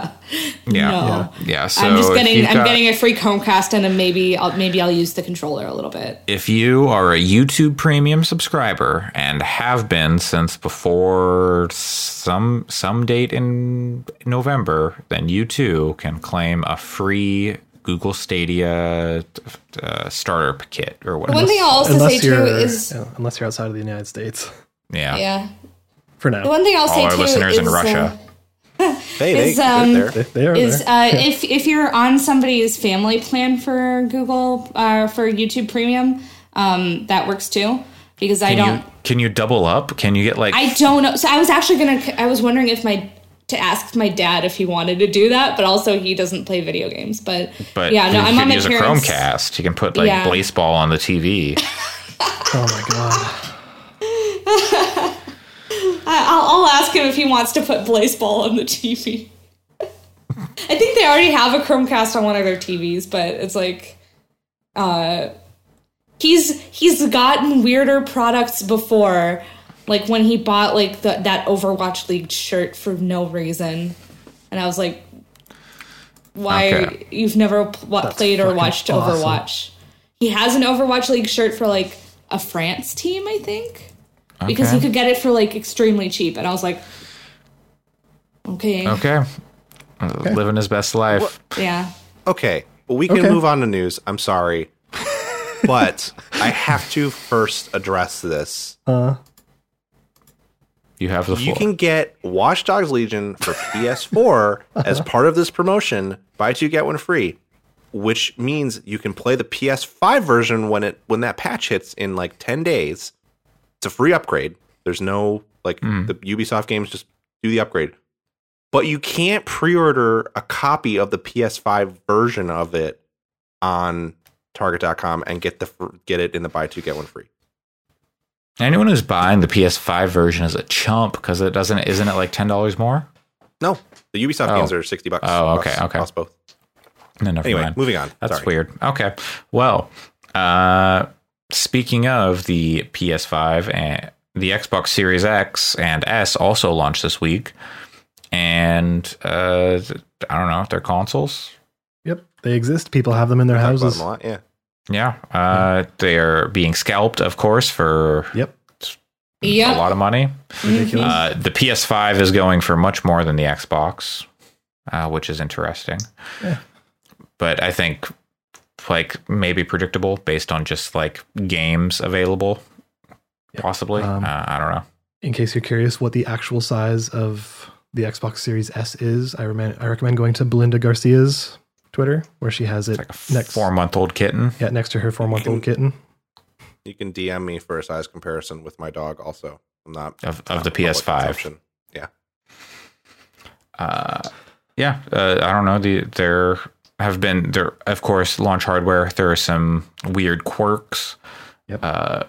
yeah, No. yeah. So I'm just getting I'm got- getting a free Chromecast, and then maybe I'll maybe I'll use the controller a little bit. If you are a YouTube Premium subscriber and have been since before some some date in November, then you too can claim a free Google Stadia uh, starter kit or whatever. One thing I'll also say Unless too you're is yeah, unless you're outside of the United States. yeah. yeah. For now. The one thing I'll say All our too listeners is, in uh, Russia. Hey, they, Is, um, they're there. they are is there. uh, if if you're on somebody's family plan for Google uh, for YouTube Premium, um, that works too. Because I don't, you can you double up? Can you get like I don't know. So I was actually gonna, I was wondering if my to ask my dad if he wanted to do that, but also he doesn't play video games. But, but yeah, no, I'm could on my use a parents. Chromecast. You can put like Yeah. baseball on the TV. oh my god. I, I'll, I'll ask him if he wants to put Blaseball on the TV. I think they already have a Chromecast on one of their TVs, but it's like, uh, he's he's gotten weirder products before, like when he bought like the, that Overwatch League shirt for no reason, and I was like, why Okay. you've never pl- played or watched awesome. Overwatch? He has an Overwatch League shirt for like a France team, I think because Okay. you could get it for like extremely cheap and i was like okay, Okay. Living his best life. yeah Okay, well, we can Okay. move on to news. I'm sorry, but I have to first address this. Uh, You have the You can get Watch Dogs Legion for PS4 as part of this promotion. Buy two get one free, which means you can play the PS5 version when it when that patch hits in like 10 days. It's a free upgrade. There's no like the Ubisoft games just do the upgrade. But you can't pre-order a copy of the PS5 version of it on target.com and get the get it in the buy two get one free. Anyone who's buying the PS5 version is a chump because it doesn't. Isn't it like ten dollars more? No, the Ubisoft Oh. games are 60 bucks. Oh, okay, okay. across both. No, never Anyway, mind. moving on. That's Sorry. weird. Okay. Well, uh, speaking of the PS5 and the Xbox Series X and S also launched this week, and uh, I don't know, they're consoles. yep, they exist. People have them in their houses. a lot, yeah. Yeah, uh, they're being scalped, of course, for Yep, a lot of money. ridiculous. Uh, the PS5 is going for much more than the Xbox, uh, which is interesting. Yeah. But I think like maybe predictable based on just like games available, possibly. Um, uh, I don't know. in case you're curious what the actual size of the Xbox Series S is, I recommend I recommend going to Belinda Garcia's Twitter, where she has it Like a next four month old kitten. yeah next to her four month old kitten. You can DM me for a size comparison with my dog. Also, I'm not Of- of not the PS5. Yeah. Uh, Yeah, uh, I don't know. The there have been there, of course, launch hardware. There are some weird quirks, Yep. uh,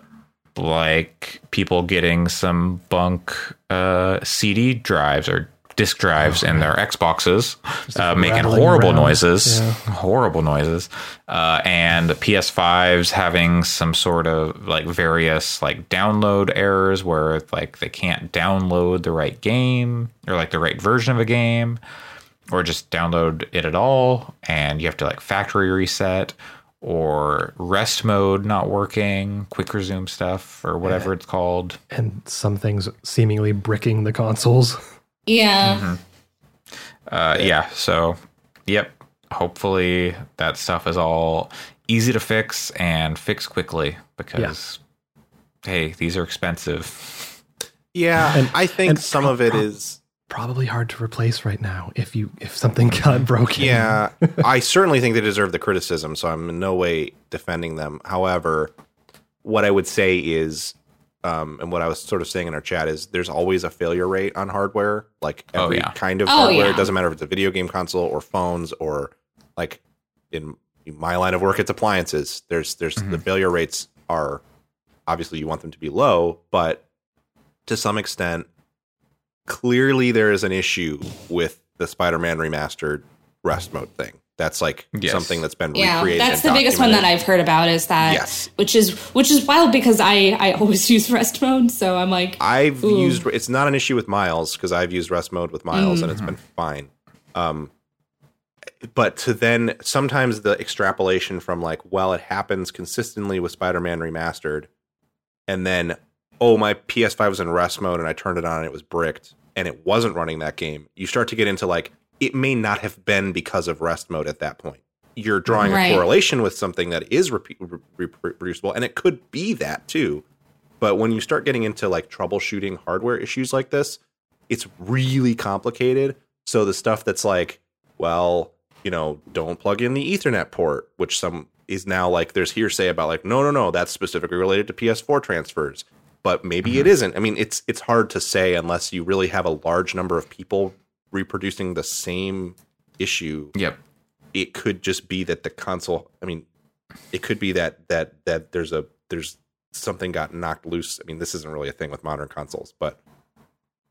like people getting some bunk uh, CD drives or disk drives in their Xboxes, uh, making horrible around. noises, Yeah. horrible noises, uh, and PS5s having some sort of like various like download errors where like they can't download the right game or like the right version of a game or just download it at all and you have to like factory reset or rest mode not working quick resume stuff or whatever it's called and some things seemingly bricking the consoles. Yeah. uh, yeah so yep hopefully that stuff is all easy to fix and fix quickly because hey these are expensive yeah. And- I think and some of it pro- is. Probably hard to replace right now if you if something got broken. Yeah, I certainly think they deserve the criticism, so I'm in no way defending them. However, what I would say is, um, and what I was sort of saying in our chat is, there's always a failure rate on hardware, like Oh, every yeah. kind of Oh, hardware. yeah. It doesn't matter if it's a video game console or phones or like in my line of work, it's appliances. There's there's the failure rates are obviously you want them to be low, but to some extent, clearly there is an issue with the Spider-Man remastered rest mode thing. That's like Yes. something that's been Yeah, recreated. that's the and biggest one that. I've heard about is that Yes. which is which is wild because I I always use rest mode, so I'm like I've Ooh. used. It's not an issue with Miles because I've used rest mode with Miles and it's been fine. Um, but to then sometimes the extrapolation from like, well, it happens consistently with Spider-Man remastered, and then oh, my PS5 was in rest mode and I turned it on and it was bricked and it wasn't running that game. You start to get into like it may not have been because of rest mode at that point. You're drawing Right. a correlation with something that is re- reproducible, and it could be that too. But when you start getting into like troubleshooting hardware issues like this, it's really complicated. So the stuff that's like, well, you know, don't plug in the Ethernet port, which some is now like there's hearsay about like, no, no, no, that's specifically related to PS4 transfers. But maybe it mm-hmm. isn't. I mean, it's it's hard to say unless you really have a large number of people reproducing the same issue. Yep. It could just be that the console i mean it could be that that that there's a there's something got knocked loose. I mean this isn't really a thing with modern consoles but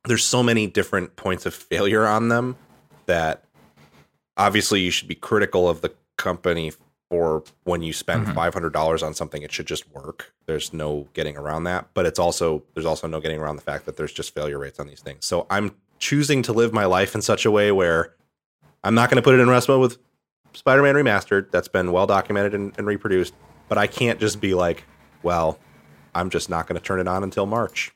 there's so many different points of failure on them that obviously you should be critical of the company for when you spend mm-hmm. $500 on something it should just work. There's no getting around that. But it's also there's also no getting around the fact that there's just failure rates on these things. So i'm choosing to live my life in such a way where i'm not going to put it in rest mode with spider-man remastered. That's been well documented and, and reproduced. But i can't just be like well i'm just not going to turn it on until march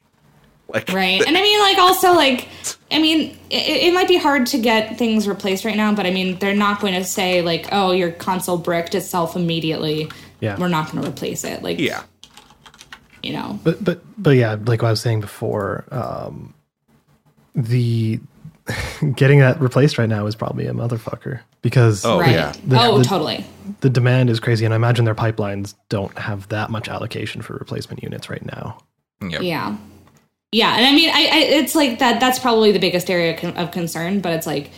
like right. And I mean like also like I mean it, it might be hard to get things replaced right now, but I mean they're not going to say like oh your console bricked itself immediately. Yeah. We're not going to replace it. Like yeah you know. But but but yeah, like what I was saying before, um, the getting that replaced right now is probably a motherfucker because Oh, right. yeah. The- oh, the- totally. the demand is crazy, and I imagine their pipelines don't have that much allocation for replacement units right now. yep Yeah. Yeah, and I mean, I, I it's like that. That's probably the biggest area of concern. But it's like,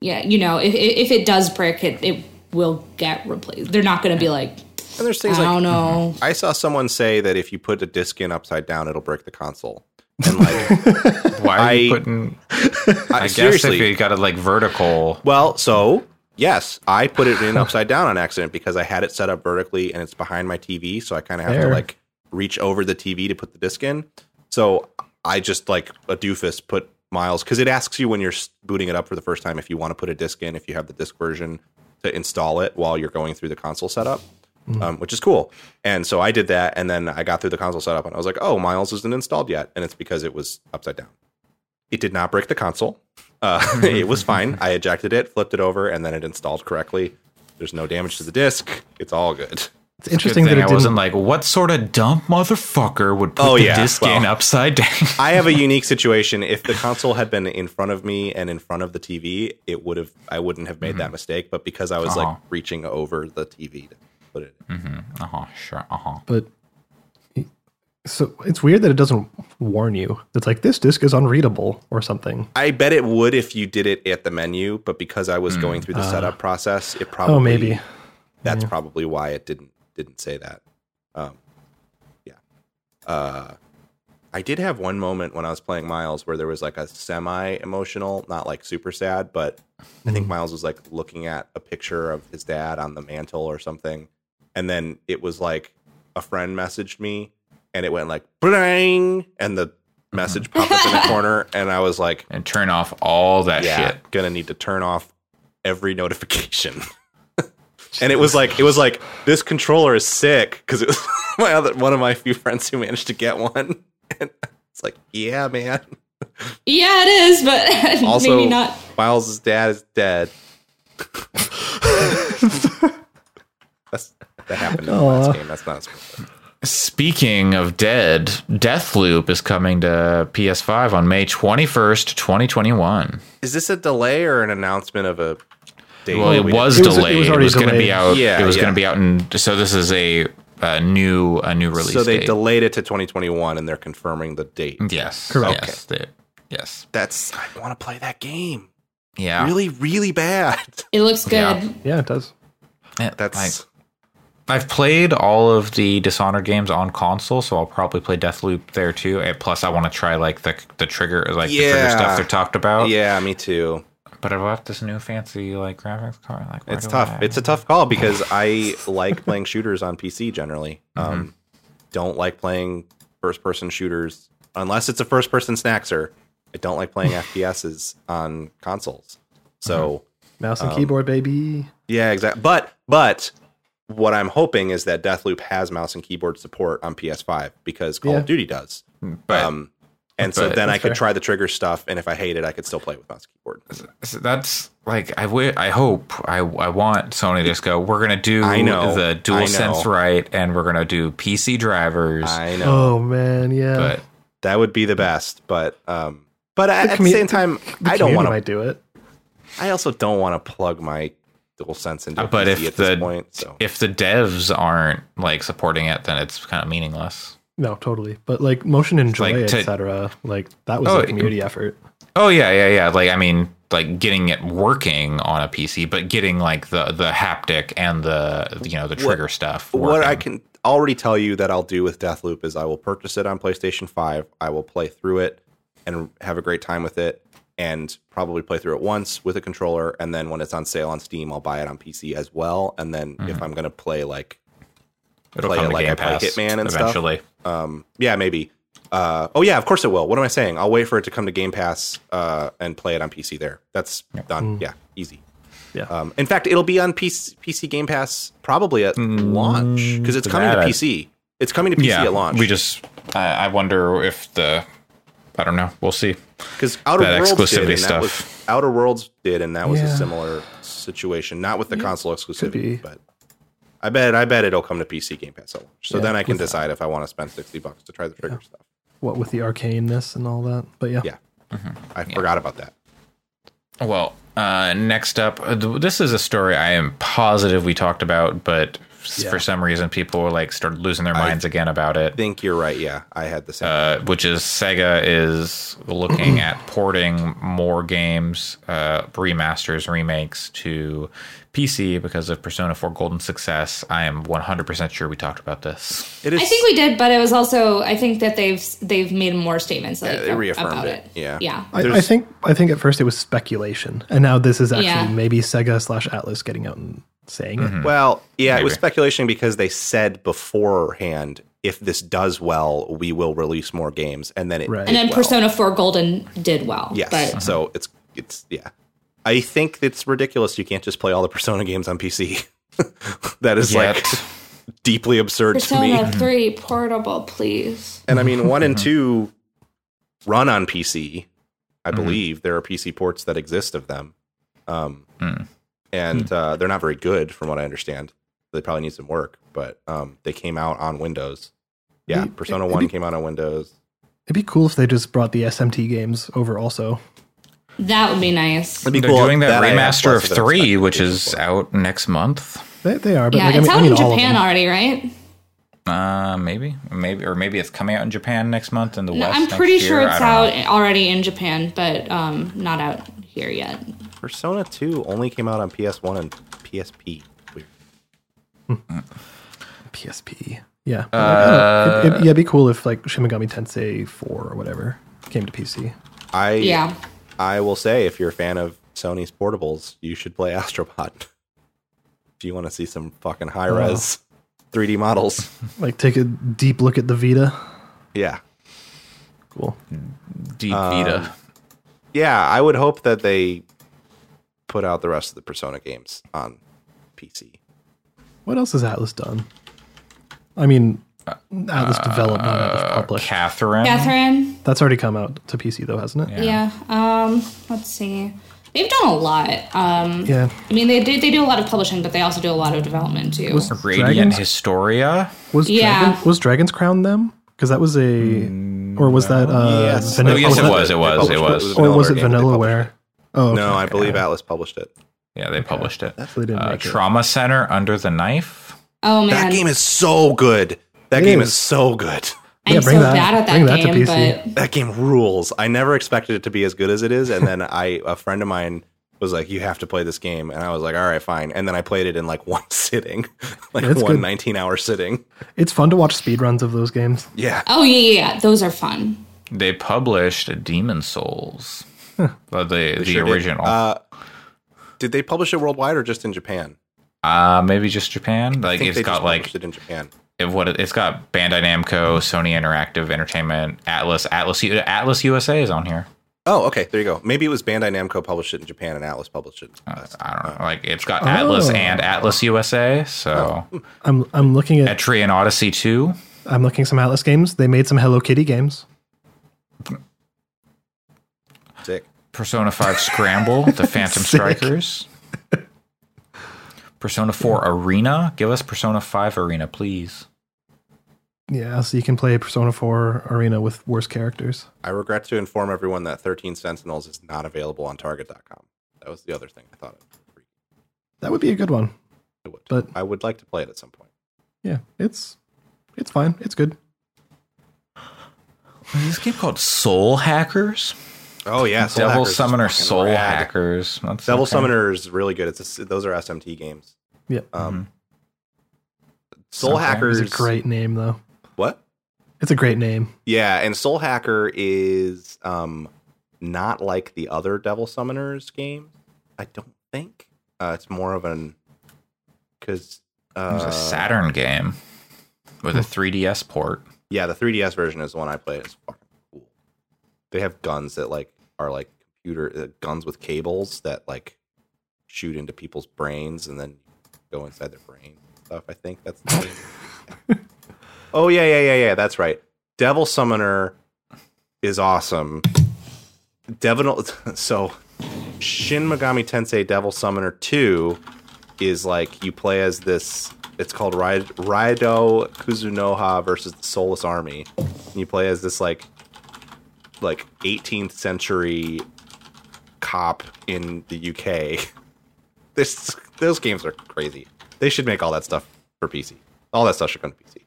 yeah, you know, if if it does brick, it it will get replaced. They're not going to be like, and there's I things like don't know. Mm-hmm. I saw someone say that if you put a disc in upside down, it'll break the console. And like, why are you I- putting I, i guess seriously, if you got it like vertical well, so yes, I put it in upside down on accident because I had it set up vertically and it's behind my TV, so I kind of have to like reach over the TV to put the disc in. So I just like a doofus put Miles because it asks you when you're booting it up for the first time if you want to put a disc in, if you have the disc version to install it while you're going through the console setup. um, which is cool. And so I did that, and then I got through the console setup, and I was like, "Oh, Miles isn't installed yet," and it's because it was upside down. It did not break the console. Uh, it was fine. I ejected it, flipped it over, and then it installed correctly. There's no damage to the disc. It's all good. It's interesting that thing it I didn't. wasn't like, what sort of dumb motherfucker would put Oh, the yeah, disc well. in upside down? I have a unique situation. If the console had been in front of me and in front of the TV, it would have. I wouldn't have made that mistake. But because I was Uh-huh. like reaching over the TV to put it. in. uh huh. Sure. Uh huh. but so it's weird that it doesn't warn you. It's like this disc is unreadable or something. I bet it would if you did it at the menu, but because I was going through the setup process, it probably. oh, maybe. That's probably why it didn't didn't say that. Um, yeah. Uh, I did have one moment when I was playing Miles where there was like a semi emotional, not like super sad, but I think Miles was like looking at a picture of his dad on the mantle or something, and then it was like a friend messaged me, and it went like bling, and the message popped up in the corner, and I was like, And turn off all that yeah, shit. gonna need to turn off every notification. and it was like it was like this controller is sick because it was my other one of my few friends who managed to get one. And it's like, yeah, man. Yeah, it is, but Also, maybe not. Miles' dad is dead. That's that happened in the last game. That's not a spoiler. Speaking of dead, Deathloop is coming to PS5 on May 21st, 2021. Is this a delay or an announcement of a date? Well, it we was didn't- It was- delayed. was It already was, going to be out. Yeah, it was yeah. going to be out, in, so this is a, a new a new release. So they date. delayed it to 2021 and they're confirming the date. Yes, Correct. Yes, they- yes, That's I want to play that game. yeah. Really, really bad. It looks good. Yeah. Yeah, it does. Yeah, That's like, I've played all of the Dishonored games on console, so I'll probably play Deathloop there too. And plus, I want to try like the the trigger, like the trigger stuff they talked about. yeah, me too. But I bought this new fancy like graphics card. Like, where It's tough. I- It's a tough call because I like playing shooters on PC generally. Mm-hmm. Um, don't like playing first person shooters unless it's a first person snackser. I don't like playing FPSs on consoles. So Mouse Um, and keyboard, baby. yeah, exactly. But but what I'm hoping is that Deathloop has mouse and keyboard support on PS5 because Call Yeah. of Duty does. but um, and so then I could fair. try the trigger stuff, and if I hate it, I could still play with mouse keyboard. So that's like I I hope I I want Sony to just go. We're gonna do I know, the I DualSense right, and we're gonna do PC drivers. I know. Oh man, yeah. but That would be the best, but um, but at the same time, The I don't want to. do it. I also don't want to plug my DualSense into. a but PC if at the this point, so if the devs aren't like supporting it, then it's kind of meaningless. No, totally. But like MotioninJoy, Like, to- etc. Like that was Oh, a community effort. Oh yeah, yeah, yeah. Like I mean, like getting it working on a PC, but getting like the the haptic and the you know the trigger stuff. what I can already tell you that I'll do with Deathloop is I will purchase it on PlayStation Five. I will play through it and have a great time with it, and probably play through it once with a controller, and then when it's on sale on Steam, I'll buy it on PC as well. And then Mm-hmm. if I'm gonna play like It'll play come it to like Game I play Pass Hitman and stuff. eventually. Um, yeah, maybe. Uh, oh yeah, of course it will. What am I saying? I'll wait for it to come to Game Pass uh, and play it on PC there. That's done. Yeah, easy. Yeah. Um, in fact, it'll be on PC, PC Game Pass probably at launch because it's coming to that I- PC. It's coming to PC Yeah, at launch. we just. I, I wonder if the. I don't know. We'll see. because Outer that Worlds exclusivity did, and stuff. that was Outer Worlds did, and that was a similar situation. Not with the console exclusivity, but I bet I bet it'll come to PC Game Pass at launch. So Yeah, then I can with that. decide if I want to spend sixty bucks to try the trigger stuff. What with the arcaneness and all that. But yeah. Yeah, I forgot about that. Well, uh, next up, uh, this is a story I am positive we talked about, but s- Yeah. for some reason people were like started losing their minds again about it. I think you're right. Yeah, I had the same. uh, which is Sega is looking at porting more games, uh, remasters, remakes to PC because of Persona 4 Golden success. I am 100% sure we talked about this. it is. I think we did, but it was also I think that they've they've made more statements like, they reaffirmed about it. it. Yeah. yeah. I, I think I think at first it was speculation, and now this is actually Yeah. maybe Sega slash Atlus getting out and saying it. Mm-hmm. Well, yeah, it was speculation because they said beforehand, if this does well, we will release more games, and then it Right. did And then well. Persona 4 Golden did well. Yes, But uh-huh. so it's it's yeah. I think it's ridiculous. You can't just play all the Persona games on PC. that is like deeply absurd to me. Persona mm-hmm. 3 portable, please. And I mean, one and mm-hmm. two run on PC. I believe there are PC ports that exist of them, um, hmm. And uh, they're not very good, from what I understand. They probably need some work, but um, they came out on Windows. Yeah, Maybe- Persona maybe- One came out on Windows. It'd be cool if they just brought the SMT games over also. That would be nice. It'd be They're cool. doing that, I have remaster of less an three, which expectation is for. out next month. They, they are, but Yeah, like, I it's mean, out I mean in all of Japan them. already, right? Uh, maybe, maybe, or maybe it's coming out in Japan next month in the No, West. I'm next pretty year. sure it's out know. already in Japan, but um, not out here yet. Persona Two only came out on PS One and PSP. Weird. PSP. Yeah. Uh, I don't. It- it- yeah, it'd be cool if like Shin Megami Tensei 4 or whatever came to PC. I Yeah. I will say, if you're a fan of Sony's portables, you should play Astrobot. if you want to see some fucking high res 3D models, Like take a deep look at the Vita. yeah, Cool. Deep Um, Vita. yeah. I would hope that they put out the rest of the Persona games on PC. What else has Atlus done? I mean, Atlus developed, not Atlus Uh, published. Catherine. Catherine. That's already come out to PC though, hasn't it? Yeah. Um. Let's see. They've done a lot. Um. Yeah. I mean, they do they do a lot of publishing, but they also do a lot of development too. Was Radiant Dragons, Historia. was, Yeah. Dragon, was Dragon's Crown them? Because that was a, or was that uh, Yes. Vanilla- Oh, yes, was it was. It was. It was. Or was it game, but they published Vanillaware? it. Oh, no, I believe yeah. Atlus published it. Yeah, they published it. That's why they didn't Uh, make it. Trauma Center Under the Knife. oh man, That game is so good. That It game is. is so good. I'm Yeah, bring so that- bad at that bring that to game, PC. but That game rules. I never expected it to be as good as it is, and then I a friend of mine was like, "You have to play this game," and I was like, "All right, fine." And then I played it in like one sitting, like Yeah, it's one good. 19 hour sitting. It's fun to watch speedruns of those games. Yeah, oh yeah, yeah, yeah, those are fun. They published Demon Souls. Well, the the Sure did. original. Uh, did they publish it worldwide or just in Japan? Uh, maybe just Japan. I Like think it's they got just like published it in Japan. It, what it, it's got Bandai Namco, Sony Interactive Entertainment, Atlus, Atlus, Atlus USA is on here. Oh, okay. There you go. Maybe it was Bandai Namco published it in Japan and Atlus published it. Uh, I don't know. Like it's got Atlus Oh. and Atlus USA. So I'm I'm looking at Etrian Odyssey two. I'm looking some Atlus games. They made some Hello Kitty games. Sick. Persona 5 Scramble, The Phantom Sick. Strikers. Persona 4 Arena. Give us Persona 5 Arena, please. Yeah, so you can play Persona 4 Arena with worse characters. I regret to inform everyone that 13 Sentinels is not available on Target.com. That was the other thing I thought it That would be a good one. It would. But- I would like to play it at some point. Yeah, it's it's fine. It's good. Is this game called Soul Hackers? Oh yeah, Soul Devil Hackers Summoner Soul rad. Hackers. That's Devil okay. Summoner is really good. It's a, those are SMT games. Yeah. Um, Soul Okay. Hackers It's a great name though. What? It's a great name. Yeah, and Soul Hacker is um not like the other Devil Summoners games. I don't think uh, it's more of an because It was uh, a Saturn game with a 3DS port. yeah, the 3DS version is the one I played. It's fucking cool. They have guns that like are like computer uh, guns with cables that like shoot into people's brains and then go inside their brain stuff. I think that's. Oh yeah, yeah, yeah, yeah. That's right. Devil Summoner is awesome. Devil. So, Shin Megami Tensei Devil Summoner Two is like you play as this. It's called Rai- Raidou Kuzunoha versus the Soulless Army. And you play as this like like 18th century cop in the UK. This those games are crazy. They should make all that stuff for PC. All that stuff should come to PC.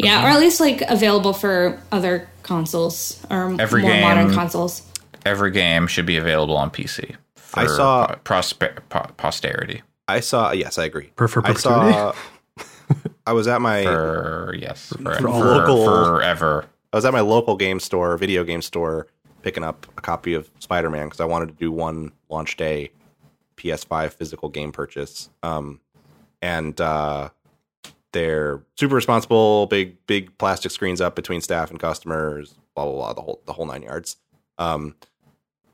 Yeah, or at least like available for other consoles or Every more game- modern consoles. Every game should be available on PC. For I saw- po- prosper, po- posterity. I saw. Yes, I agree. For- for I saw. I was at my. For yes, for, for, all local- forever. I was at my local game store, video game store, picking up a copy of Spider Man because I wanted to do one launch day PS5 physical game purchase. Um, and uh, they're super responsible, big big plastic screens up between staff and customers, blah blah blah, the whole the whole nine yards. Um,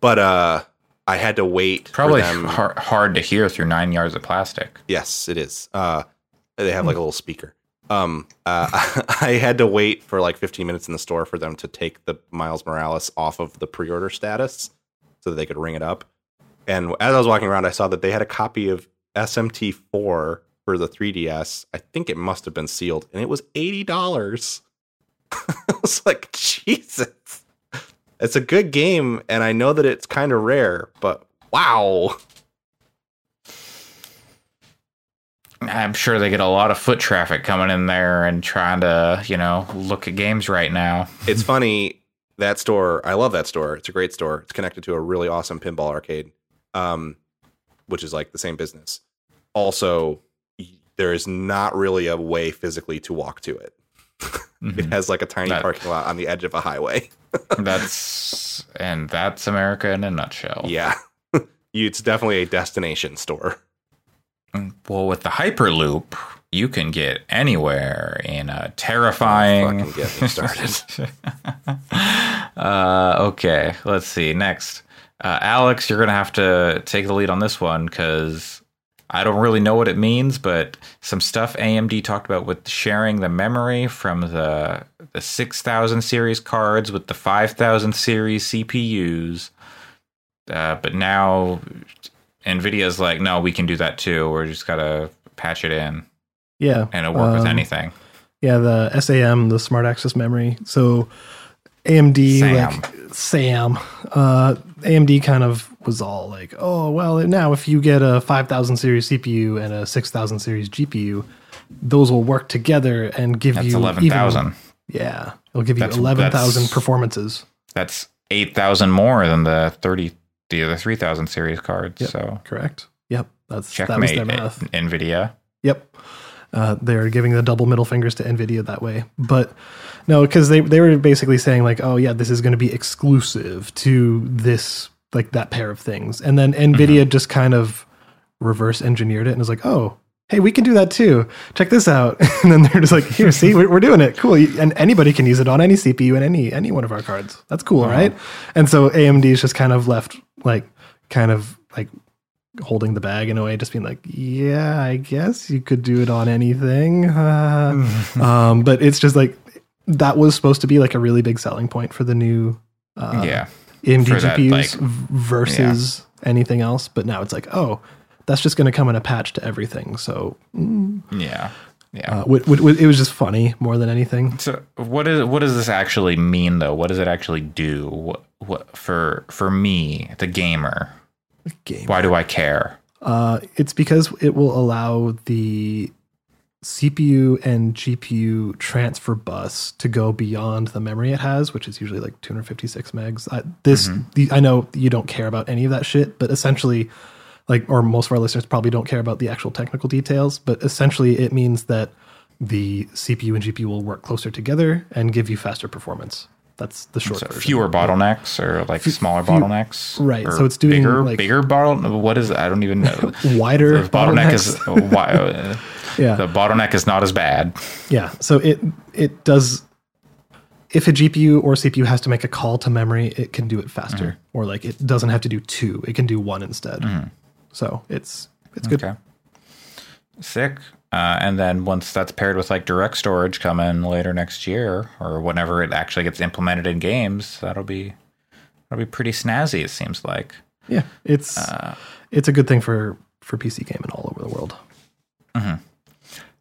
but uh, I had to wait. Probably them. hard, hard to hear through nine yards of plastic. Yes, it is. Uh, they have like a little speaker. Um, uh, I had to wait for like 15 minutes in the store for them to take the Miles Morales off of the pre-order status so that they could ring it up. And as I was walking around, I saw that they had a copy of SMT4 for the 3DS. I think it must have been sealed, and it was eighty dollars. I was like, Jesus. It's a good game, and I know that it's kind of rare, but wow. I'm sure they get a lot of foot traffic coming in there and trying to, you know, look at games right now. It's funny that store. I love that store. It's a great store. It's connected to a really awesome pinball arcade, um, which is like the same business. Also, there is not really a way physically to walk to it. It has like a tiny That- parking lot on the edge of a highway. That's and that's America in a nutshell. Yeah, it's definitely a destination store. Well, with the Hyperloop, you can get anywhere in a terrifying. Fucking get me started. uh, okay, let's see. Next, uh, Alex, you're gonna have to take the lead on this one because I don't really know what it means, but some stuff AMD talked about with sharing the memory from the the 6000 series cards with the 5000 series CPUs. Uh, but now Nvidia's like, no, we can do that too. We're just gotta patch it in, Yeah, and it'll work with Um, anything. Yeah, the SAM, the Smart Access Memory. So AMD, Sam. like Sam, uh, AMD kind of was all like, oh well, now if you get a 5000 series CPU and a 6000 series GPU, those will work together and give That's you 11,000. Yeah, it'll give you That's- eleven thousand performances. That's eight thousand more than the thirty the other three thousand series cards. Yep. So Correct. Yep, that's that was checkmate, their math. Nvidia. Yep. Uh, they're giving the double middle fingers to Nvidia that way, but no, because they they were basically saying like, oh yeah, this is going to be exclusive to this like that pair of things, and then Nvidia just kind of reverse engineered it and was like, oh, hey, we can do that too. Check this out, and then they're just like, here, see, we're, we're doing it, cool, and anybody can use it on any CPU and any any one of our cards. That's cool, right? And so AMD is just kind of left like kind of like holding the bag in a way, just being like, yeah, I guess you could do it on anything. Um, but it's just like that was supposed to be like a really big selling point for the new uh, yeah. AMD For that, GPUs like- versus anything else. But now it's like, oh, that's just going to come in a patch to everything. So mm, Yeah. Yeah. uh, wi- wi- wi- it was just funny more than anything. so what is what does this actually mean though? What does it actually do? What what for for me, the gamer? Game. Why do I care? Uh, it's because it will allow the CPU and GPU transfer bus to go beyond the memory it has, which is usually like 256 megs. I, this, the, I know you don't care about any of that shit, but essentially, like, or most of our listeners probably don't care about the actual technical details, but essentially, it means that the CPU and GPU will work closer together and give you faster performance. That's the short So version. fewer bottlenecks or like smaller bottlenecks? right, so it's doing, bigger like- bigger bottle what is it? I don't even know. Wider the bottleneck is why uh, yeah. the bottleneck is not as bad. Yeah. So it it does if a GPU or CPU has to make a call to memory, it can do it faster. Or like it doesn't have to do two. It can do one instead. So it's it's good. Okay. Sick. Uh, and then once that's paired with like direct storage coming later next year or whenever it actually gets implemented in games, that'll be that'll be pretty snazzy. It seems like. Yeah. It's it's a good thing for for PC gaming all over the world.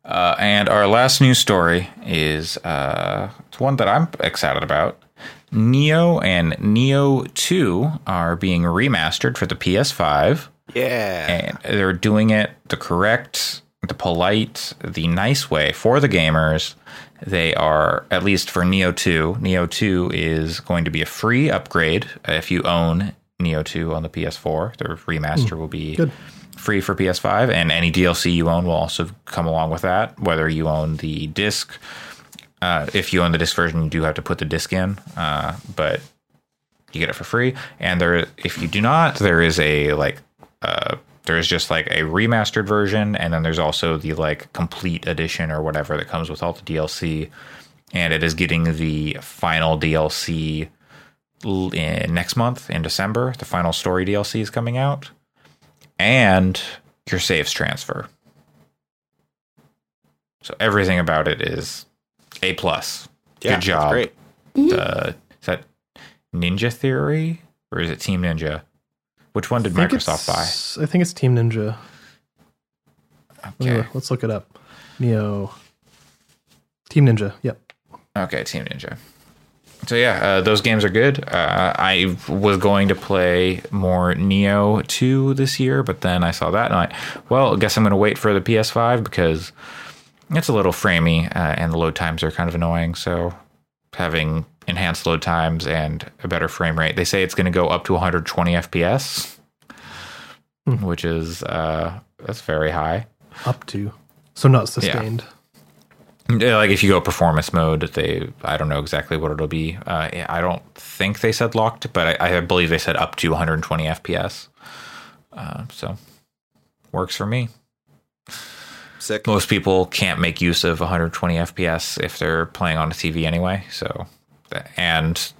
Uh, and our last news story is uh, it's one that I'm excited about. Nioh and Nioh Two are being remastered for the PS5. Yeah. and they're doing it the correct, the polite, the nice way for the gamers. They are at least for Nioh 2. Nioh 2 is going to be a free upgrade if you own Nioh 2 on the PS4. The remaster will be good. free for PS5 and any DLC you own will also come along with that whether you own the disc uh, if you own the disc version you do have to put the disc in uh, but you get it for free and there if you do not there is a like uh there's just like a remastered version and then there's also the like complete edition or whatever that comes with all the DLC and it is getting the final DLC in next month in December. The final story DLC is coming out. And your saves transfer. So everything about it is a plus. Yeah, good job. Great. uh, is that Ninja Theory? Or is it Team Ninja? Which one did Microsoft buy? I think it's Team Ninja. Okay. Let's look it up. Nioh. Team Ninja. Yep. Okay, Team Ninja. So yeah, uh, those games are good. Uh, I was going to play more Nioh 2 this year, but then I saw that and I, well, I guess I'm going to wait for the PS5 because it's a little framey uh, and the load times are kind of annoying. So having enhanced load times and a better frame rate, they say it's going to go up to 120 FPS, which is uh, that's very high. Up to. So not sustained. Yeah, Like if you go performance mode, they I don't know exactly what it'll be. Uh, I don't think they said locked, but I, I believe they said up to 120 FPS. Uh, so works for me. Sick. Most people can't make use of 120 FPS if they're playing on a TV anyway. So, and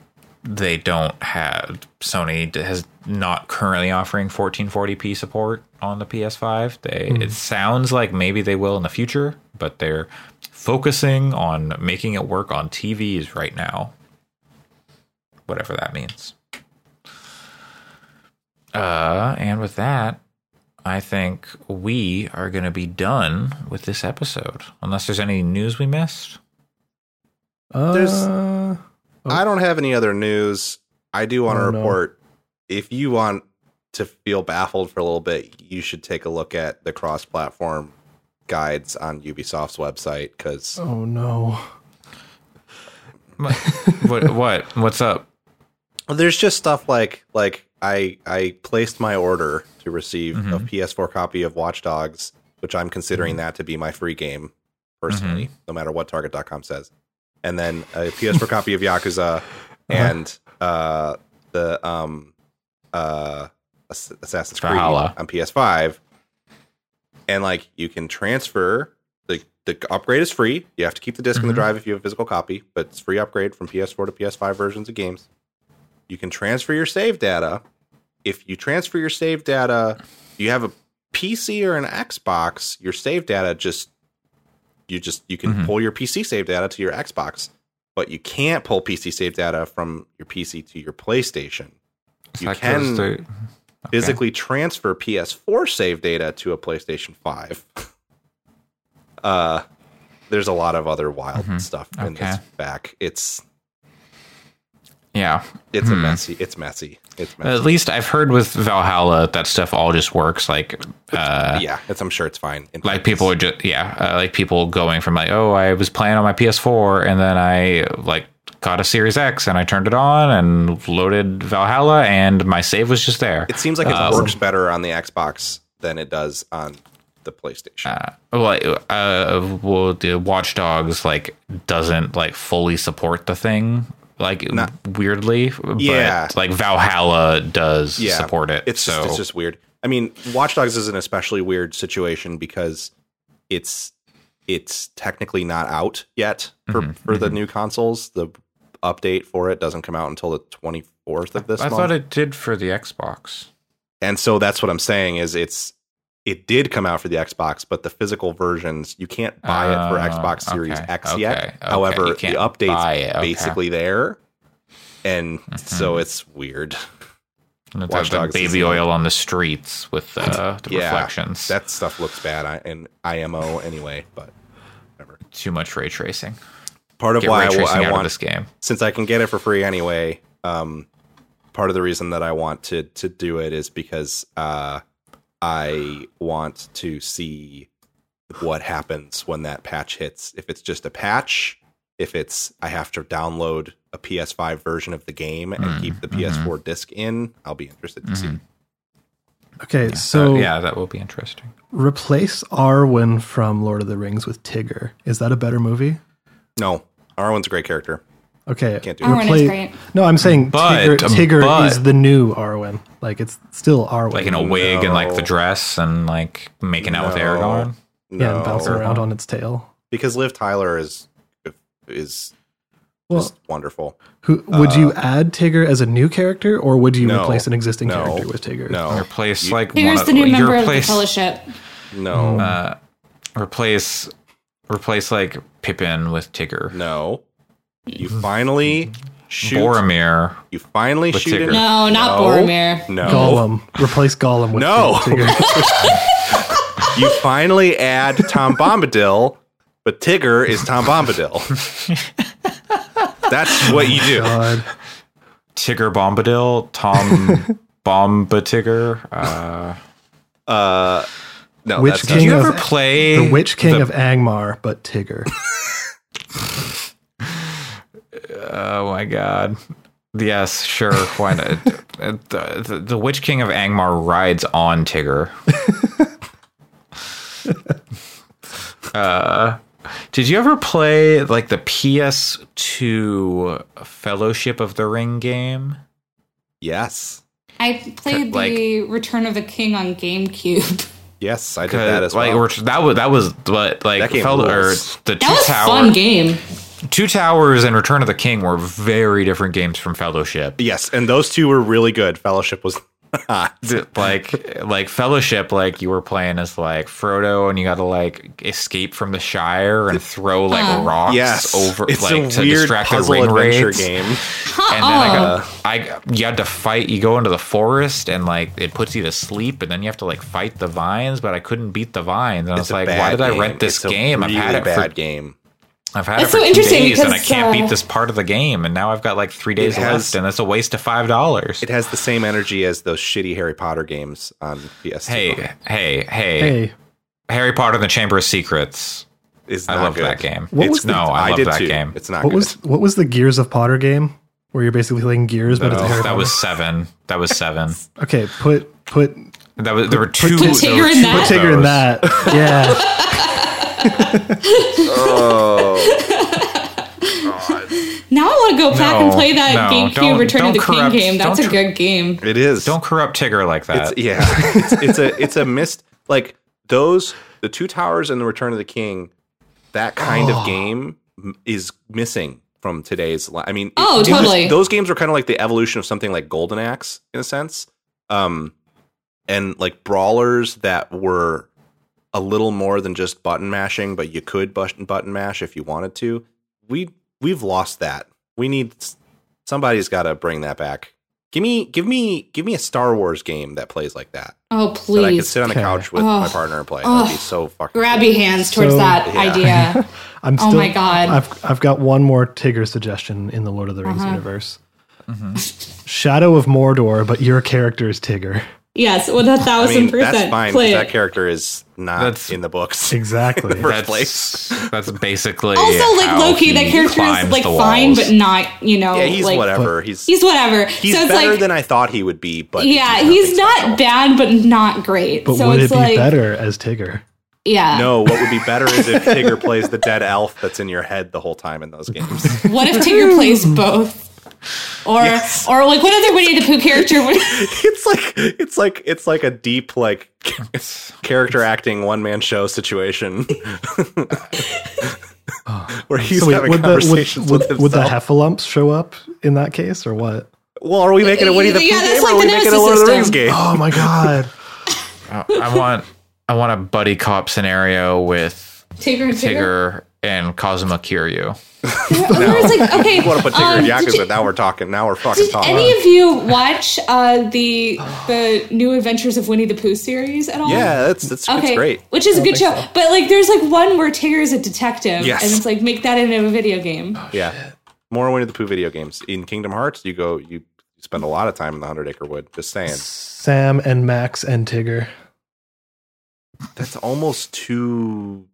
they don't have Sony has not currently offering 1440p support on the PS5. They it sounds like maybe they will in the future, but they're focusing on making it work on TVs right now. Whatever that means. Uh, and with that, I think we are going to be done with this episode, unless there's any news we missed. There's- Uh, I don't have any other news. I do want to Oh, no. report if you want to feel baffled for a little bit, you should take a look at the cross platform guides on Ubisoft's website because oh no. What? what? What? What's up? there's just stuff like like I I placed my order to receive a Mhm. PS4 copy of Watch Dogs, which I'm considering that to be my free game personally, no matter what Target.com says. And then a PS4 copy of Yakuza and uh the um uh Ass- Assassin's Creed Valhalla. on PS5. And like you can transfer the the upgrade is free. You have to keep the disk in the Mhm. drive if you have a physical copy, but it's free upgrade from PS4 to PS5 versions of games. You can transfer your save data. If you transfer your save data, you have a PC or an Xbox, your save data just you just you can Mhm. pull your PC save data to your Xbox, but you can't pull PC save data from your PC to your PlayStation. Is You can okay. Physically transfer PS4 save data to a PlayStation 5. uh there's a lot of other wild Mhm. stuff in this back. It's Yeah. it's a Hmm. messy. It's messy. It's messy. At least I've heard with Valhalla that stuff all just works. Like, uh, yeah, it's, I'm sure it's fine. In like people are just yeah, uh, like people going from like, oh, I was playing on my PS4 and then I like got a Series X and I turned it on and loaded Valhalla and my save was just there. It seems like it Uh, works better on the Xbox than it does on the PlayStation. uh, well, uh, well, the Watch Dogs like doesn't like fully support the thing, like Not- weirdly. But, Yeah. like Valhalla does yeah, support it. It's so just, it's just weird. I mean, Watch Dogs is an especially weird situation because it's it's technically not out yet for Mhm, for the new consoles. The update for it doesn't come out until the 24th of this I month. thought it did for the Xbox. and so that's what I'm saying is it's it did come out for the Xbox, but the physical versions you can't buy it for Oh, Xbox Series okay, X okay, yet. okay. However, the update's it, basically there, and Mm-hmm. so it's weird. Watch Dogs baby oil on the streets with uh, the Yeah, reflections. That stuff looks bad I- in IMO anyway, but whatever. Too much ray tracing. Part of Get why I, I want this game. since I can get it for free anyway, um, part of the reason that I want to to do it is because uh, I want to see what happens when that patch hits. If it's just a patch, if it's I have to download a PS5 version of the game and Mm, keep the mhm. PS4 disc in, I'll be interested to see. Mhm. Okay, So so yeah, that will be interesting. replace Arwen from Lord of the Rings with Tigger. Is that a better movie? No, Arwen's a great character. Okay, Can't do Arwen is great. No, I'm saying But- Tigger, Tigger but- is the new Arwen. Like it's still Arwen. Like in a wig and like the No. dress and like making out with No. Aragorn. yeah, No, and bouncing around on its tail. because Liv Tyler is is Well, just wonderful. who would you add Tigger as a new character, or would you No. replace an existing No. character with Tigger? No, Replace like Here's one the new you member of the replace, Fellowship. no, Uh, replace replace like Pippin with Tigger. no. You finally shoot. Boromir. You finally With shoot. Tigger. him- No, not No. Boromir. No. Gollum. Replace Gollum with No. Tigger. you finally add Tom Bombadil, but Tigger is Tom Bombadil. That's what you do. God. Tigger Bombadil, Tom Bomba Tigger. Uh, Uh, no, Which that's did not- king you of- ever play The Witch King the- of Angmar, but Tigger. Oh my god. Yes, sure. Why not? Uh, the, the, the Witch King of Angmar rides on Tigger. uh, did you ever play like the PS2 Fellowship of the Ring game? yes, I played Like- the Return of the King on GameCube. yes, I did that as like well. we're- that was that was but like That game Fel- or rules. the two That was a tower fun game. Two towers and Return of the King were very different games from Fellowship. yes, and those two were really good. Fellowship was like like fellowship like you were playing as like frodo and you got to like escape from the shire and throw like Uh. rocks Yes, over it's like a to weird distract the ring adventure raids. game. and then I got, I you had to fight. You go into the forest and like it puts you to sleep, and then you have to like fight the vines. But I couldn't beat the vines, and I was like, "Why did I rent this It's game? Really I've had it bad for game. I've had That's it for so two interesting days, and I can't uh, beat this part of the game. And now I've got like three days has- left, and that's a waste of five dollars. It has the same energy as those shitty Harry Potter games on PS2. Hey, hey, hey, Hey, Harry Potter and the Chamber of Secrets. is I love that game. What It's- was the- no, I, love did that too. game. It's not what good. was what was the Gears of Potter game where you're basically playing Gears, but it's a Oh, Harry that Potter? was seven. That was seven. okay. Put put That was there were two. put there Tigger in two that? of put Tigger in that. Yeah. Now I want to go back and play that no, GameCube don't- Return of don't the corrupt- King game. That's a don't good game. It is. Don't corrupt Tigger like that. It's, yeah, it's, it's a it's a missed like those the two towers and the Return of the King. That kind Oh. of game m- is missing from today's. li- I mean, it- Oh, it was- totally. those games were kind of like the evolution of something like Golden Axe in a sense, um, and like brawlers that were a little more than just button mashing, but you could button button mash if you wanted to. We we've lost that. We need somebody's got to bring that back. Give me give me give me a Star Wars game that plays like that. Oh, That I could sit on the Okay. couch with Oh. my partner and play. That would be so fucking Grabby hands towards So- that Yeah. idea. I'm Oh my God. I've I've got one more Tigger suggestion in the Lord of the Rings Uh-huh. universe. Shadow of Mordor, but your character is Tigger. Yes, one I thousand percent. that's fine. 'cause Play That character is not That's- in the books. Exactly. First that's that's basically Also, like how Loki, that character is like fine, but not you know. Yeah, he's like, whatever. He's He's whatever. he's so it's better like, than I thought he would be. But yeah, nothing he's not special. bad, but not great. but so would it's it be like, better as Tigger? yeah. No, what would be better is if Tigger plays the dead elf that's in your head the whole time in those games. What if Tigger plays both? Or Yes. or like what other Winnie the Pooh character would? it's like it's like it's like a deep like character acting one man show situation where he's So wait, having would the, conversations would, with would, would the. Heffalumps show up in that case, or what? well, are we making a Winnie the Pooh Yeah, game like or are we making a Nemesis Lord of the Rings game? Oh my god! I want I want a buddy cop scenario with Tigger and Tigger. Tigger and Kazuma Kiryu. Or it's like okay. I want to put Tigger um, in Yakuza. you- now we're talking. Now we're fucking Did talking. any of you watch uh, the the New Adventures of Winnie the Pooh series at all? yeah, that's that's Okay, it's great. which is a good show. But like, there's like one where Tigger is a detective, Yes. and it's like make that into a video game. Yeah, more Winnie the Pooh video games in Kingdom Hearts. You go, you spend a lot of time in the Hundred Acre Wood. Just saying, Sam and Max and Tigger. that's almost too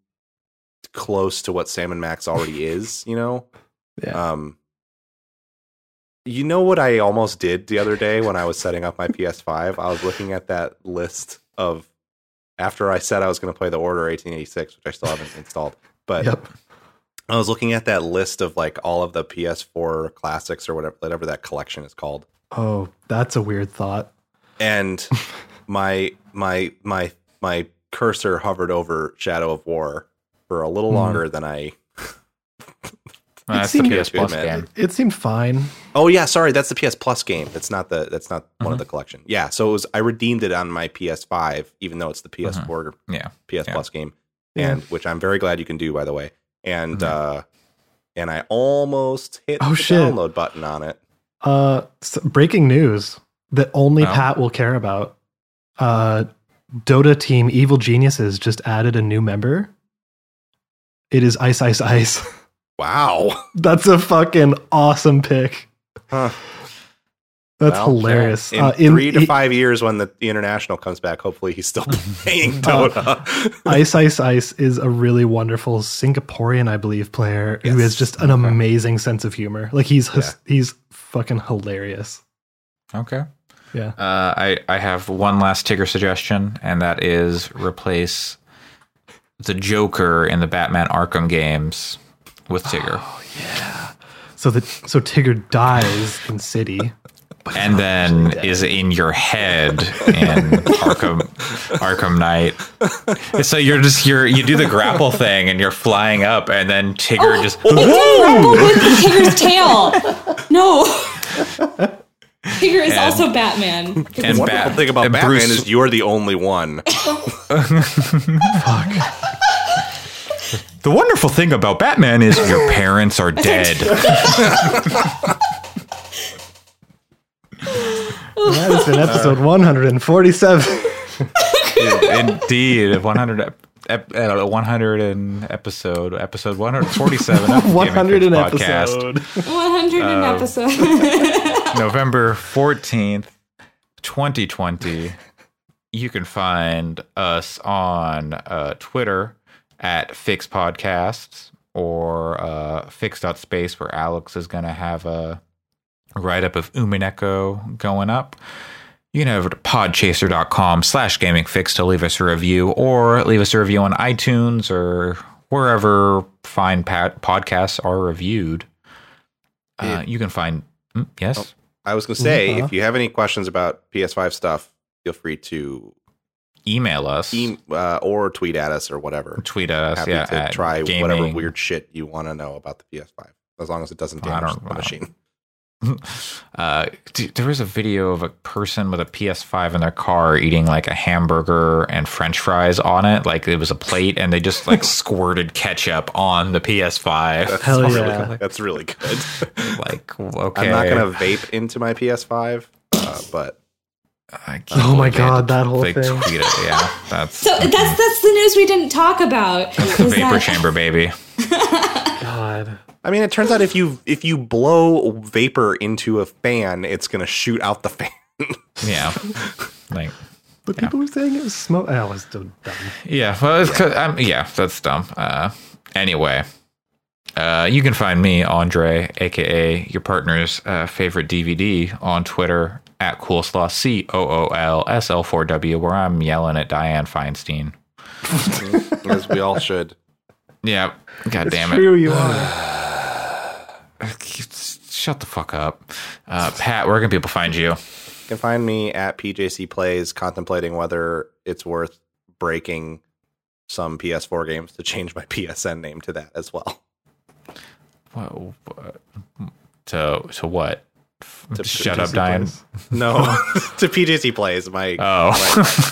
close to what Sam and Max already is. You know. Yeah. Um, you know what I almost did the other day when I was setting up my PS5? I was looking at that list of after I said I was going to play the Order 1886, which I still haven't installed. But Yep. I was looking at that list of like all of the PS4 classics or whatever, whatever that collection is called, Oh, that's a weird thought. and my my my my cursor hovered over Shadow of War for a little Hmm. longer than I. That's seemed the PS Plus man. game. It seemed fine. Oh yeah, sorry, that's the PS Plus game. That's not the that's not one Mm-hmm. of the collection. Yeah, so it was I redeemed it on my PS5, even though it's the PS4 Mm-hmm. Yeah. PS Yeah. Plus game, Yeah. and which I'm very glad you can do, by the way. And Mhm. uh, and I almost hit Oh, the shit. download button on it. Uh, s breaking news that only Oh. Pat will care about. Uh, Dota team Evil Geniuses just added a new member. It is Ice Ice Ice. Wow. That's a fucking awesome pick. Huh. That's Well, hilarious. In Uh, three to he- five years, when the, the international comes back, hopefully he's still playing Uh, Dota. Ice Ice Ice is a really wonderful Singaporean, I believe, player who has just an amazing sense of humor. Like he's his- he's fucking hilarious. Okay. Yeah. Uh, I I have one last Tigger suggestion, and that is replace the Joker in the Batman Arkham games with Tigger, Oh, yeah. So that so Tigger dies in City. and then is in your head in Arkham Arkham Knight. So you're just you're you do the grapple thing, and you're flying up, and then Tigger oh, just It did grapple with Tigger's tail. No. Tigger is And- also Batman. and The wonderful Bat- thing about Batman Bruce- is you're the only one. The wonderful thing about Batman is your parents are dead. That has been episode 147. Indeed, 100 ep- ep- uh, 100 and episode episode 147 of the 100 Gaming an Fyx episode. 100 an Uh, episode. November 14th, 2020. You can find us on uh, Twitter at Fyx Podcasts or uh, Fyx.space, where Alex is going to have a write up of Umineko going up. You can head over to podchaser.com slash gaming fyx to leave us a review or leave us a review on iTunes or wherever fine pat- podcasts are reviewed. Uh, you can find, mm, yes? I was going to say, Uh-huh. if you have any questions about PS5 stuff, feel free to email us e- uh, or tweet at us or whatever. tweet at us Happy yeah to at try gaming. whatever weird shit you want to know about the PS5, as long as it doesn't damage the know. machine. uh dude, there was a video of a person with a ps5 in their car eating like a hamburger and french fries on it like it was a plate and they just like squirted ketchup on the ps5 That's Hell really, yeah. That's really good. like okay I'm not going to vape into my PS5, uh, but I can't Oh my believe they had God, that whole they thing. tweeted yeah that's so that's that's the news we didn't talk about. is vapor that- chamber baby God. I mean, it turns out if you if you blow vapor into a fan, it's going to shoot out the fan. yeah like But people were saying it was smoke. Oh, I was so dumb. Yeah, well, it's 'cause- um, yeah, that's dumb. Uh, anyway, uh, you can find me, Andre, aka your partner's uh, favorite DVD, on Twitter at Coolslaw C O O L S L 4 W, where I'm yelling at Diane Feinstein. as we all should. Yeah, god damn it. True, you are. Shut the fuck up, uh, Pat. Where can people find you? You can find me at PJC Plays, contemplating whether it's worth breaking some PS4 games to change my PSN name to that as well. What, what- to to what? To Shut up, Diane. Plays. No, to PJC Plays, my, Oh. my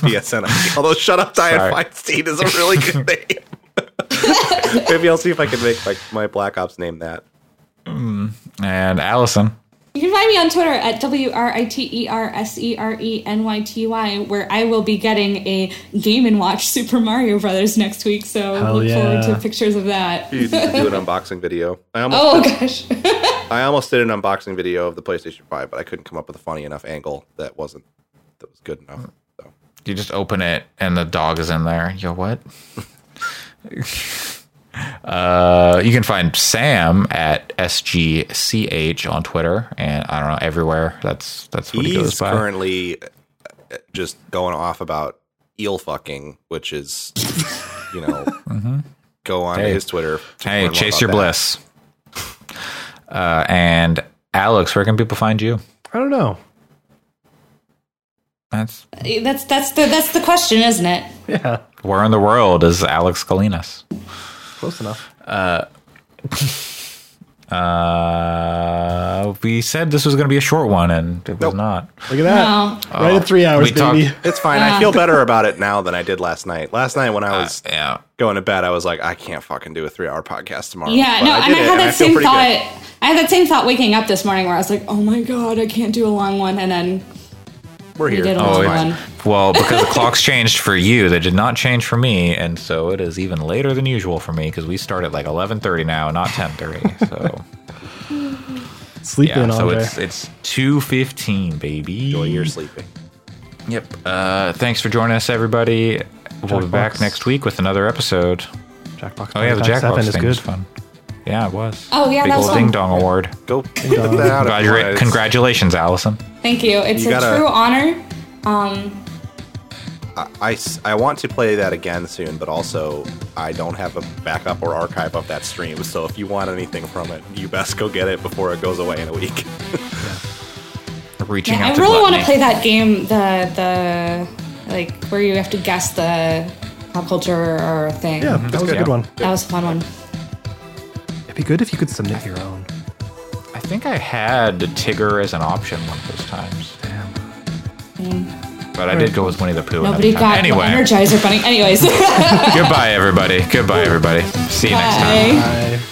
PSN. Although Shut Up Diane Sorry. Feinstein is a really good name. Maybe I'll see if I can make like my Black Ops name that. Mm, and Allison. You can find me on Twitter at W R I T E R S E R E N Y T Y, where I will be getting a Game and Watch Super Mario Brothers next week. So Hell look forward to pictures of that. You need to do an unboxing video. I almost, Oh gosh. I almost did an unboxing video of the PlayStation 5, but I couldn't come up with a funny enough angle that wasn't that was good enough. So You just open it and the dog is in there. Yo, what? uh, you can find Sam at SGCH on Twitter and I don't know everywhere. That's that's what he goes by. currently uh, just going off about eel fucking, which is you know go on to Hey. his Twitter. hey, chase your that. bliss. Uh, and Alex, where can people find you? I don't know. That's that's that's the that's the question, isn't it? Yeah, where in the world is Alex Galinas? Close enough. Uh, uh, we said this was going to be a short one, and it was Nope. not. Look at that. No. right at three hours, we talked- baby. It's fine. I uh. feel better about it now than I did last night. Last night when I was uh, Yeah, going to bed, I was like, I can't fucking do a three-hour podcast tomorrow. Yeah, But no, I and I had and that feel same thought. good. I had that same thought waking up this morning where I was like, "Oh my god, I can't do a long one," and then We're We here. did a Oh, long it's- one. well, because the clocks changed for you, they did not change for me, and so it is even later than usual for me because we start at like eleven thirty now, not ten thirty. So Sleep yeah, in, so Andre. it's it's two fifteen, baby. Enjoy your sleeping. Yep. Uh, thanks for joining us, everybody. We'll be back next week with another episode. Jackbox. Oh yeah, the Jackbox 7 is good. was fun. Yeah, it was. Oh, yeah, Big that was old fun. ding dong award. Go put that out. Congratu- want. Congratulations, Allison. Thank you. It's You a gotta- true honor. Um, I, s- I want to play that again soon, but also I don't have a backup or archive of that stream. So if you want anything from it, you best go get it before it goes away in a week. Reaching yeah, out I to really want to play that game. The the like where you have to guess the pop culture or thing. Yeah, that was a good. good one. that was a fun one. It'd be good if you could submit your own. I think I had Tigger as an option one of those times, Damn. but I did go with Winnie the Pooh. Nobody another time. got anyway. Energizer Bunny. Anyways, goodbye, everybody. Goodbye, everybody. See you next time. bye. Bye.